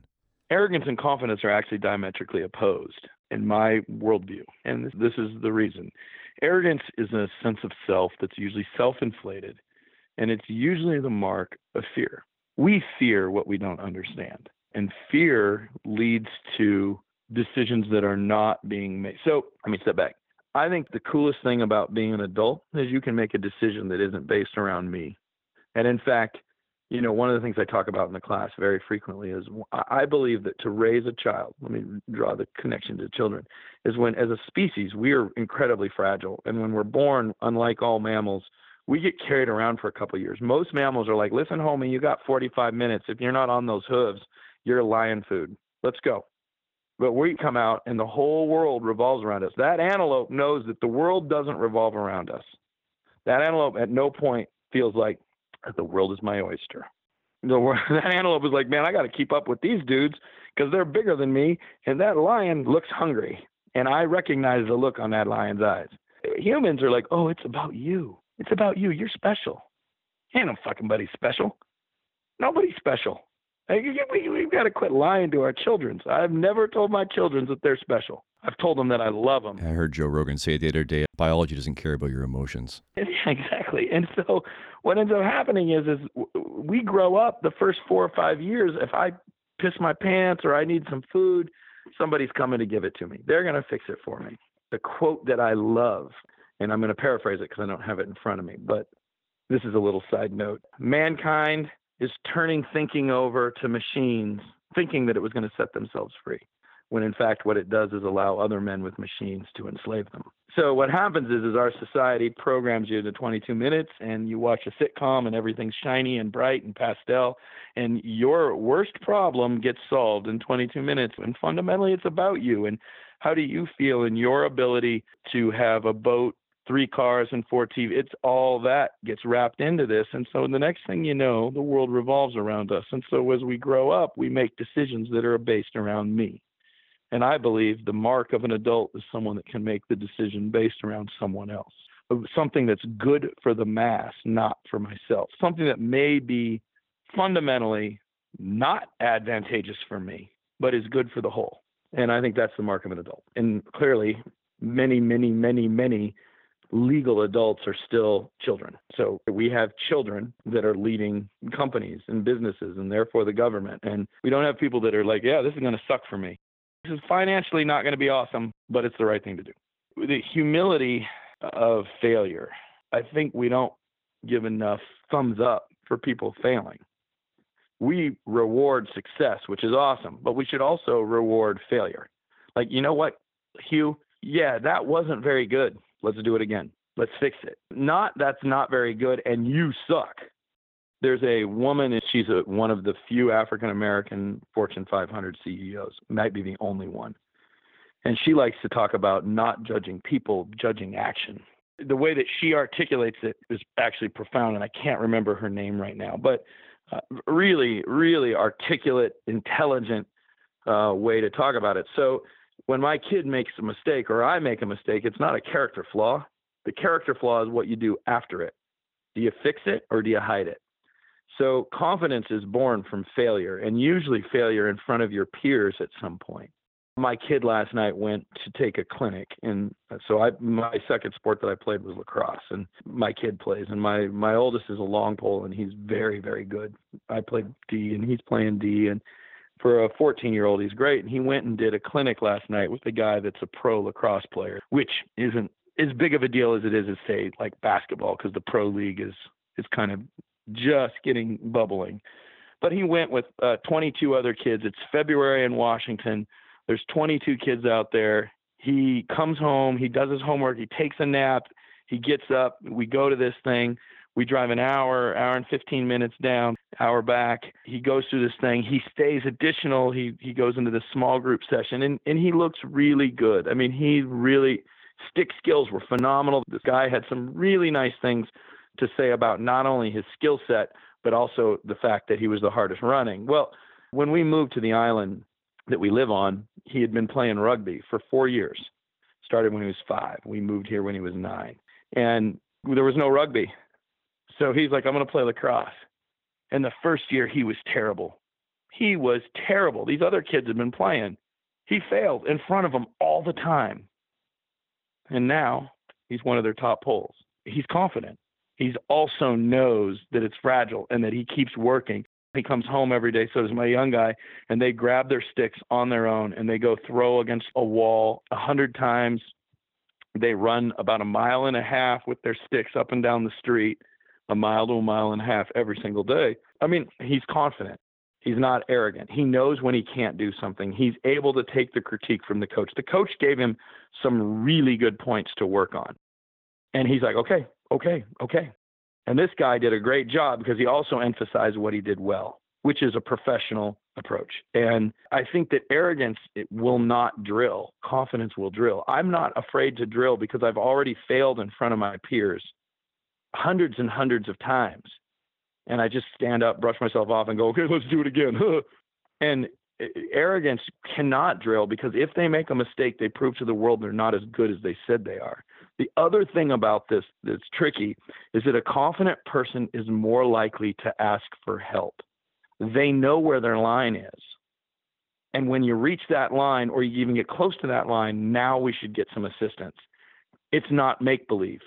Speaker 2: Arrogance and confidence are actually diametrically opposed in my worldview. And this is the reason. Arrogance is a sense of self that's usually self inflated, and it's usually the mark of fear. We fear what we don't understand, and fear leads to decisions that are not being made. So let me step back. I think the coolest thing about being an adult is you can make a decision that isn't based around me. And in fact, you know, one of the things I talk about in the class very frequently is I believe that to raise a child, let me draw the connection to children, is when as a species we are incredibly fragile. And when we're born, unlike all mammals, we get carried around for a couple of years. Most mammals are like, listen, homie, you got 45 minutes. If you're not on those hooves, you're lion food. Let's go. But we come out and the whole world revolves around us. That antelope knows that the world doesn't revolve around us. That antelope at no point feels like The world is my oyster. That antelope is like, man, I got to keep up with these dudes because they're bigger than me, and that lion looks hungry. And I recognize the look on that lion's eyes. Humans are like, oh, it's about you. It's about you. You're special. Ain't no fucking buddy special. Nobody's special. We, we've got to quit lying to our children. I've never told my children that they're special. I've told them that I love them.
Speaker 1: I heard Joe Rogan say the other day, biology doesn't care about your emotions.
Speaker 2: Yeah, exactly. And so what ends up happening is, is we grow up the first four or five years. If I piss my pants or I need some food, somebody's coming to give it to me. They're going to fix it for me. The quote that I love, and I'm going to paraphrase it because I don't have it in front of me, but this is a little side note. Mankind is turning thinking over to machines, thinking that it was going to set themselves free when in fact what it does is allow other men with machines to enslave them. So what happens is, is our society programs you to 22 minutes and you watch a sitcom and everything's shiny and bright and pastel and your worst problem gets solved in 22 minutes and fundamentally it's about you and how do you feel in your ability to have a boat three cars and four TV. It's all that gets wrapped into this. And so the next thing you know, the world revolves around us. And so as we grow up, we make decisions that are based around me. And I believe the mark of an adult is someone that can make the decision based around someone else. Something that's good for the mass, not for myself. Something that may be fundamentally not advantageous for me, but is good for the whole. And I think that's the mark of an adult. And clearly, many, many, many, many legal adults are still children. So we have children that are leading companies and businesses and therefore the government. And we don't have people that are like, yeah, this is going to suck for me. This is financially not going to be awesome, but it's the right thing to do. The humility of failure. I think we don't give enough thumbs up for people failing. We reward success, which is awesome, but we should also reward failure. Like, you know what, Hugh? Yeah, that wasn't very good Let's do it again. Let's fix it. Not that's not very good and you suck. There's a woman, and she's a, one of the few African American Fortune 500 CEOs, might be the only one. And she likes to talk about not judging people, judging action. The way that she articulates it is actually profound, and I can't remember her name right now, but uh, really, really articulate, intelligent uh, way to talk about it. So when my kid makes a mistake or I make a mistake, it's not a character flaw. The character flaw is what you do after it. Do you fix it or do you hide it? So confidence is born from failure and usually failure in front of your peers at some point. My kid last night went to take a clinic and so I my second sport that I played was lacrosse and my kid plays and my my oldest is a long pole and he's very very good. I played D and he's playing D and for a 14 year old, he's great. And he went and did a clinic last night with a guy that's a pro lacrosse player, which isn't as big of a deal as it is, as say, like basketball, because the pro league is is kind of just getting bubbling. But he went with uh, 22 other kids. It's February in Washington. There's 22 kids out there. He comes home. He does his homework. He takes a nap. He gets up. We go to this thing. We drive an hour, hour and 15 minutes down, hour back. He goes through this thing. He stays additional. He he goes into this small group session and, and he looks really good. I mean, he really stick skills were phenomenal. This guy had some really nice things to say about not only his skill set, but also the fact that he was the hardest running. Well, when we moved to the island that we live on, he had been playing rugby for four years. Started when he was five. We moved here when he was nine. And there was no rugby. So he's like, I'm going to play lacrosse. And the first year, he was terrible. He was terrible. These other kids had been playing. He failed in front of them all the time. And now he's one of their top poles. He's confident. He also knows that it's fragile and that he keeps working. He comes home every day, so does my young guy, and they grab their sticks on their own and they go throw against a wall a hundred times. They run about a mile and a half with their sticks up and down the street a mile to a mile and a half every single day. I mean, he's confident. He's not arrogant. He knows when he can't do something. He's able to take the critique from the coach. The coach gave him some really good points to work on. And he's like, okay, okay, okay. And this guy did a great job because he also emphasized what he did well, which is a professional approach. And I think that arrogance it will not drill. Confidence will drill. I'm not afraid to drill because I've already failed in front of my peers hundreds and hundreds of times. and I just stand up, brush myself off, and go, okay, let's do it again. and arrogance cannot drill because if they make a mistake, they prove to the world they're not as good as they said they are. The other thing about this that's tricky is that a confident person is more likely to ask for help. They know where their line is. And when you reach that line or you even get close to that line, now we should get some assistance. It's not make believe.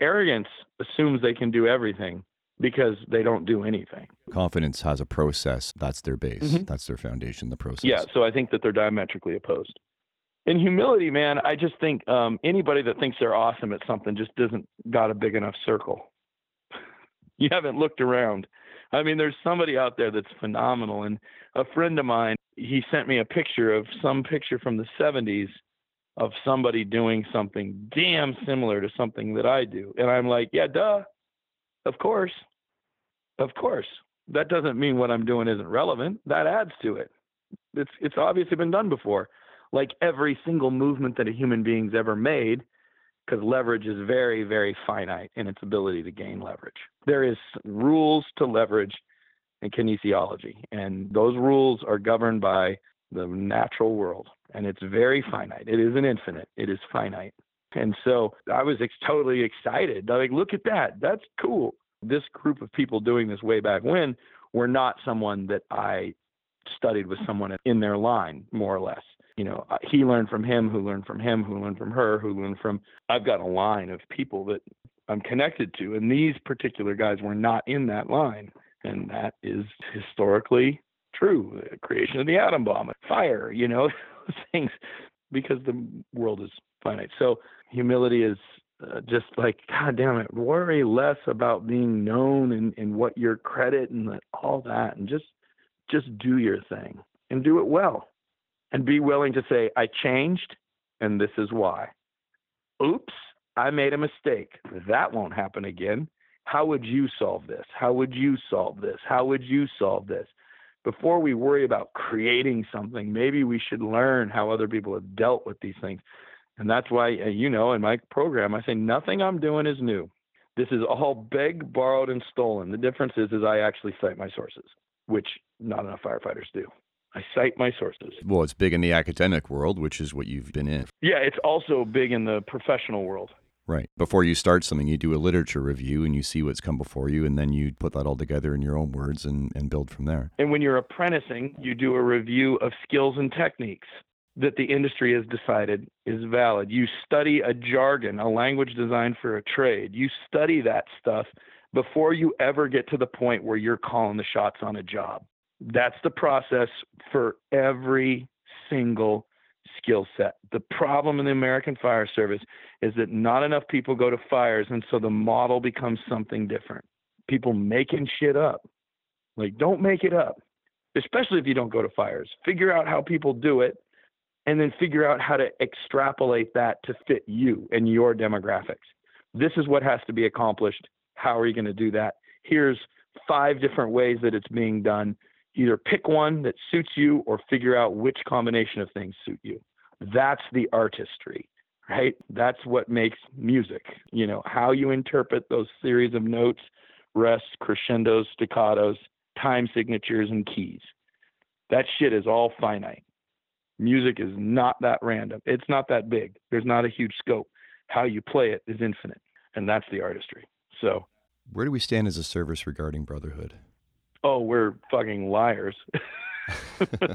Speaker 2: Arrogance assumes they can do everything because they don't do anything.
Speaker 1: Confidence has a process. That's their base. Mm-hmm. That's their foundation, the process.
Speaker 2: Yeah. So I think that they're diametrically opposed. In humility, man, I just think um, anybody that thinks they're awesome at something just doesn't got a big enough circle. you haven't looked around. I mean, there's somebody out there that's phenomenal. And a friend of mine, he sent me a picture of some picture from the 70s of somebody doing something damn similar to something that I do. And I'm like, yeah, duh. Of course. Of course. That doesn't mean what I'm doing isn't relevant. That adds to it. It's it's obviously been done before. Like every single movement that a human being's ever made, because leverage is very, very finite in its ability to gain leverage. There is rules to leverage in kinesiology, and those rules are governed by the natural world, and it's very finite. It isn't infinite. It is finite. And so I was ex- totally excited. Like, look at that. That's cool. This group of people doing this way back when were not someone that I studied with someone in their line, more or less. You know, uh, he learned from him, who learned from him, who learned from her, who learned from. I've got a line of people that I'm connected to, and these particular guys were not in that line, and that is historically true. The creation of the atom bomb, fire, you know, things, because the world is finite. So humility is uh, just like god damn it worry less about being known and, and what your credit and all that and just just do your thing and do it well. And be willing to say i changed and this is why. Oops i made a mistake. That won't happen again. How would you solve this? How would you solve this? How would you solve this before we worry about creating something maybe we should learn how other people have dealt with these things and that's why, uh, you know, in my program, I say nothing I'm doing is new. This is all begged, borrowed, and stolen. The difference is, is I actually cite my sources, which not enough firefighters do. I cite my sources.
Speaker 1: Well, it's big in the academic world, which is what you've been in.
Speaker 2: Yeah, it's also big in the professional world.
Speaker 1: Right. Before you start something, you do a literature review and you see what's come before you, and then you put that all together in your own words and, and build from there.
Speaker 2: And when you're apprenticing, you do a review of skills and techniques that the industry has decided is valid. You study a jargon, a language designed for a trade. You study that stuff before you ever get to the point where you're calling the shots on a job. That's the process for every single skill set. The problem in the American Fire Service is that not enough people go to fires, and so the model becomes something different. People making shit up. Like, don't make it up, especially if you don't go to fires. Figure out how people do it and then figure out how to extrapolate that to fit you and your demographics. This is what has to be accomplished. How are you going to do that? Here's five different ways that it's being done. Either pick one that suits you or figure out which combination of things suit you. That's the artistry, right? That's what makes music. You know, how you interpret those series of notes, rests, crescendos, staccatos, time signatures, and keys. That shit is all finite. Music is not that random. It's not that big. There's not a huge scope. How you play it is infinite, and that's the artistry. So,
Speaker 1: where do we stand as a service regarding brotherhood?
Speaker 2: Oh, we're fucking liars. uh,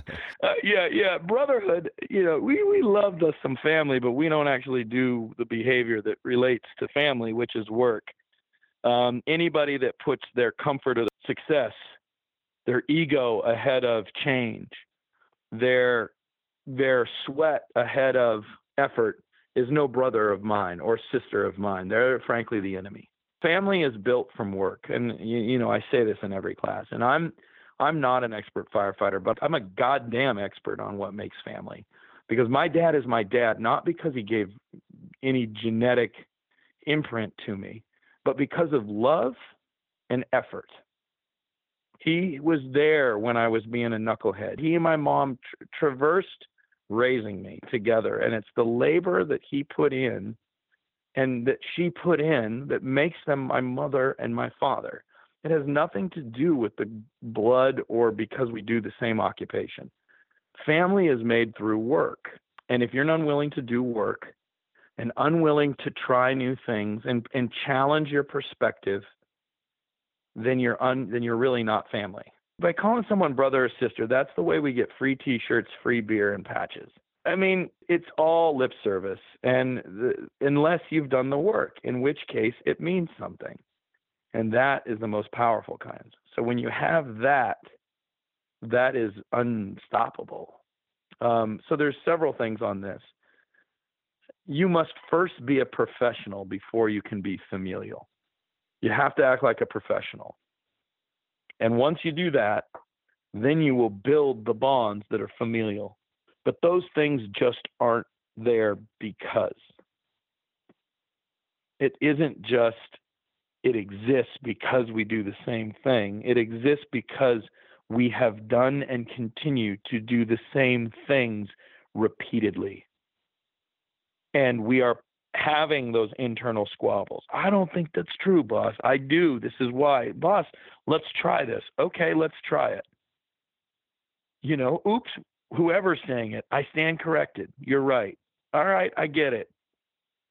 Speaker 2: yeah, yeah, brotherhood. You know, we we love the, some family, but we don't actually do the behavior that relates to family, which is work. Um, anybody that puts their comfort of success, their ego ahead of change, their their sweat ahead of effort is no brother of mine or sister of mine. They're frankly the enemy. Family is built from work, and you, you know I say this in every class. And I'm I'm not an expert firefighter, but I'm a goddamn expert on what makes family. Because my dad is my dad, not because he gave any genetic imprint to me, but because of love and effort. He was there when I was being a knucklehead. He and my mom tra- traversed raising me together. And it's the labor that he put in and that she put in that makes them my mother and my father. It has nothing to do with the blood or because we do the same occupation. Family is made through work. And if you're unwilling to do work and unwilling to try new things and, and challenge your perspective, then you're un, then you're really not family. By calling someone brother or sister, that's the way we get free t-shirts, free beer and patches. I mean, it's all lip service and the, unless you've done the work, in which case it means something. And that is the most powerful kind. So when you have that, that is unstoppable. Um, so there's several things on this. You must first be a professional before you can be familial. You have to act like a professional. And once you do that, then you will build the bonds that are familial. But those things just aren't there because. It isn't just it exists because we do the same thing. It exists because we have done and continue to do the same things repeatedly. And we are having those internal squabbles. I don't think that's true, boss. I do. This is why. Boss, let's try this. Okay, let's try it. You know, oops, whoever's saying it, I stand corrected. You're right. All right, I get it.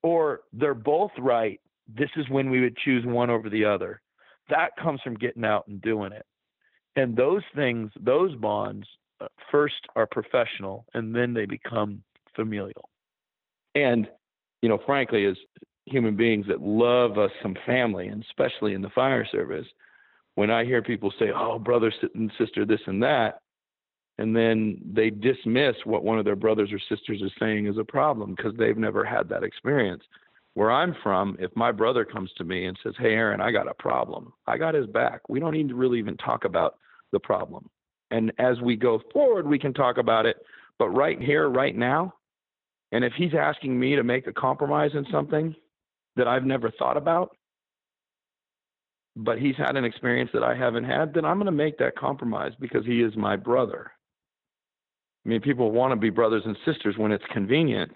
Speaker 2: Or they're both right. This is when we would choose one over the other. That comes from getting out and doing it. And those things, those bonds, uh, first are professional and then they become familial. And, you know, frankly, as human beings that love us some family, and especially in the fire service, when I hear people say, oh, brother and sister, this and that, and then they dismiss what one of their brothers or sisters is saying is a problem because they've never had that experience. Where I'm from, if my brother comes to me and says, Hey, Aaron, I got a problem, I got his back. We don't need to really even talk about the problem. And as we go forward, we can talk about it. But right here, right now, and if he's asking me to make a compromise in something that I've never thought about, but he's had an experience that I haven't had, then I'm going to make that compromise because he is my brother. I mean, people want to be brothers and sisters when it's convenient.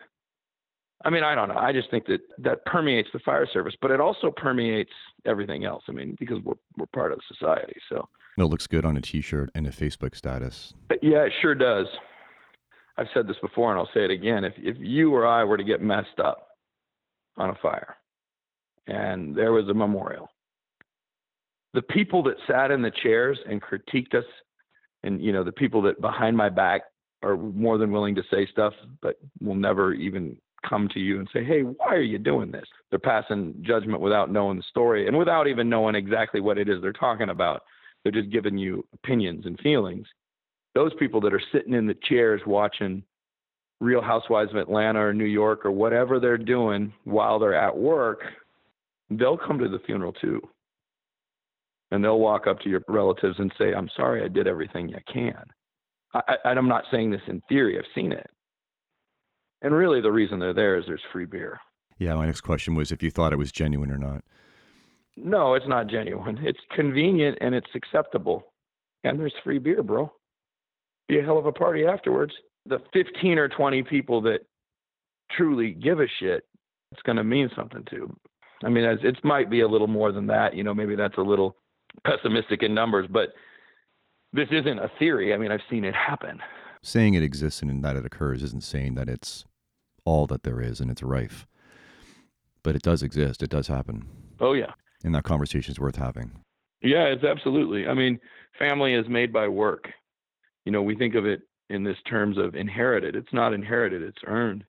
Speaker 2: I mean, I don't know. I just think that that permeates the fire service, but it also permeates everything else. I mean, because we're we're part of society. So
Speaker 1: it looks good on a T-shirt and a Facebook status.
Speaker 2: Yeah, it sure does. I've said this before, and I'll say it again. If if you or I were to get messed up on a fire, and there was a memorial, the people that sat in the chairs and critiqued us, and you know the people that behind my back are more than willing to say stuff, but will never even come to you and say, Hey, why are you doing this? They're passing judgment without knowing the story and without even knowing exactly what it is they're talking about. They're just giving you opinions and feelings. Those people that are sitting in the chairs watching Real Housewives of Atlanta or New York or whatever they're doing while they're at work, they'll come to the funeral too. And they'll walk up to your relatives and say, I'm sorry, I did everything you can. I, I, I'm not saying this in theory, I've seen it. And really, the reason they're there is there's free beer.
Speaker 1: Yeah, my next question was if you thought it was genuine or not.
Speaker 2: No, it's not genuine. It's convenient and it's acceptable. And there's free beer, bro. Be a hell of a party afterwards. The 15 or 20 people that truly give a shit, it's going to mean something to. I mean, it might be a little more than that. You know, maybe that's a little pessimistic in numbers, but this isn't a theory. I mean, I've seen it happen.
Speaker 1: Saying it exists and that it occurs isn't saying that it's all that there is and it's rife. But it does exist. It does happen.
Speaker 2: Oh yeah.
Speaker 1: And that conversation is worth having.
Speaker 2: Yeah, it's absolutely. I mean, family is made by work. You know, we think of it in this terms of inherited. It's not inherited, it's earned.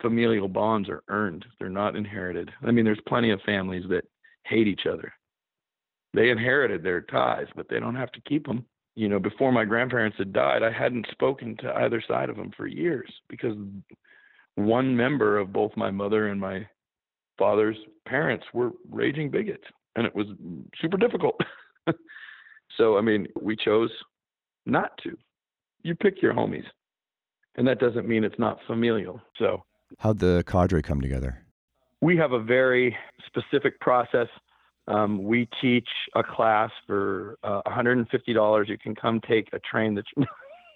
Speaker 2: Familial bonds are earned. They're not inherited. I mean, there's plenty of families that hate each other. They inherited their ties, but they don't have to keep them you know, before my grandparents had died, I hadn't spoken to either side of them for years because one member of both my mother and my father's parents were raging bigots, and it was super difficult. so, I mean, we chose not to. You pick your homies, and that doesn't mean it's not familial. So,
Speaker 1: how'd the cadre come together?
Speaker 2: We have a very specific process um, we teach a class for uh, $150. You can come take a train that.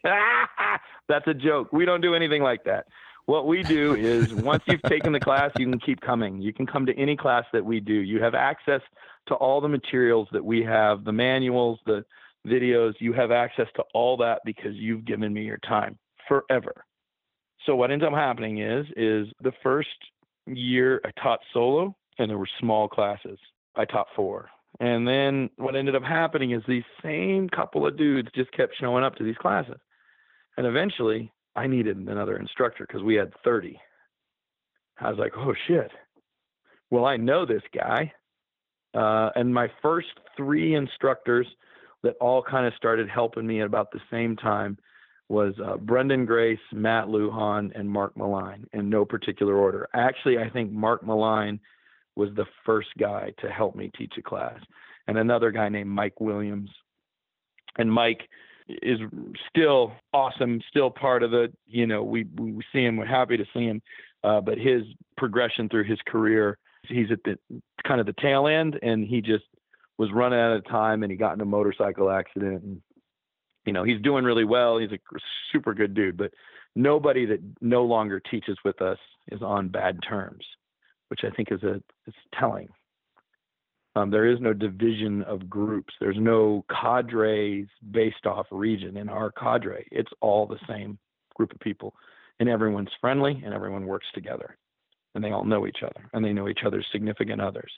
Speaker 2: that's a joke. We don't do anything like that. What we do is once you've taken the class, you can keep coming. You can come to any class that we do. You have access to all the materials that we have, the manuals, the videos. You have access to all that because you've given me your time forever. So what ends up happening is is the first year I taught solo and there were small classes. I taught four. And then what ended up happening is these same couple of dudes just kept showing up to these classes. And eventually I needed another instructor because we had 30. I was like, oh shit. Well, I know this guy. Uh, and my first three instructors that all kind of started helping me at about the same time was uh, Brendan Grace, Matt Lujan, and Mark Maline in no particular order. Actually, I think Mark Maline was the first guy to help me teach a class, and another guy named Mike Williams. And Mike is still awesome, still part of the, you know, we, we see him, we're happy to see him, uh, but his progression through his career, he's at the kind of the tail end, and he just was running out of time, and he got in a motorcycle accident, and you know, he's doing really well. He's a super good dude, but nobody that no longer teaches with us is on bad terms, which I think is a is telling. Um, there is no division of groups. There's no cadres based off region in our cadre. It's all the same group of people, and everyone's friendly and everyone works together, and they all know each other and they know each other's significant others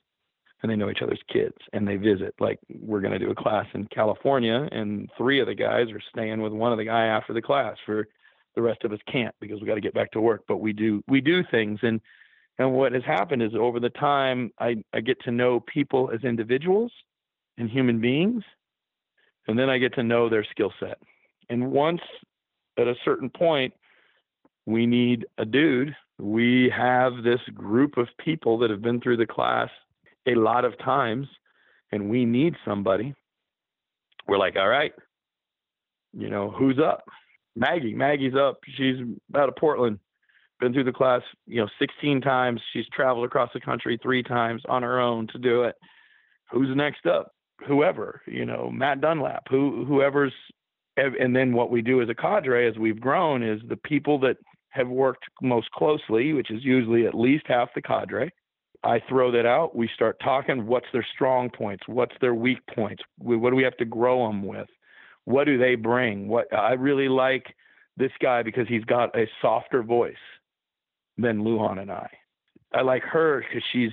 Speaker 2: and they know each other's kids and they visit. Like we're going to do a class in California, and three of the guys are staying with one of the guy after the class. For the rest of us can't because we got to get back to work. But we do we do things, and and what has happened is over the time I I get to know people as individuals and human beings, and then I get to know their skill set. And once at a certain point, we need a dude. We have this group of people that have been through the class a lot of times and we need somebody, we're like, all right, you know, who's up? Maggie. Maggie's up. She's out of Portland. Been through the class, you know, 16 times. She's traveled across the country three times on her own to do it. Who's next up? Whoever, you know, Matt Dunlap, who whoever's and then what we do as a cadre as we've grown is the people that have worked most closely, which is usually at least half the cadre, I throw that out. We start talking. What's their strong points? What's their weak points? What do we have to grow them with? What do they bring? What I really like this guy because he's got a softer voice than Lujan and I. I like her because she's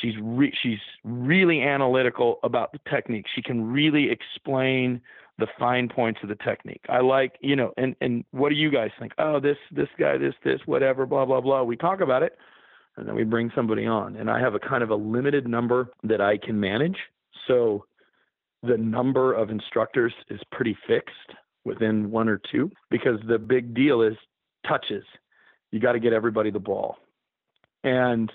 Speaker 2: she's re- she's really analytical about the technique. She can really explain the fine points of the technique. I like, you know, and and what do you guys think? Oh, this this guy, this this whatever, blah blah blah. We talk about it and then we bring somebody on. And I have a kind of a limited number that I can manage. So the number of instructors is pretty fixed within one or two because the big deal is touches. You got to get everybody the ball. And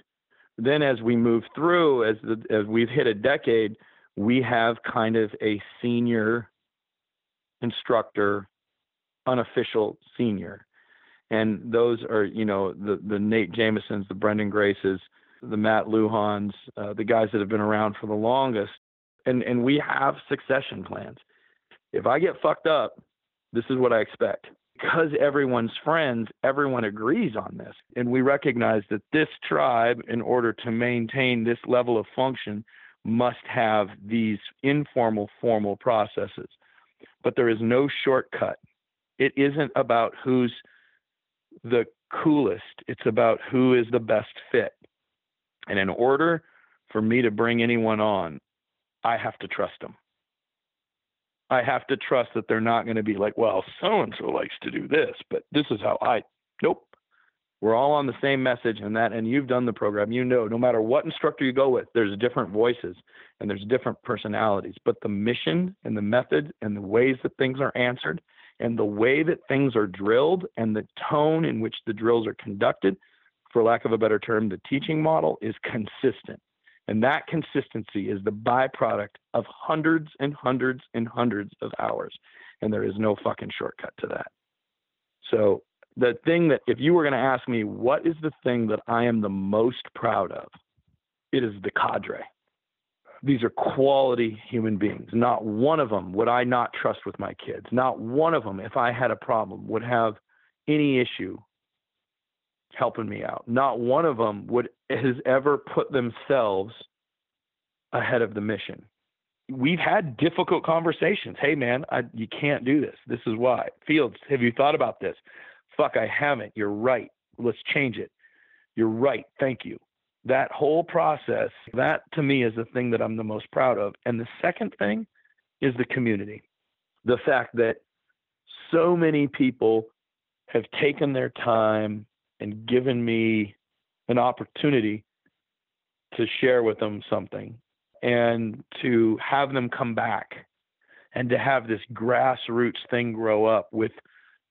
Speaker 2: then as we move through, as the, as we've hit a decade, we have kind of a senior instructor, unofficial senior and those are you know the the Nate Jamesons, the Brendan Graces, the Matt Lujans, uh, the guys that have been around for the longest, and and we have succession plans. If I get fucked up, this is what I expect. Because everyone's friends, everyone agrees on this. And we recognize that this tribe, in order to maintain this level of function, must have these informal, formal processes. But there is no shortcut. It isn't about who's the coolest. It's about who is the best fit. And in order for me to bring anyone on, I have to trust them. I have to trust that they're not going to be like, well, so and so likes to do this, but this is how I. Nope. We're all on the same message, and that, and you've done the program. You know, no matter what instructor you go with, there's different voices and there's different personalities, but the mission and the method and the ways that things are answered and the way that things are drilled and the tone in which the drills are conducted, for lack of a better term, the teaching model is consistent. And that consistency is the byproduct of hundreds and hundreds and hundreds of hours. And there is no fucking shortcut to that. So, the thing that, if you were going to ask me, what is the thing that I am the most proud of? It is the cadre these are quality human beings. Not one of them would I not trust with my kids. Not one of them, if I had a problem, would have any issue helping me out. Not one of them would has ever put themselves ahead of the mission. We've had difficult conversations. Hey man, I, you can't do this. This is why. Fields, have you thought about this? Fuck, I haven't. You're right. Let's change it. You're right. Thank you. That whole process, that to me is the thing that I'm the most proud of. And the second thing is the community. The fact that so many people have taken their time and given me an opportunity to share with them something and to have them come back and to have this grassroots thing grow up with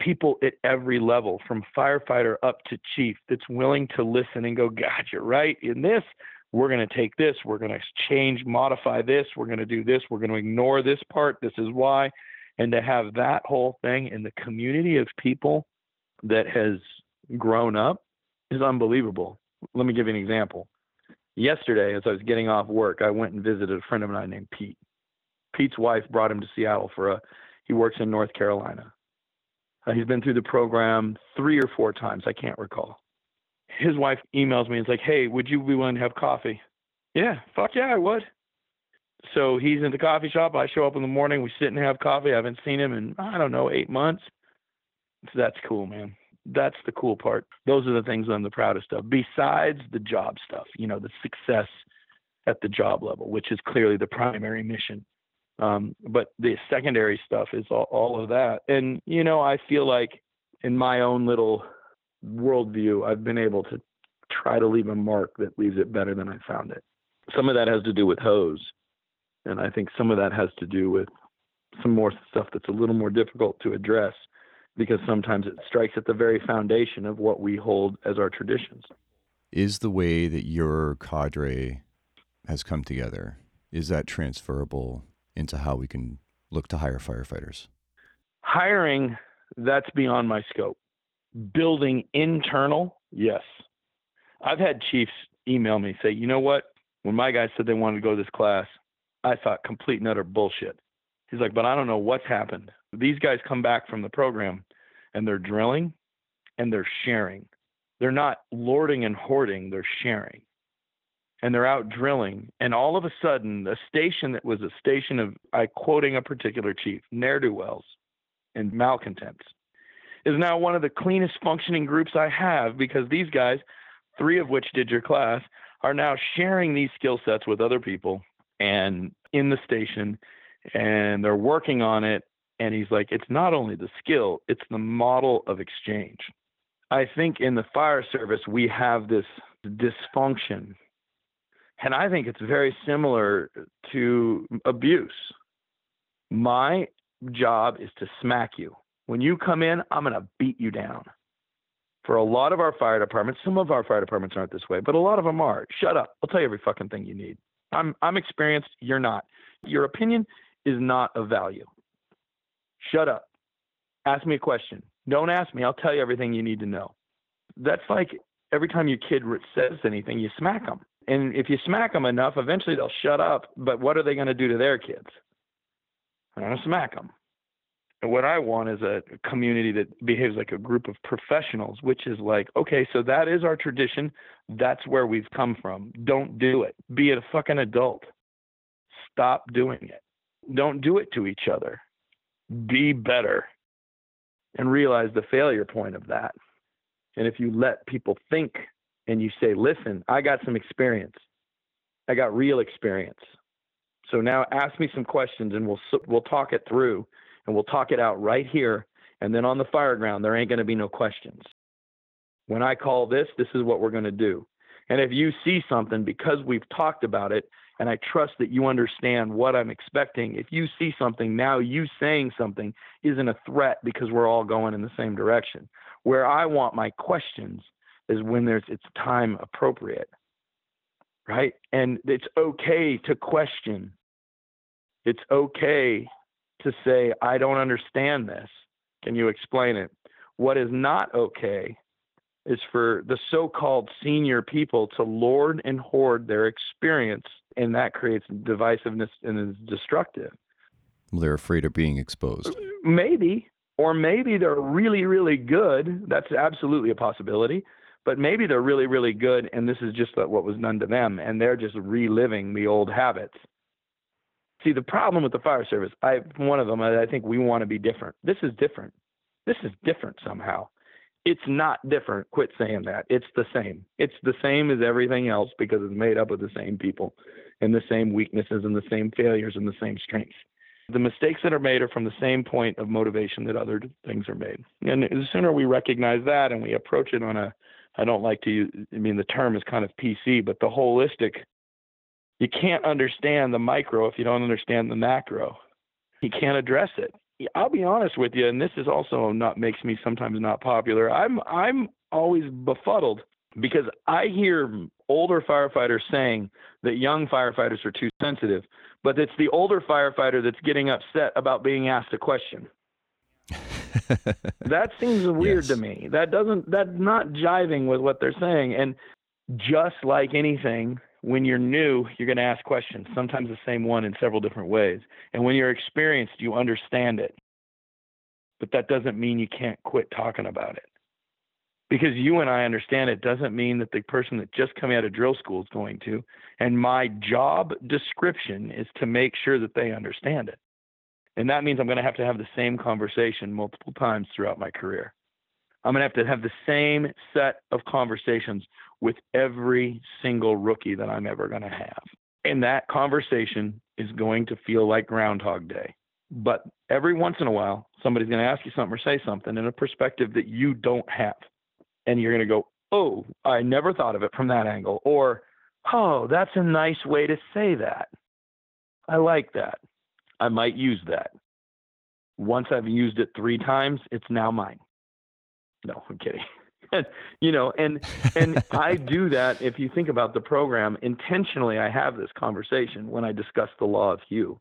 Speaker 2: people at every level from firefighter up to chief that's willing to listen and go god you're right in this. We're going to take this. We're going to change modify this. We're going to do this. We're going to ignore this part. This is why. And to have that whole thing in the community of people that has grown up is unbelievable. Let me give you an example. Yesterday, as I was getting off work, I went and visited a friend of mine named Pete. Pete's wife brought him to Seattle for a, he works in North Carolina. Uh, he's been through the program three or four times, I can't recall. His wife emails me and is like, hey, would you be willing to have coffee? Yeah, fuck yeah, I would. So he's in the coffee shop. I show up in the morning. We sit and have coffee. I haven't seen him in, I don't know, eight months. So that's cool, man that's the cool part. Those are the things I'm the proudest of, besides the job stuff, you know, the success at the job level, which is clearly the primary mission. Um, but the secondary stuff is all, all of that. And, you know, I feel like in my own little worldview, I've been able to try to leave a mark that leaves it better than I found it. Some of that has to do with hose. And I think some of that has to do with some more stuff that's a little more difficult to address because sometimes it strikes at the very foundation of what we hold as our traditions.
Speaker 1: Is the way that your cadre has come together, is that transferable into how we can look to hire firefighters?
Speaker 2: Hiring, that's beyond my scope. Building internal, yes. I've had chiefs email me say, you know what? When my guys said they wanted to go to this class, I thought complete and utter bullshit. He's like, but I don't know what's happened. These guys come back from the program and they're drilling and they're sharing. They're not lording and hoarding, they're sharing. And they're out drilling. And all of a sudden, a station that was a station of, I quoting a particular chief, ne'er do wells and malcontents, is now one of the cleanest functioning groups I have because these guys, three of which did your class, are now sharing these skill sets with other people and in the station and they're working on it and he's like, it's not only the skill, it's the model of exchange. I think in the fire service, we have this dysfunction. And I think it's very similar to abuse. My job is to smack you. When you come in, I'm going to beat you down. For a lot of our fire departments, some of our fire departments aren't this way, but a lot of them are. Shut up. I'll tell you every fucking thing you need. I'm I'm experienced, you're not. Your opinion is not of value. Shut up. Ask me a question. Don't ask me. I'll tell you everything you need to know. That's like every time your kid says anything, you smack them. And if you smack them enough, eventually they'll shut up. But what are they going to do to their kids? They're going to smack them. And what I want is a community that behaves like a group of professionals, which is like, okay, so that is our tradition. That's where we've come from. Don't do it. Be a fucking adult. Stop doing it. Don't do it to each other be better and realize the failure point of that. And if you let people think and you say, listen, I got some experience, I got real experience. So now ask me some questions and we'll, we'll talk it through and we'll talk it out right here. And then on the fire ground, there ain't going to be no questions. When I call this, this is what we're going to do. And if you see something because we've talked about it and I trust that you understand what I'm expecting. If you see something now, you saying something isn't a threat because we're all going in the same direction. Where I want my questions is when there's it's time appropriate, right? And it's okay to question. It's okay to say, I don't understand this. Can you explain it? What is not okay is for the so called senior people to lord and hoard their experience and that creates divisiveness and is destructive.
Speaker 1: Well, they're afraid of being exposed.
Speaker 2: Maybe, or maybe they're really, really good. That's absolutely a possibility. but maybe they're really, really good, and this is just what was done to them, and they're just reliving the old habits. See, the problem with the fire service, I one of them, I think we want to be different. This is different. This is different somehow. It's not different. Quit saying that. It's the same. It's the same as everything else because it's made up of the same people and the same weaknesses and the same failures and the same strengths. The mistakes that are made are from the same point of motivation that other things are made. And the sooner we recognize that and we approach it on a I don't like to use, I mean, the term is kind of PC, but the holistic, you can't understand the micro if you don't understand the macro. You can't address it. I'll be honest with you, and this is also not makes me sometimes not popular. I'm I'm always befuddled because I hear older firefighters saying that young firefighters are too sensitive, but it's the older firefighter that's getting upset about being asked a question. that seems weird yes. to me. That doesn't that's not jiving with what they're saying. And just like anything, when you're new, you're going to ask questions, sometimes the same one in several different ways. And when you're experienced, you understand it. But that doesn't mean you can't quit talking about it. Because you and I understand it doesn't mean that the person that just coming out of drill school is going to. And my job description is to make sure that they understand it. And that means I'm going to have to have the same conversation multiple times throughout my career. I'm going to have to have the same set of conversations with every single rookie that I'm ever going to have. And that conversation is going to feel like Groundhog Day. But every once in a while, somebody's going to ask you something or say something in a perspective that you don't have. And you're going to go, oh, I never thought of it from that angle. Or, oh, that's a nice way to say that. I like that. I might use that. Once I've used it three times, it's now mine. No, I'm kidding. you know, and and I do that. If you think about the program, intentionally, I have this conversation when I discuss the law of Hugh.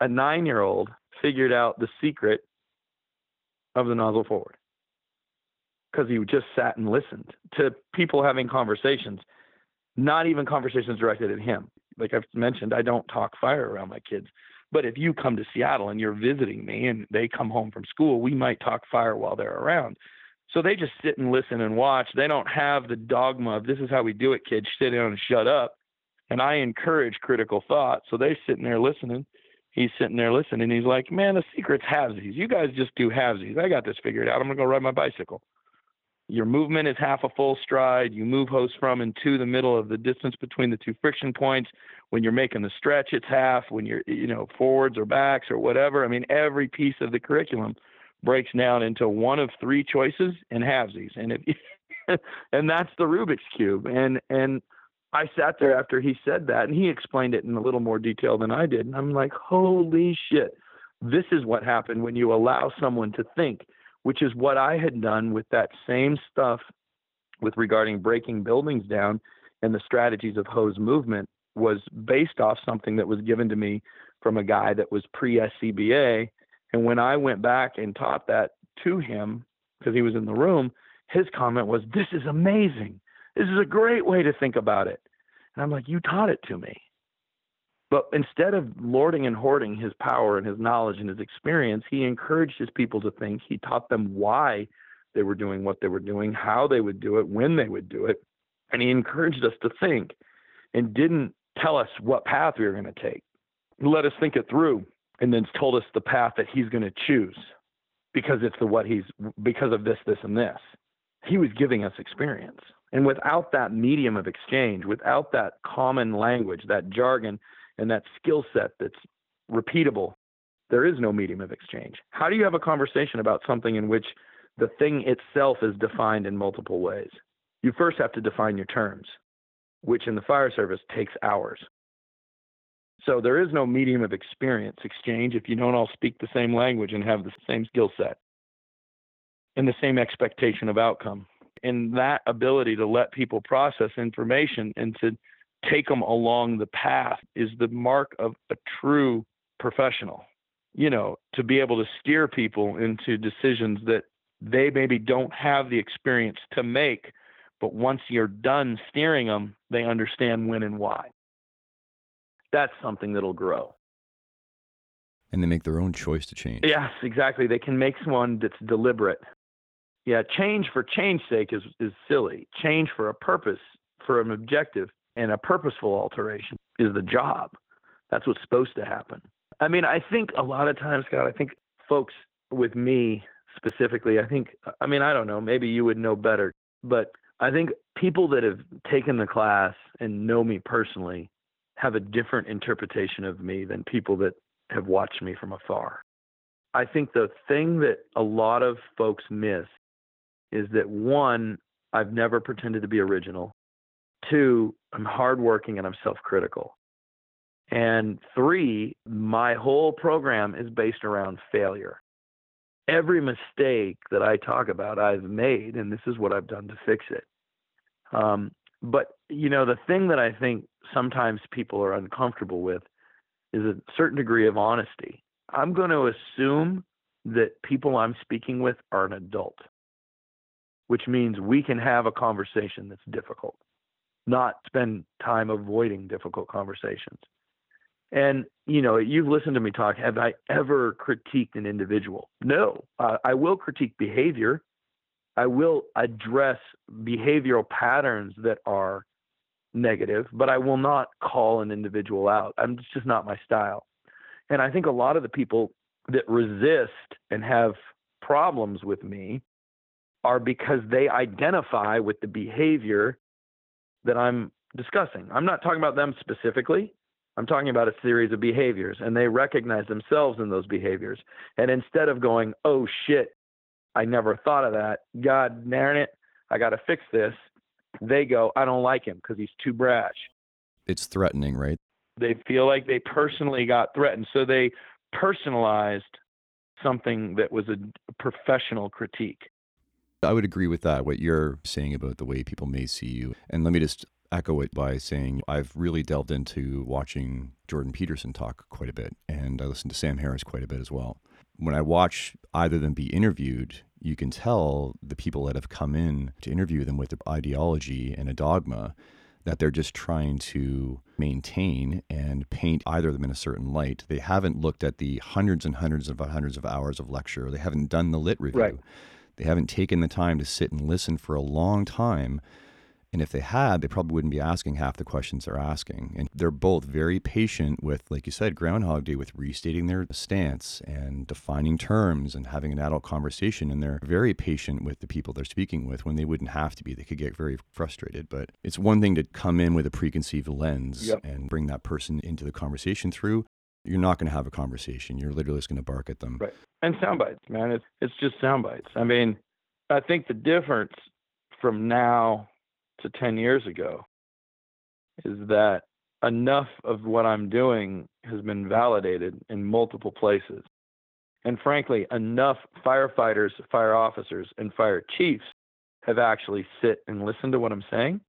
Speaker 2: A nine-year-old figured out the secret of the nozzle forward because he just sat and listened to people having conversations, not even conversations directed at him. Like I've mentioned, I don't talk fire around my kids. But if you come to Seattle and you're visiting me and they come home from school, we might talk fire while they're around. So they just sit and listen and watch. They don't have the dogma of this is how we do it, kids, sit down and shut up. And I encourage critical thought. So they're sitting there listening. He's sitting there listening. He's like, man, the secret's halvesies. You guys just do halvesies. I got this figured out. I'm going to go ride my bicycle. Your movement is half a full stride. You move hose from and to the middle of the distance between the two friction points. When you're making the stretch, it's half. When you're, you know, forwards or backs or whatever. I mean, every piece of the curriculum breaks down into one of three choices and halvesies. And if and that's the Rubik's cube. And and I sat there after he said that, and he explained it in a little more detail than I did. And I'm like, holy shit! This is what happened when you allow someone to think which is what I had done with that same stuff with regarding breaking buildings down and the strategies of hose movement was based off something that was given to me from a guy that was pre SCBA. And when I went back and taught that to him, because he was in the room, his comment was, This is amazing. This is a great way to think about it. And I'm like, You taught it to me. But instead of lording and hoarding his power and his knowledge and his experience, he encouraged his people to think. He taught them why they were doing what they were doing, how they would do it, when they would do it. And he encouraged us to think and didn't tell us what path we were going to take. He let us think it through and then told us the path that he's going to choose because it's the what he's because of this, this, and this. He was giving us experience. And without that medium of exchange, without that common language, that jargon, and that skill set that's repeatable, there is no medium of exchange. How do you have a conversation about something in which the thing itself is defined in multiple ways? You first have to define your terms, which in the fire service takes hours. So there is no medium of experience exchange if you don't all speak the same language and have the same skill set and the same expectation of outcome. And that ability to let people process information and to take them along the path is the mark of a true professional. You know, to be able to steer people into decisions that they maybe don't have the experience to make, but once you're done steering them, they understand when and why. That's something that'll grow.
Speaker 1: And they make their own choice to change.
Speaker 2: Yes, exactly. They can make one that's deliberate. Yeah, change for change's sake is is silly. Change for a purpose, for an objective, and a purposeful alteration is the job. That's what's supposed to happen. I mean, I think a lot of times, Scott, I think folks with me specifically, I think, I mean, I don't know, maybe you would know better, but I think people that have taken the class and know me personally have a different interpretation of me than people that have watched me from afar. I think the thing that a lot of folks miss is that one, I've never pretended to be original. Two, I'm hardworking and I'm self critical. And three, my whole program is based around failure. Every mistake that I talk about, I've made, and this is what I've done to fix it. Um, but, you know, the thing that I think sometimes people are uncomfortable with is a certain degree of honesty. I'm going to assume that people I'm speaking with are an adult, which means we can have a conversation that's difficult, not spend time avoiding difficult conversations. And you know, you've listened to me talk. Have I ever critiqued an individual? No. Uh, I will critique behavior. I will address behavioral patterns that are negative, but I will not call an individual out. I'm it's just not my style. And I think a lot of the people that resist and have problems with me are because they identify with the behavior that I'm discussing. I'm not talking about them specifically. I'm talking about a series of behaviors, and they recognize themselves in those behaviors. And instead of going, oh shit, I never thought of that, God darn it, I got to fix this, they go, I don't like him because he's too brash.
Speaker 1: It's threatening, right?
Speaker 2: They feel like they personally got threatened. So they personalized something that was a professional critique.
Speaker 1: I would agree with that, what you're saying about the way people may see you. And let me just echo it by saying I've really delved into watching Jordan Peterson talk quite a bit, and I listen to Sam Harris quite a bit as well. When I watch either of them be interviewed, you can tell the people that have come in to interview them with an ideology and a dogma that they're just trying to maintain and paint either of them in a certain light. They haven't looked at the hundreds and hundreds of hundreds of hours of lecture. They haven't done the lit review.
Speaker 2: Right.
Speaker 1: They haven't taken the time to sit and listen for a long time and if they had, they probably wouldn't be asking half the questions they're asking. And they're both very patient with, like you said, Groundhog Day, with restating their stance and defining terms and having an adult conversation. And they're very patient with the people they're speaking with when they wouldn't have to be. They could get very frustrated. But it's one thing to come in with a preconceived lens
Speaker 2: yep.
Speaker 1: and bring that person into the conversation through. You're not going to have a conversation. You're literally just going to bark at them.
Speaker 2: Right. And sound bites, man. It's, it's just sound bites. I mean, I think the difference from now to 10 years ago is that enough of what I'm doing has been validated in multiple places. And frankly, enough firefighters, fire officers, and fire chiefs have actually sit and listen to what I'm saying.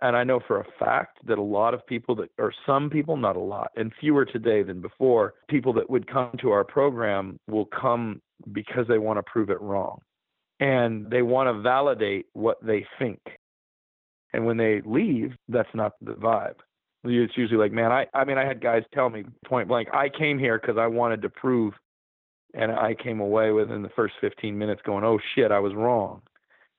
Speaker 2: And I know for a fact that a lot of people that, or some people, not a lot, and fewer today than before, people that would come to our program will come because they want to prove it wrong. And they want to validate what they think. And when they leave, that's not the vibe. It's usually like, man, I, I mean, I had guys tell me point blank, I came here because I wanted to prove, and I came away within the first 15 minutes going, oh shit, I was wrong.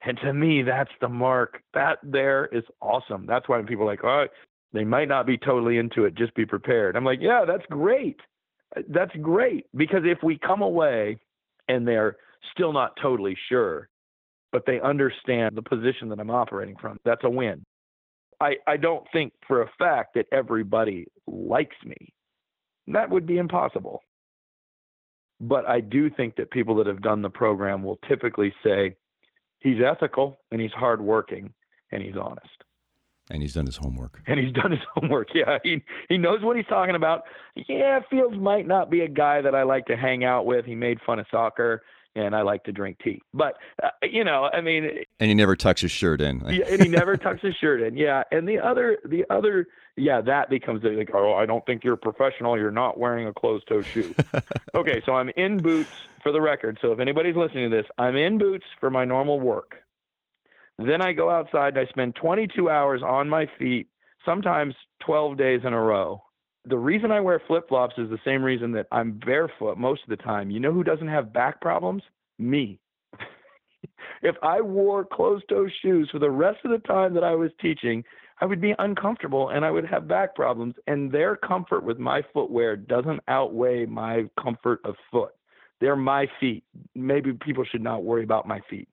Speaker 2: And to me, that's the mark. That there is awesome. That's why people are like, oh, they might not be totally into it. Just be prepared. I'm like, yeah, that's great. That's great because if we come away and they're still not totally sure, but they understand the position that I'm operating from. That's a win. I, I don't think for a fact that everybody likes me. That would be impossible. But I do think that people that have done the program will typically say he's ethical and he's hardworking and he's honest.
Speaker 1: And he's done his homework.
Speaker 2: And he's done his homework. Yeah, he he knows what he's talking about. Yeah, Fields might not be a guy that I like to hang out with. He made fun of soccer and I like to drink tea. But uh, you know, I mean,
Speaker 1: and he never tucks his shirt in.
Speaker 2: yeah, and he never tucks his shirt in. Yeah, and the other, the other, yeah, that becomes like, oh, I don't think you're professional. You're not wearing a closed-toe shoe. okay, so I'm in boots for the record. So if anybody's listening to this, I'm in boots for my normal work. Then I go outside and I spend 22 hours on my feet, sometimes 12 days in a row the reason I wear flip flops is the same reason that I'm barefoot most of the time. You know who doesn't have back problems? Me. if I wore closed toe shoes for the rest of the time that I was teaching, I would be uncomfortable and I would have back problems. And their comfort with my footwear doesn't outweigh my comfort of foot. They're my feet. Maybe people should not worry about my feet.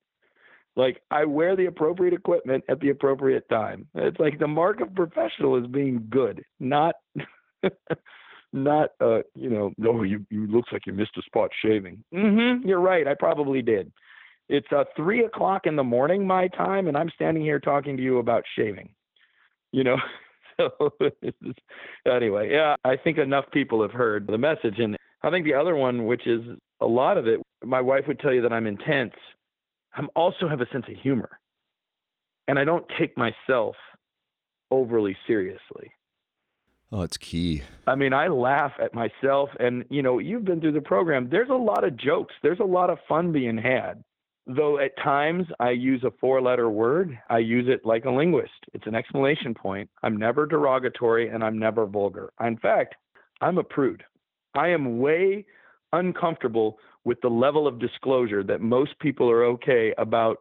Speaker 2: Like I wear the appropriate equipment at the appropriate time. It's like the mark of professional is being good, not not uh, you know, no, you you looks like you missed a spot shaving. Mm-hmm, you're right. I probably did. It's uh, three o'clock in the morning my time, and I'm standing here talking to you about shaving. You know, so anyway, yeah, I think enough people have heard the message, and I think the other one, which is a lot of it, my wife would tell you that I'm intense. I also have a sense of humor, and I don't take myself overly seriously.
Speaker 1: Oh, it's key.
Speaker 2: I mean, I laugh at myself, and you know, you've been through the program. There's a lot of jokes. There's a lot of fun being had. Though at times I use a four letter word, I use it like a linguist. It's an exclamation point. I'm never derogatory and I'm never vulgar. In fact, I'm a prude. I am way uncomfortable with the level of disclosure that most people are okay about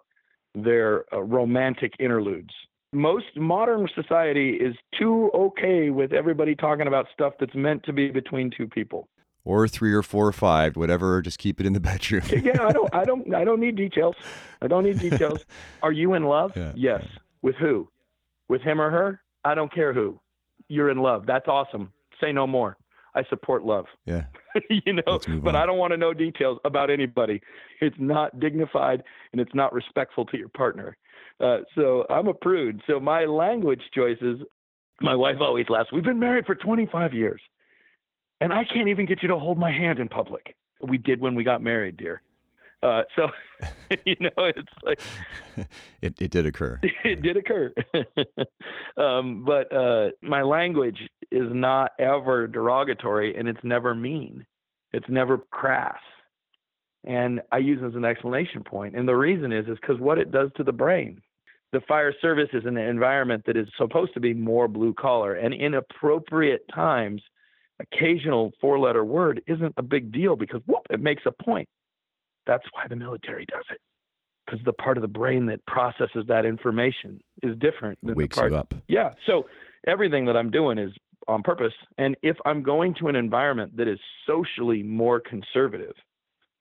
Speaker 2: their uh, romantic interludes most modern society is too okay with everybody talking about stuff that's meant to be between two people.
Speaker 1: Or three or four or five whatever just keep it in the bedroom.
Speaker 2: Yeah i don't i don't i don't need details. I don't need details. Are you in love?
Speaker 1: Yeah.
Speaker 2: yes. With who? With him or her? I don't care who. You're in love. That's awesome. Say no more. I support love.
Speaker 1: Yeah.
Speaker 2: You know but i don't want to know details about anybody. It's not dignified and it's not respectful to your partner uh, so I'm a prude. So my language choices, my wife always laughs. We've been married for 25 years, and I can't even get you to hold my hand in public. We did when we got married, dear. Uh, so, you know, it's like
Speaker 1: it, it did occur.
Speaker 2: It did occur. um, but uh, my language is not ever derogatory, and it's never mean. It's never crass and I use it as an explanation point. And the reason is is because what it does to the brain the fire service is an environment that is supposed to be more blue collar and in appropriate times occasional four letter word isn't a big deal because whoop, it makes a point. That's why the military does it because the part of the brain that processes that information is different than
Speaker 1: wakes
Speaker 2: the part,
Speaker 1: you up.
Speaker 2: Yeah so everything that i'm doing is on purpose and if i'm going to an environment that is socially more conservative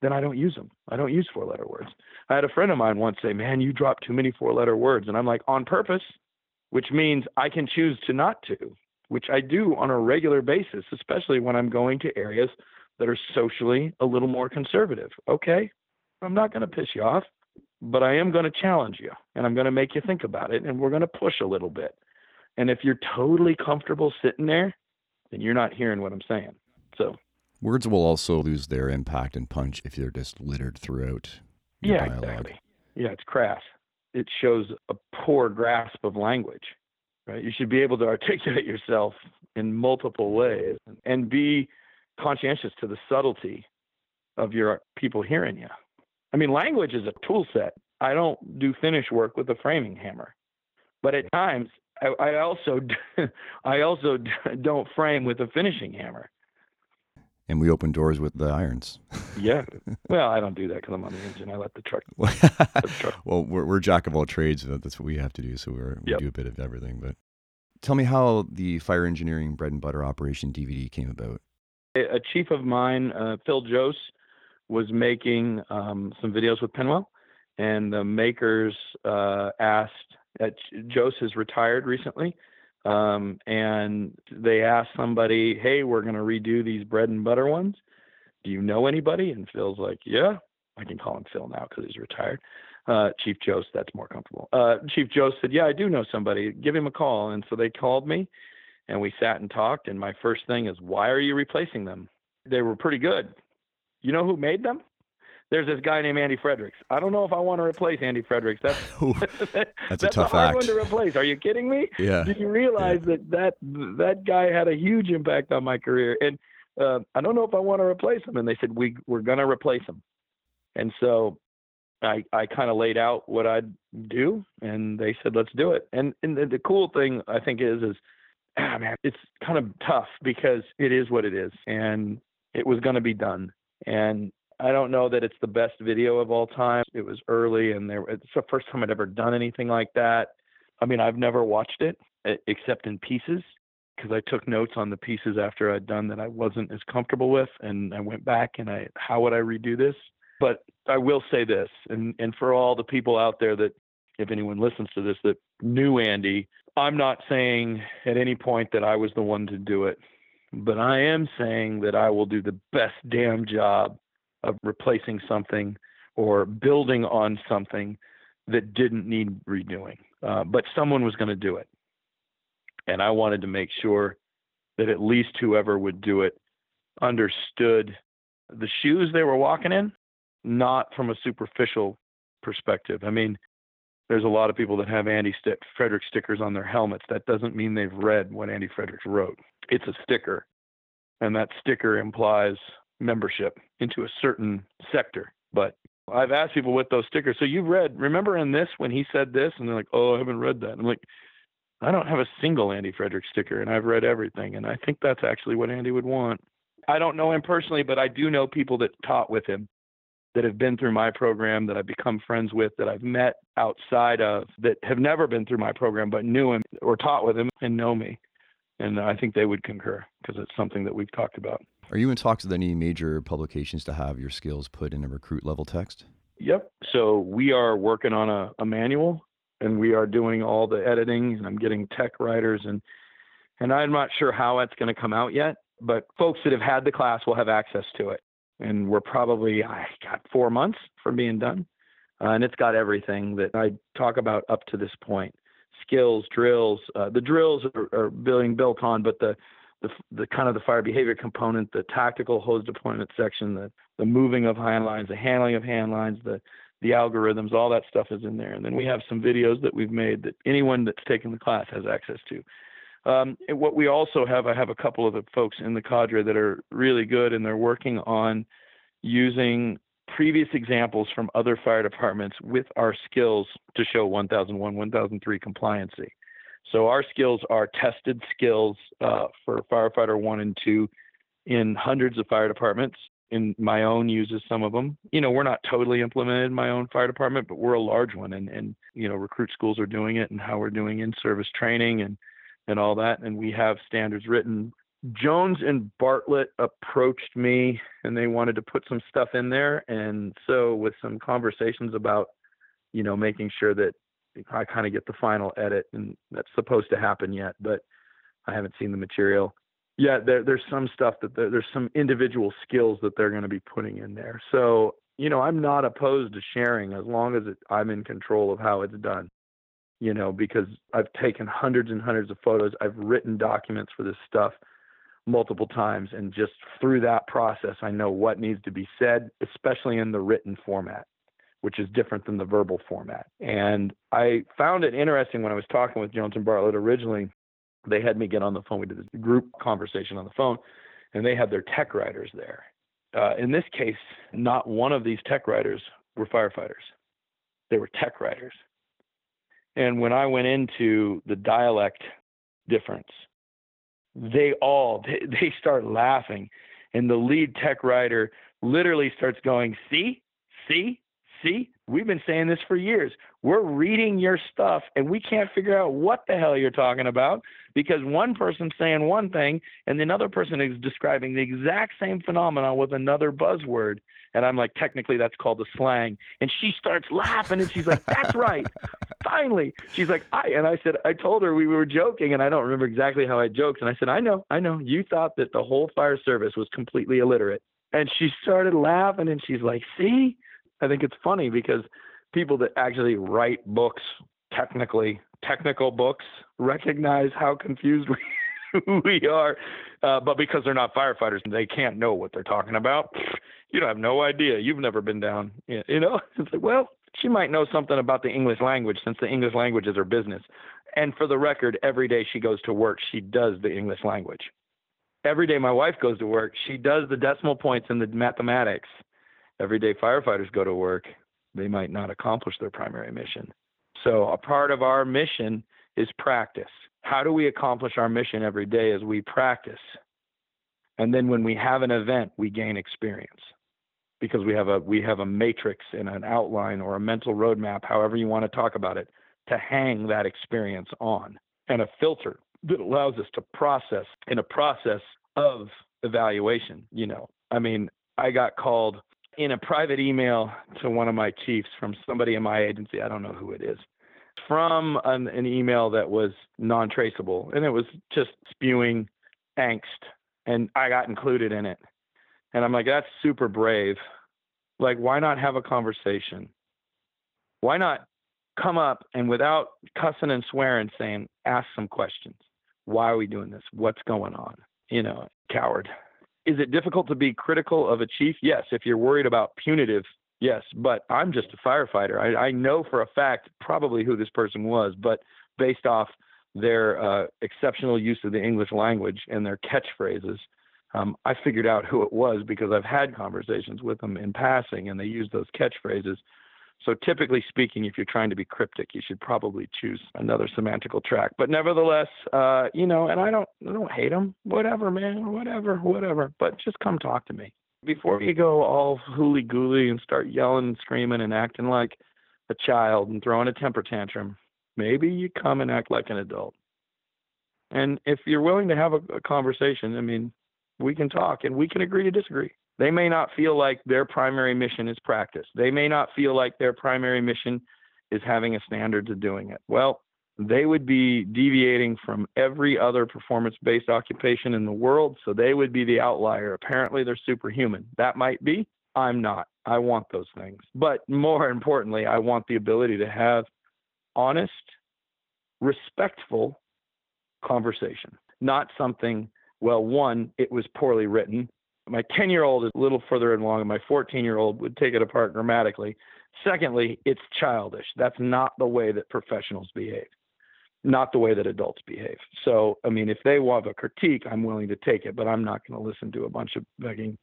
Speaker 2: then I don't use them. I don't use four letter words. I had a friend of mine once say, Man, you drop too many four letter words. And I'm like, On purpose, which means I can choose to not to, which I do on a regular basis, especially when I'm going to areas that are socially a little more conservative. Okay, I'm not going to piss you off, but I am going to challenge you and I'm going to make you think about it and we're going to push a little bit. And if you're totally comfortable sitting there, then you're not hearing what I'm saying. So
Speaker 1: Words will also lose their impact and punch if they're just littered throughout.
Speaker 2: yeah,
Speaker 1: dialogue.
Speaker 2: exactly. Yeah, it's crass. It shows a poor grasp of language. Right? You should be able to articulate yourself in multiple ways and be conscientious to the subtlety of your people hearing you. I mean, language is a tool set. I don't do finish work with a framing hammer, but at times I, I also I also don't frame with a finishing hammer
Speaker 1: and we open doors with the irons.
Speaker 2: yeah. Well, I don't do that because I'm on the engine. I let the truck. the
Speaker 1: truck. well, we're, we're jack of all trades. That's what we have to do. So we're, we yep. do a bit of everything. But tell me how the fire engineering bread and butter operation DVD came about.
Speaker 2: A chief of mine, uh, Phil Jose, was making um, some videos with PennWell, and the makers uh, asked. Uh, Jose has retired recently, um, and they asked somebody, "Hey, we're going to redo these bread and butter ones. Do you know anybody?" And Phil's like, "Yeah, I can call him Phil now because he's retired." Uh, Chief Jose, that's more comfortable. Uh, Chief Jose said, "Yeah, I do know somebody. Give him a call." And so they called me, and we sat and talked. And my first thing is, "Why are you replacing them? They were pretty good. You know who made them? There's this guy named Andy Fredericks. I don't know if I want to replace Andy Fredericks. That's
Speaker 1: Ooh, that's,
Speaker 2: that's,
Speaker 1: a tough
Speaker 2: a hard
Speaker 1: act.
Speaker 2: one to replace. Are you kidding me?
Speaker 1: Yeah.
Speaker 2: Did you realize yeah. that that that guy had a huge impact on my career? And uh, I don't know if I want to replace him. And they said we we're gonna replace him. And so I I kind of laid out what I'd do, and they said let's do it. And and the, the cool thing I think is is ah man, it's kind of tough because it is what it is, and it was going to be done. And I don't know that it's the best video of all time. It was early, and there it's the first time I'd ever done anything like that. I mean, I've never watched it except in pieces because I took notes on the pieces after I'd done that I wasn't as comfortable with, and I went back and I, how would I redo this? But I will say this, and and for all the people out there that, if anyone listens to this, that knew Andy, I'm not saying at any point that I was the one to do it, but I am saying that I will do the best damn job of replacing something or building on something that didn't need redoing. Uh, but someone was going to do it. And I wanted to make sure that at least whoever would do it understood the shoes they were walking in, not from a superficial perspective. I mean, there's a lot of people that have Andy St- Frederick stickers on their helmets. That doesn't mean they've read what Andy Frederick wrote. It's a sticker, and that sticker implies membership into a certain sector. But I've asked people with those stickers, so you've read, remember in this when he said this? And they're like, oh, I haven't read that. I'm like, I don't have a single Andy Frederick sticker, and I've read everything. And I think that's actually what Andy would want. I don't know him personally, but I do know people that taught with him that have been through my program, that I've become friends with, that I've met outside of, that have never been through my program, but knew him or taught with him and know me. And I think they would concur because it's something that we've talked about.
Speaker 1: Are you in talks with any major publications to have your skills put in a recruit level text?
Speaker 2: Yep. So we are working on a, a manual and we are doing all the editing and I'm getting tech writers and and I'm not sure how it's going to come out yet, but folks that have had the class will have access to it. And we're probably I got 4 months from being done. Uh, and it's got everything that I talk about up to this point. Skills, drills, uh, the drills are, are being built on, but the the, the kind of the fire behavior component, the tactical hose deployment section, the, the moving of hand lines, the handling of hand lines, the, the algorithms, all that stuff is in there. And then we have some videos that we've made that anyone that's taken the class has access to. Um, what we also have, I have a couple of the folks in the cadre that are really good and they're working on using previous examples from other fire departments with our skills to show 1001, 1003 compliancy. So our skills are tested skills uh, for firefighter one and two in hundreds of fire departments. In my own uses some of them. You know, we're not totally implemented in my own fire department, but we're a large one, and and you know, recruit schools are doing it, and how we're doing in-service training and and all that, and we have standards written. Jones and Bartlett approached me, and they wanted to put some stuff in there, and so with some conversations about, you know, making sure that I kind of get the final edit, and that's supposed to happen yet, but I haven't seen the material. Yeah, there, there's some stuff that there, there's some individual skills that they're going to be putting in there. So, you know, I'm not opposed to sharing as long as it, I'm in control of how it's done. You know, because I've taken hundreds and hundreds of photos. I've written documents for this stuff multiple times, and just through that process, I know what needs to be said, especially in the written format which is different than the verbal format. And I found it interesting when I was talking with Jones and Bartlett originally. They had me get on the phone. We did a group conversation on the phone, and they had their tech writers there. Uh, in this case, not one of these tech writers were firefighters, they were tech writers. And when I went into the dialect difference, they all they, they start laughing and the lead tech writer literally starts going see see see, we've been saying this for years. We're reading your stuff and we can't figure out what the hell you're talking about because one person's saying one thing and another person is describing the exact same phenomenon with another buzzword. And I'm like, technically, that's called the slang. And she starts laughing and she's like, that's right. Finally. She's like, I, and I said, I told her we were joking and I don't remember exactly how I joked. And I said, I know, I know. You thought that the whole fire service was completely illiterate. And she started laughing and she's like, see? I think it's funny because people that actually write books, technically technical books, recognize how confused we we are. Uh, but because they're not firefighters, they can't know what they're talking about. You don't have no idea. You've never been down. You know, it's like, well, she might know something about the English language since the English language is her business. And for the record, every day she goes to work, she does the English language. Every day my wife goes to work, she does the decimal points and the mathematics everyday firefighters go to work, they might not accomplish their primary mission. So, a part of our mission is practice. How do we accomplish our mission every day as we practice? And then when we have an event, we gain experience. because we have a we have a matrix and an outline or a mental roadmap, however you want to talk about it, to hang that experience on, and a filter that allows us to process in a process of evaluation. You know, I mean, I got called in a private email to one of my chiefs from somebody in my agency. I don't know who it is. From an, an email that was non traceable, and it was just spewing angst, and I got included in it. And I'm like, that's super brave. Like, why not have a conversation? Why not come up and without cussing and swearing, saying, ask some questions? Why are we doing this? What's going on? You know, coward. Is it difficult to be critical of a chief? Yes. If you're worried about punitive, yes. But I'm just a firefighter. I, I know for a fact probably who this person was, but based off their uh, exceptional use of the English language and their catchphrases, um, I figured out who it was because I've had conversations with them in passing and they use those catchphrases. So typically speaking, if you're trying to be cryptic, you should probably choose another semantical track. But nevertheless, uh, you know, and I don't, I don't hate them. Whatever, man. Whatever, whatever. But just come talk to me before you go all hooly gooly and start yelling and screaming and acting like a child and throwing a temper tantrum. Maybe you come and act like an adult. And if you're willing to have a, a conversation, I mean, we can talk and we can agree to disagree. They may not feel like their primary mission is practice. They may not feel like their primary mission is having a standard to doing it. Well, they would be deviating from every other performance based occupation in the world. So they would be the outlier. Apparently, they're superhuman. That might be. I'm not. I want those things. But more importantly, I want the ability to have honest, respectful conversation, not something well, one, it was poorly written. My 10 year old is a little further along, and my 14 year old would take it apart grammatically. Secondly, it's childish. That's not the way that professionals behave, not the way that adults behave. So, I mean, if they want a critique, I'm willing to take it, but I'm not going to listen to a bunch of begging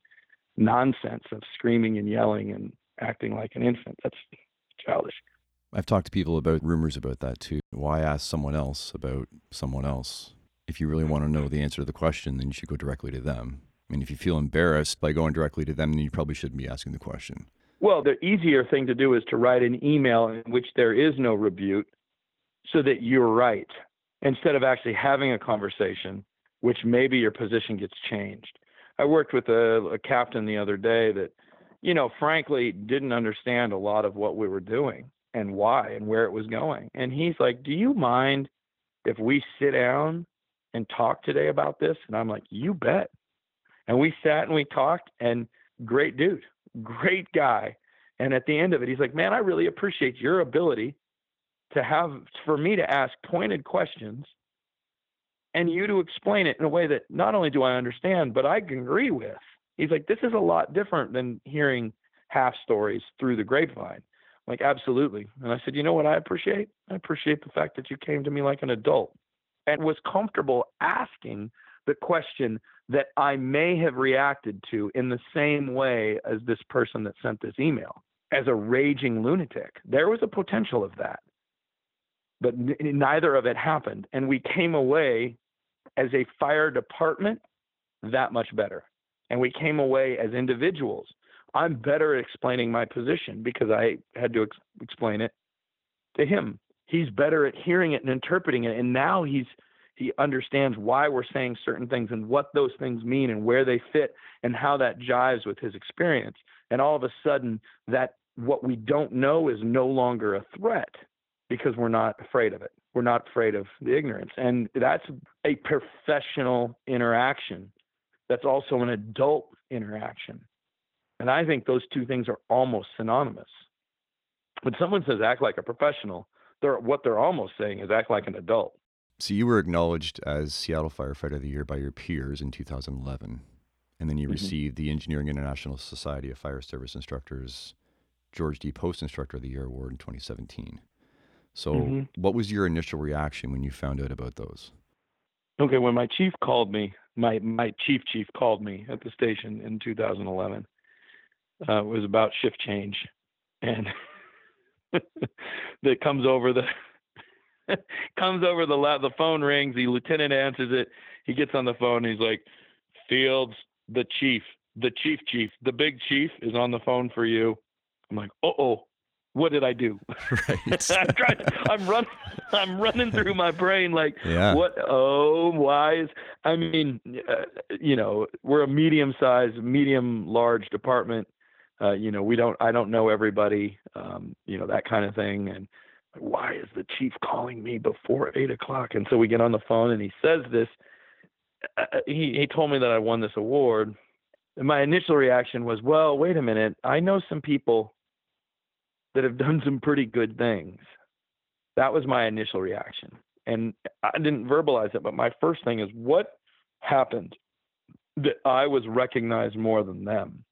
Speaker 2: nonsense of screaming and yelling and acting like an infant. That's childish.
Speaker 1: I've talked to people about rumors about that too. Why ask someone else about someone else? if you really want to know the answer to the question, then you should go directly to them. I mean, if you feel embarrassed by going directly to them, then you probably shouldn't be asking the question.
Speaker 2: Well, the easier thing to do is to write an email in which there is no rebuke so that you're right instead of actually having a conversation, which maybe your position gets changed. I worked with a, a captain the other day that, you know, frankly didn't understand a lot of what we were doing and why and where it was going. And he's like, Do you mind if we sit down and talk today about this? And I'm like, you bet. And we sat and we talked, and great dude, great guy. And at the end of it, he's like, man, I really appreciate your ability to have, for me to ask pointed questions and you to explain it in a way that not only do I understand, but I can agree with. He's like, this is a lot different than hearing half stories through the grapevine. I'm like, absolutely. And I said, you know what I appreciate? I appreciate the fact that you came to me like an adult and was comfortable asking the question that I may have reacted to in the same way as this person that sent this email as a raging lunatic. There was a potential of that, but n- neither of it happened. And we came away as a fire department that much better. And we came away as individuals. I'm better at explaining my position because I had to ex- explain it to him he's better at hearing it and interpreting it and now he's he understands why we're saying certain things and what those things mean and where they fit and how that jives with his experience. And all of a sudden that what we don't know is no longer a threat because we're not afraid of it. We're not afraid of the ignorance. And that's a professional interaction. That's also an adult interaction. And i think those two things are almost synonymous. When someone says act like a professional they're what they're almost saying is act like an adult.
Speaker 1: So you were acknowledged as Seattle Firefighter of the Year by your peers in 2011, and then you mm-hmm. received the Engineering International Society of Fire Service Instructors George D. Post Instructor of the Year award in 2017. So, mm-hmm. what was your initial reaction when you found out about those?
Speaker 2: Okay, when my chief called me, my my chief chief called me at the station in 2011. Uh, it was about shift change, and that comes over the comes over the la- the phone rings. The lieutenant answers it. He gets on the phone. and He's like, "Fields, the chief, the chief chief, the big chief is on the phone for you. I'm like, uh oh, what did I do? Right. I'm trying. I'm running. I'm running through my brain like, yeah. what? Oh, why is? I mean, uh, you know, we're a medium-sized, medium-large department. Uh, you know, we don't. I don't know everybody. Um, you know that kind of thing. And why is the chief calling me before eight o'clock? And so we get on the phone, and he says this. Uh, uh he he told me that I won this award. And my initial reaction was, well, wait a minute. I know some people that have done some pretty good things. That was my initial reaction. And I didn't verbalize it, but my first thing is what happened that I was recognized more than them?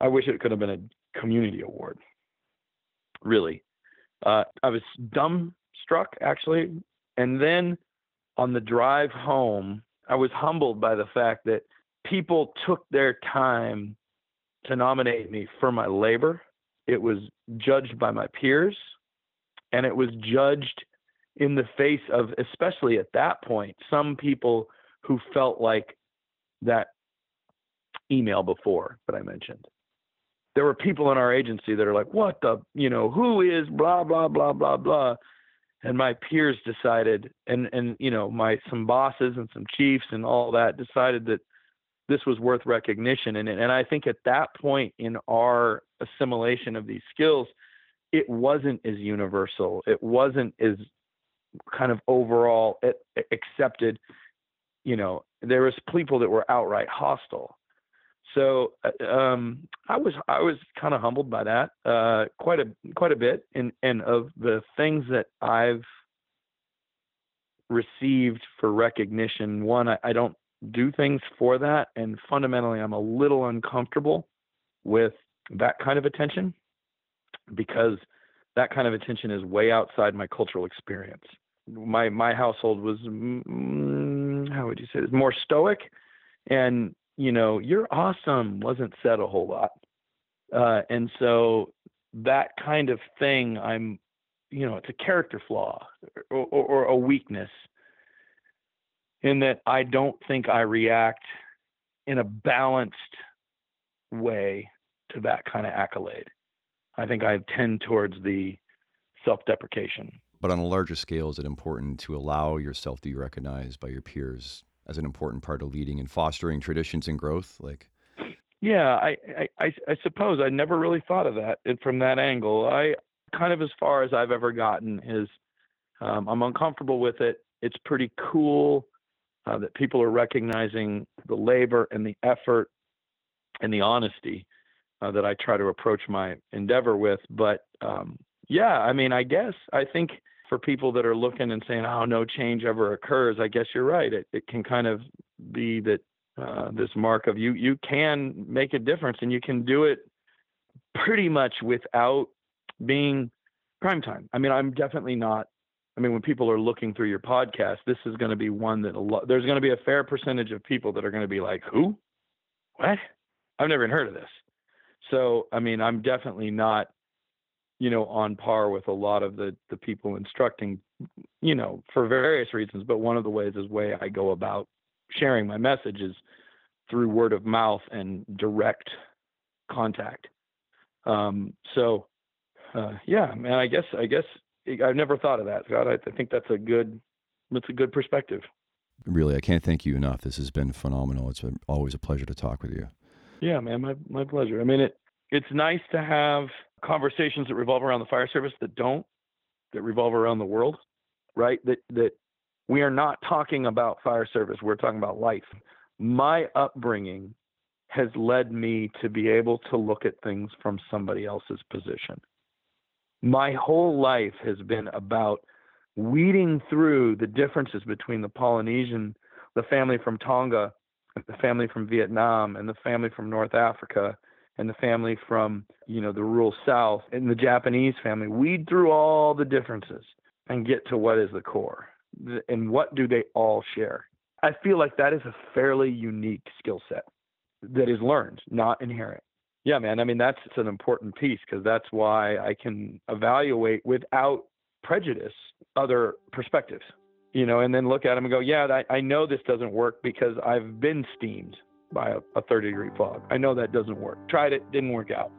Speaker 2: I wish it could have been a community award. Really. Uh, I was dumbstruck, actually. And then on the drive home, I was humbled by the fact that people took their time to nominate me for my labor it was judged by my peers, and it was judged in the face of, especially at that point, some people who felt like that email before that I mentioned. There were people in our agency that are like, what the, you know, who is blah, blah, blah, blah, blah. And my peers decided, and, and, you know, my, some bosses and some chiefs and all that decided that this was worth recognition. And, and I think at that point in our assimilation of these skills, it wasn't as universal. It wasn't as kind of overall accepted. You know, there was people that were outright hostile. So uh, um, I was I was kind of humbled by that uh, quite a quite a bit, and and of the things that I've received for recognition. One, I, I don't do things for that. And fundamentally, I'm a little uncomfortable with that kind of attention because that kind of attention is way outside my cultural experience. My my household was mm, how would you say this more stoic, and you know you're awesome wasn't said a whole lot, uh, and so that kind of thing I'm you know it's a character flaw or, or, or a weakness in that I don't think I react in a balanced way to that kind of accolade. I think I tend towards the self deprecation.
Speaker 1: But on a larger scale, is it important to allow yourself to be recognized by your peers as an important part of leading and fostering traditions and growth? Like,
Speaker 2: yeah, I, I, I suppose I never really thought of that from that angle. I kind of as far as I've ever gotten is um, I'm uncomfortable with it. It's pretty cool uh, that people are recognizing the labor and the effort and the honesty uh, that I try to approach my endeavor with. But um, yeah, I mean, I guess I think for people that are looking and saying, "Oh, no change ever occurs," I guess you're right. It, it can kind of be that uh, this mark of you you can make a difference and you can do it pretty much without being prime time. I mean, I'm definitely not I mean, when people are looking through your podcast, this is going to be one that a lot, there's going to be a fair percentage of people that are going to be like, who? What? I've never even heard of this. So, I mean, I'm definitely not, you know, on par with a lot of the, the people instructing, you know, for various reasons. But one of the ways is way I go about sharing my message is through word of mouth and direct contact. Um, so, uh, yeah, man, I guess, I guess I've never thought of that, Scott. I, I think that's a good that's a good perspective.
Speaker 1: Really, I can't thank you enough. This has been phenomenal. It's been always a pleasure to talk with you.
Speaker 2: Yeah, man, my my pleasure. I mean, it it's nice to have conversations that revolve around the fire service that don't, that revolve around the world, right? That that we are not talking about fire service. We're talking about life. My upbringing has led me to be able to look at things from somebody else's position my whole life has been about weeding through the differences between the Polynesian, the family from Tonga, the family from Vietnam, and the family from North Africa, and the family from you know the rural South, and the Japanese family. Weed through all the differences and get to what is the core, and what do they all share. I feel like that is a fairly unique skill set that is learned, not inherent. Yeah, man. I mean, that's an important piece because that's why I can evaluate without prejudice other perspectives, you know, and then look at them and go, yeah, I, I know this doesn't work because I've been steamed. By a, a 30 degree fog. I know that doesn't work. Tried it, didn't work out.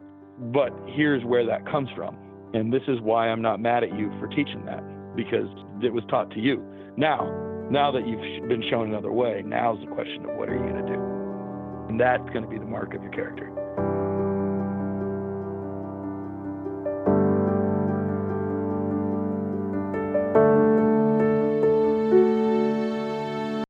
Speaker 2: But here's where that comes from. And this is why I'm not mad at you for teaching that because it was taught to you. Now, now that you've been shown another way, now's the question of what are you going to do? And that's going to be the mark of your character.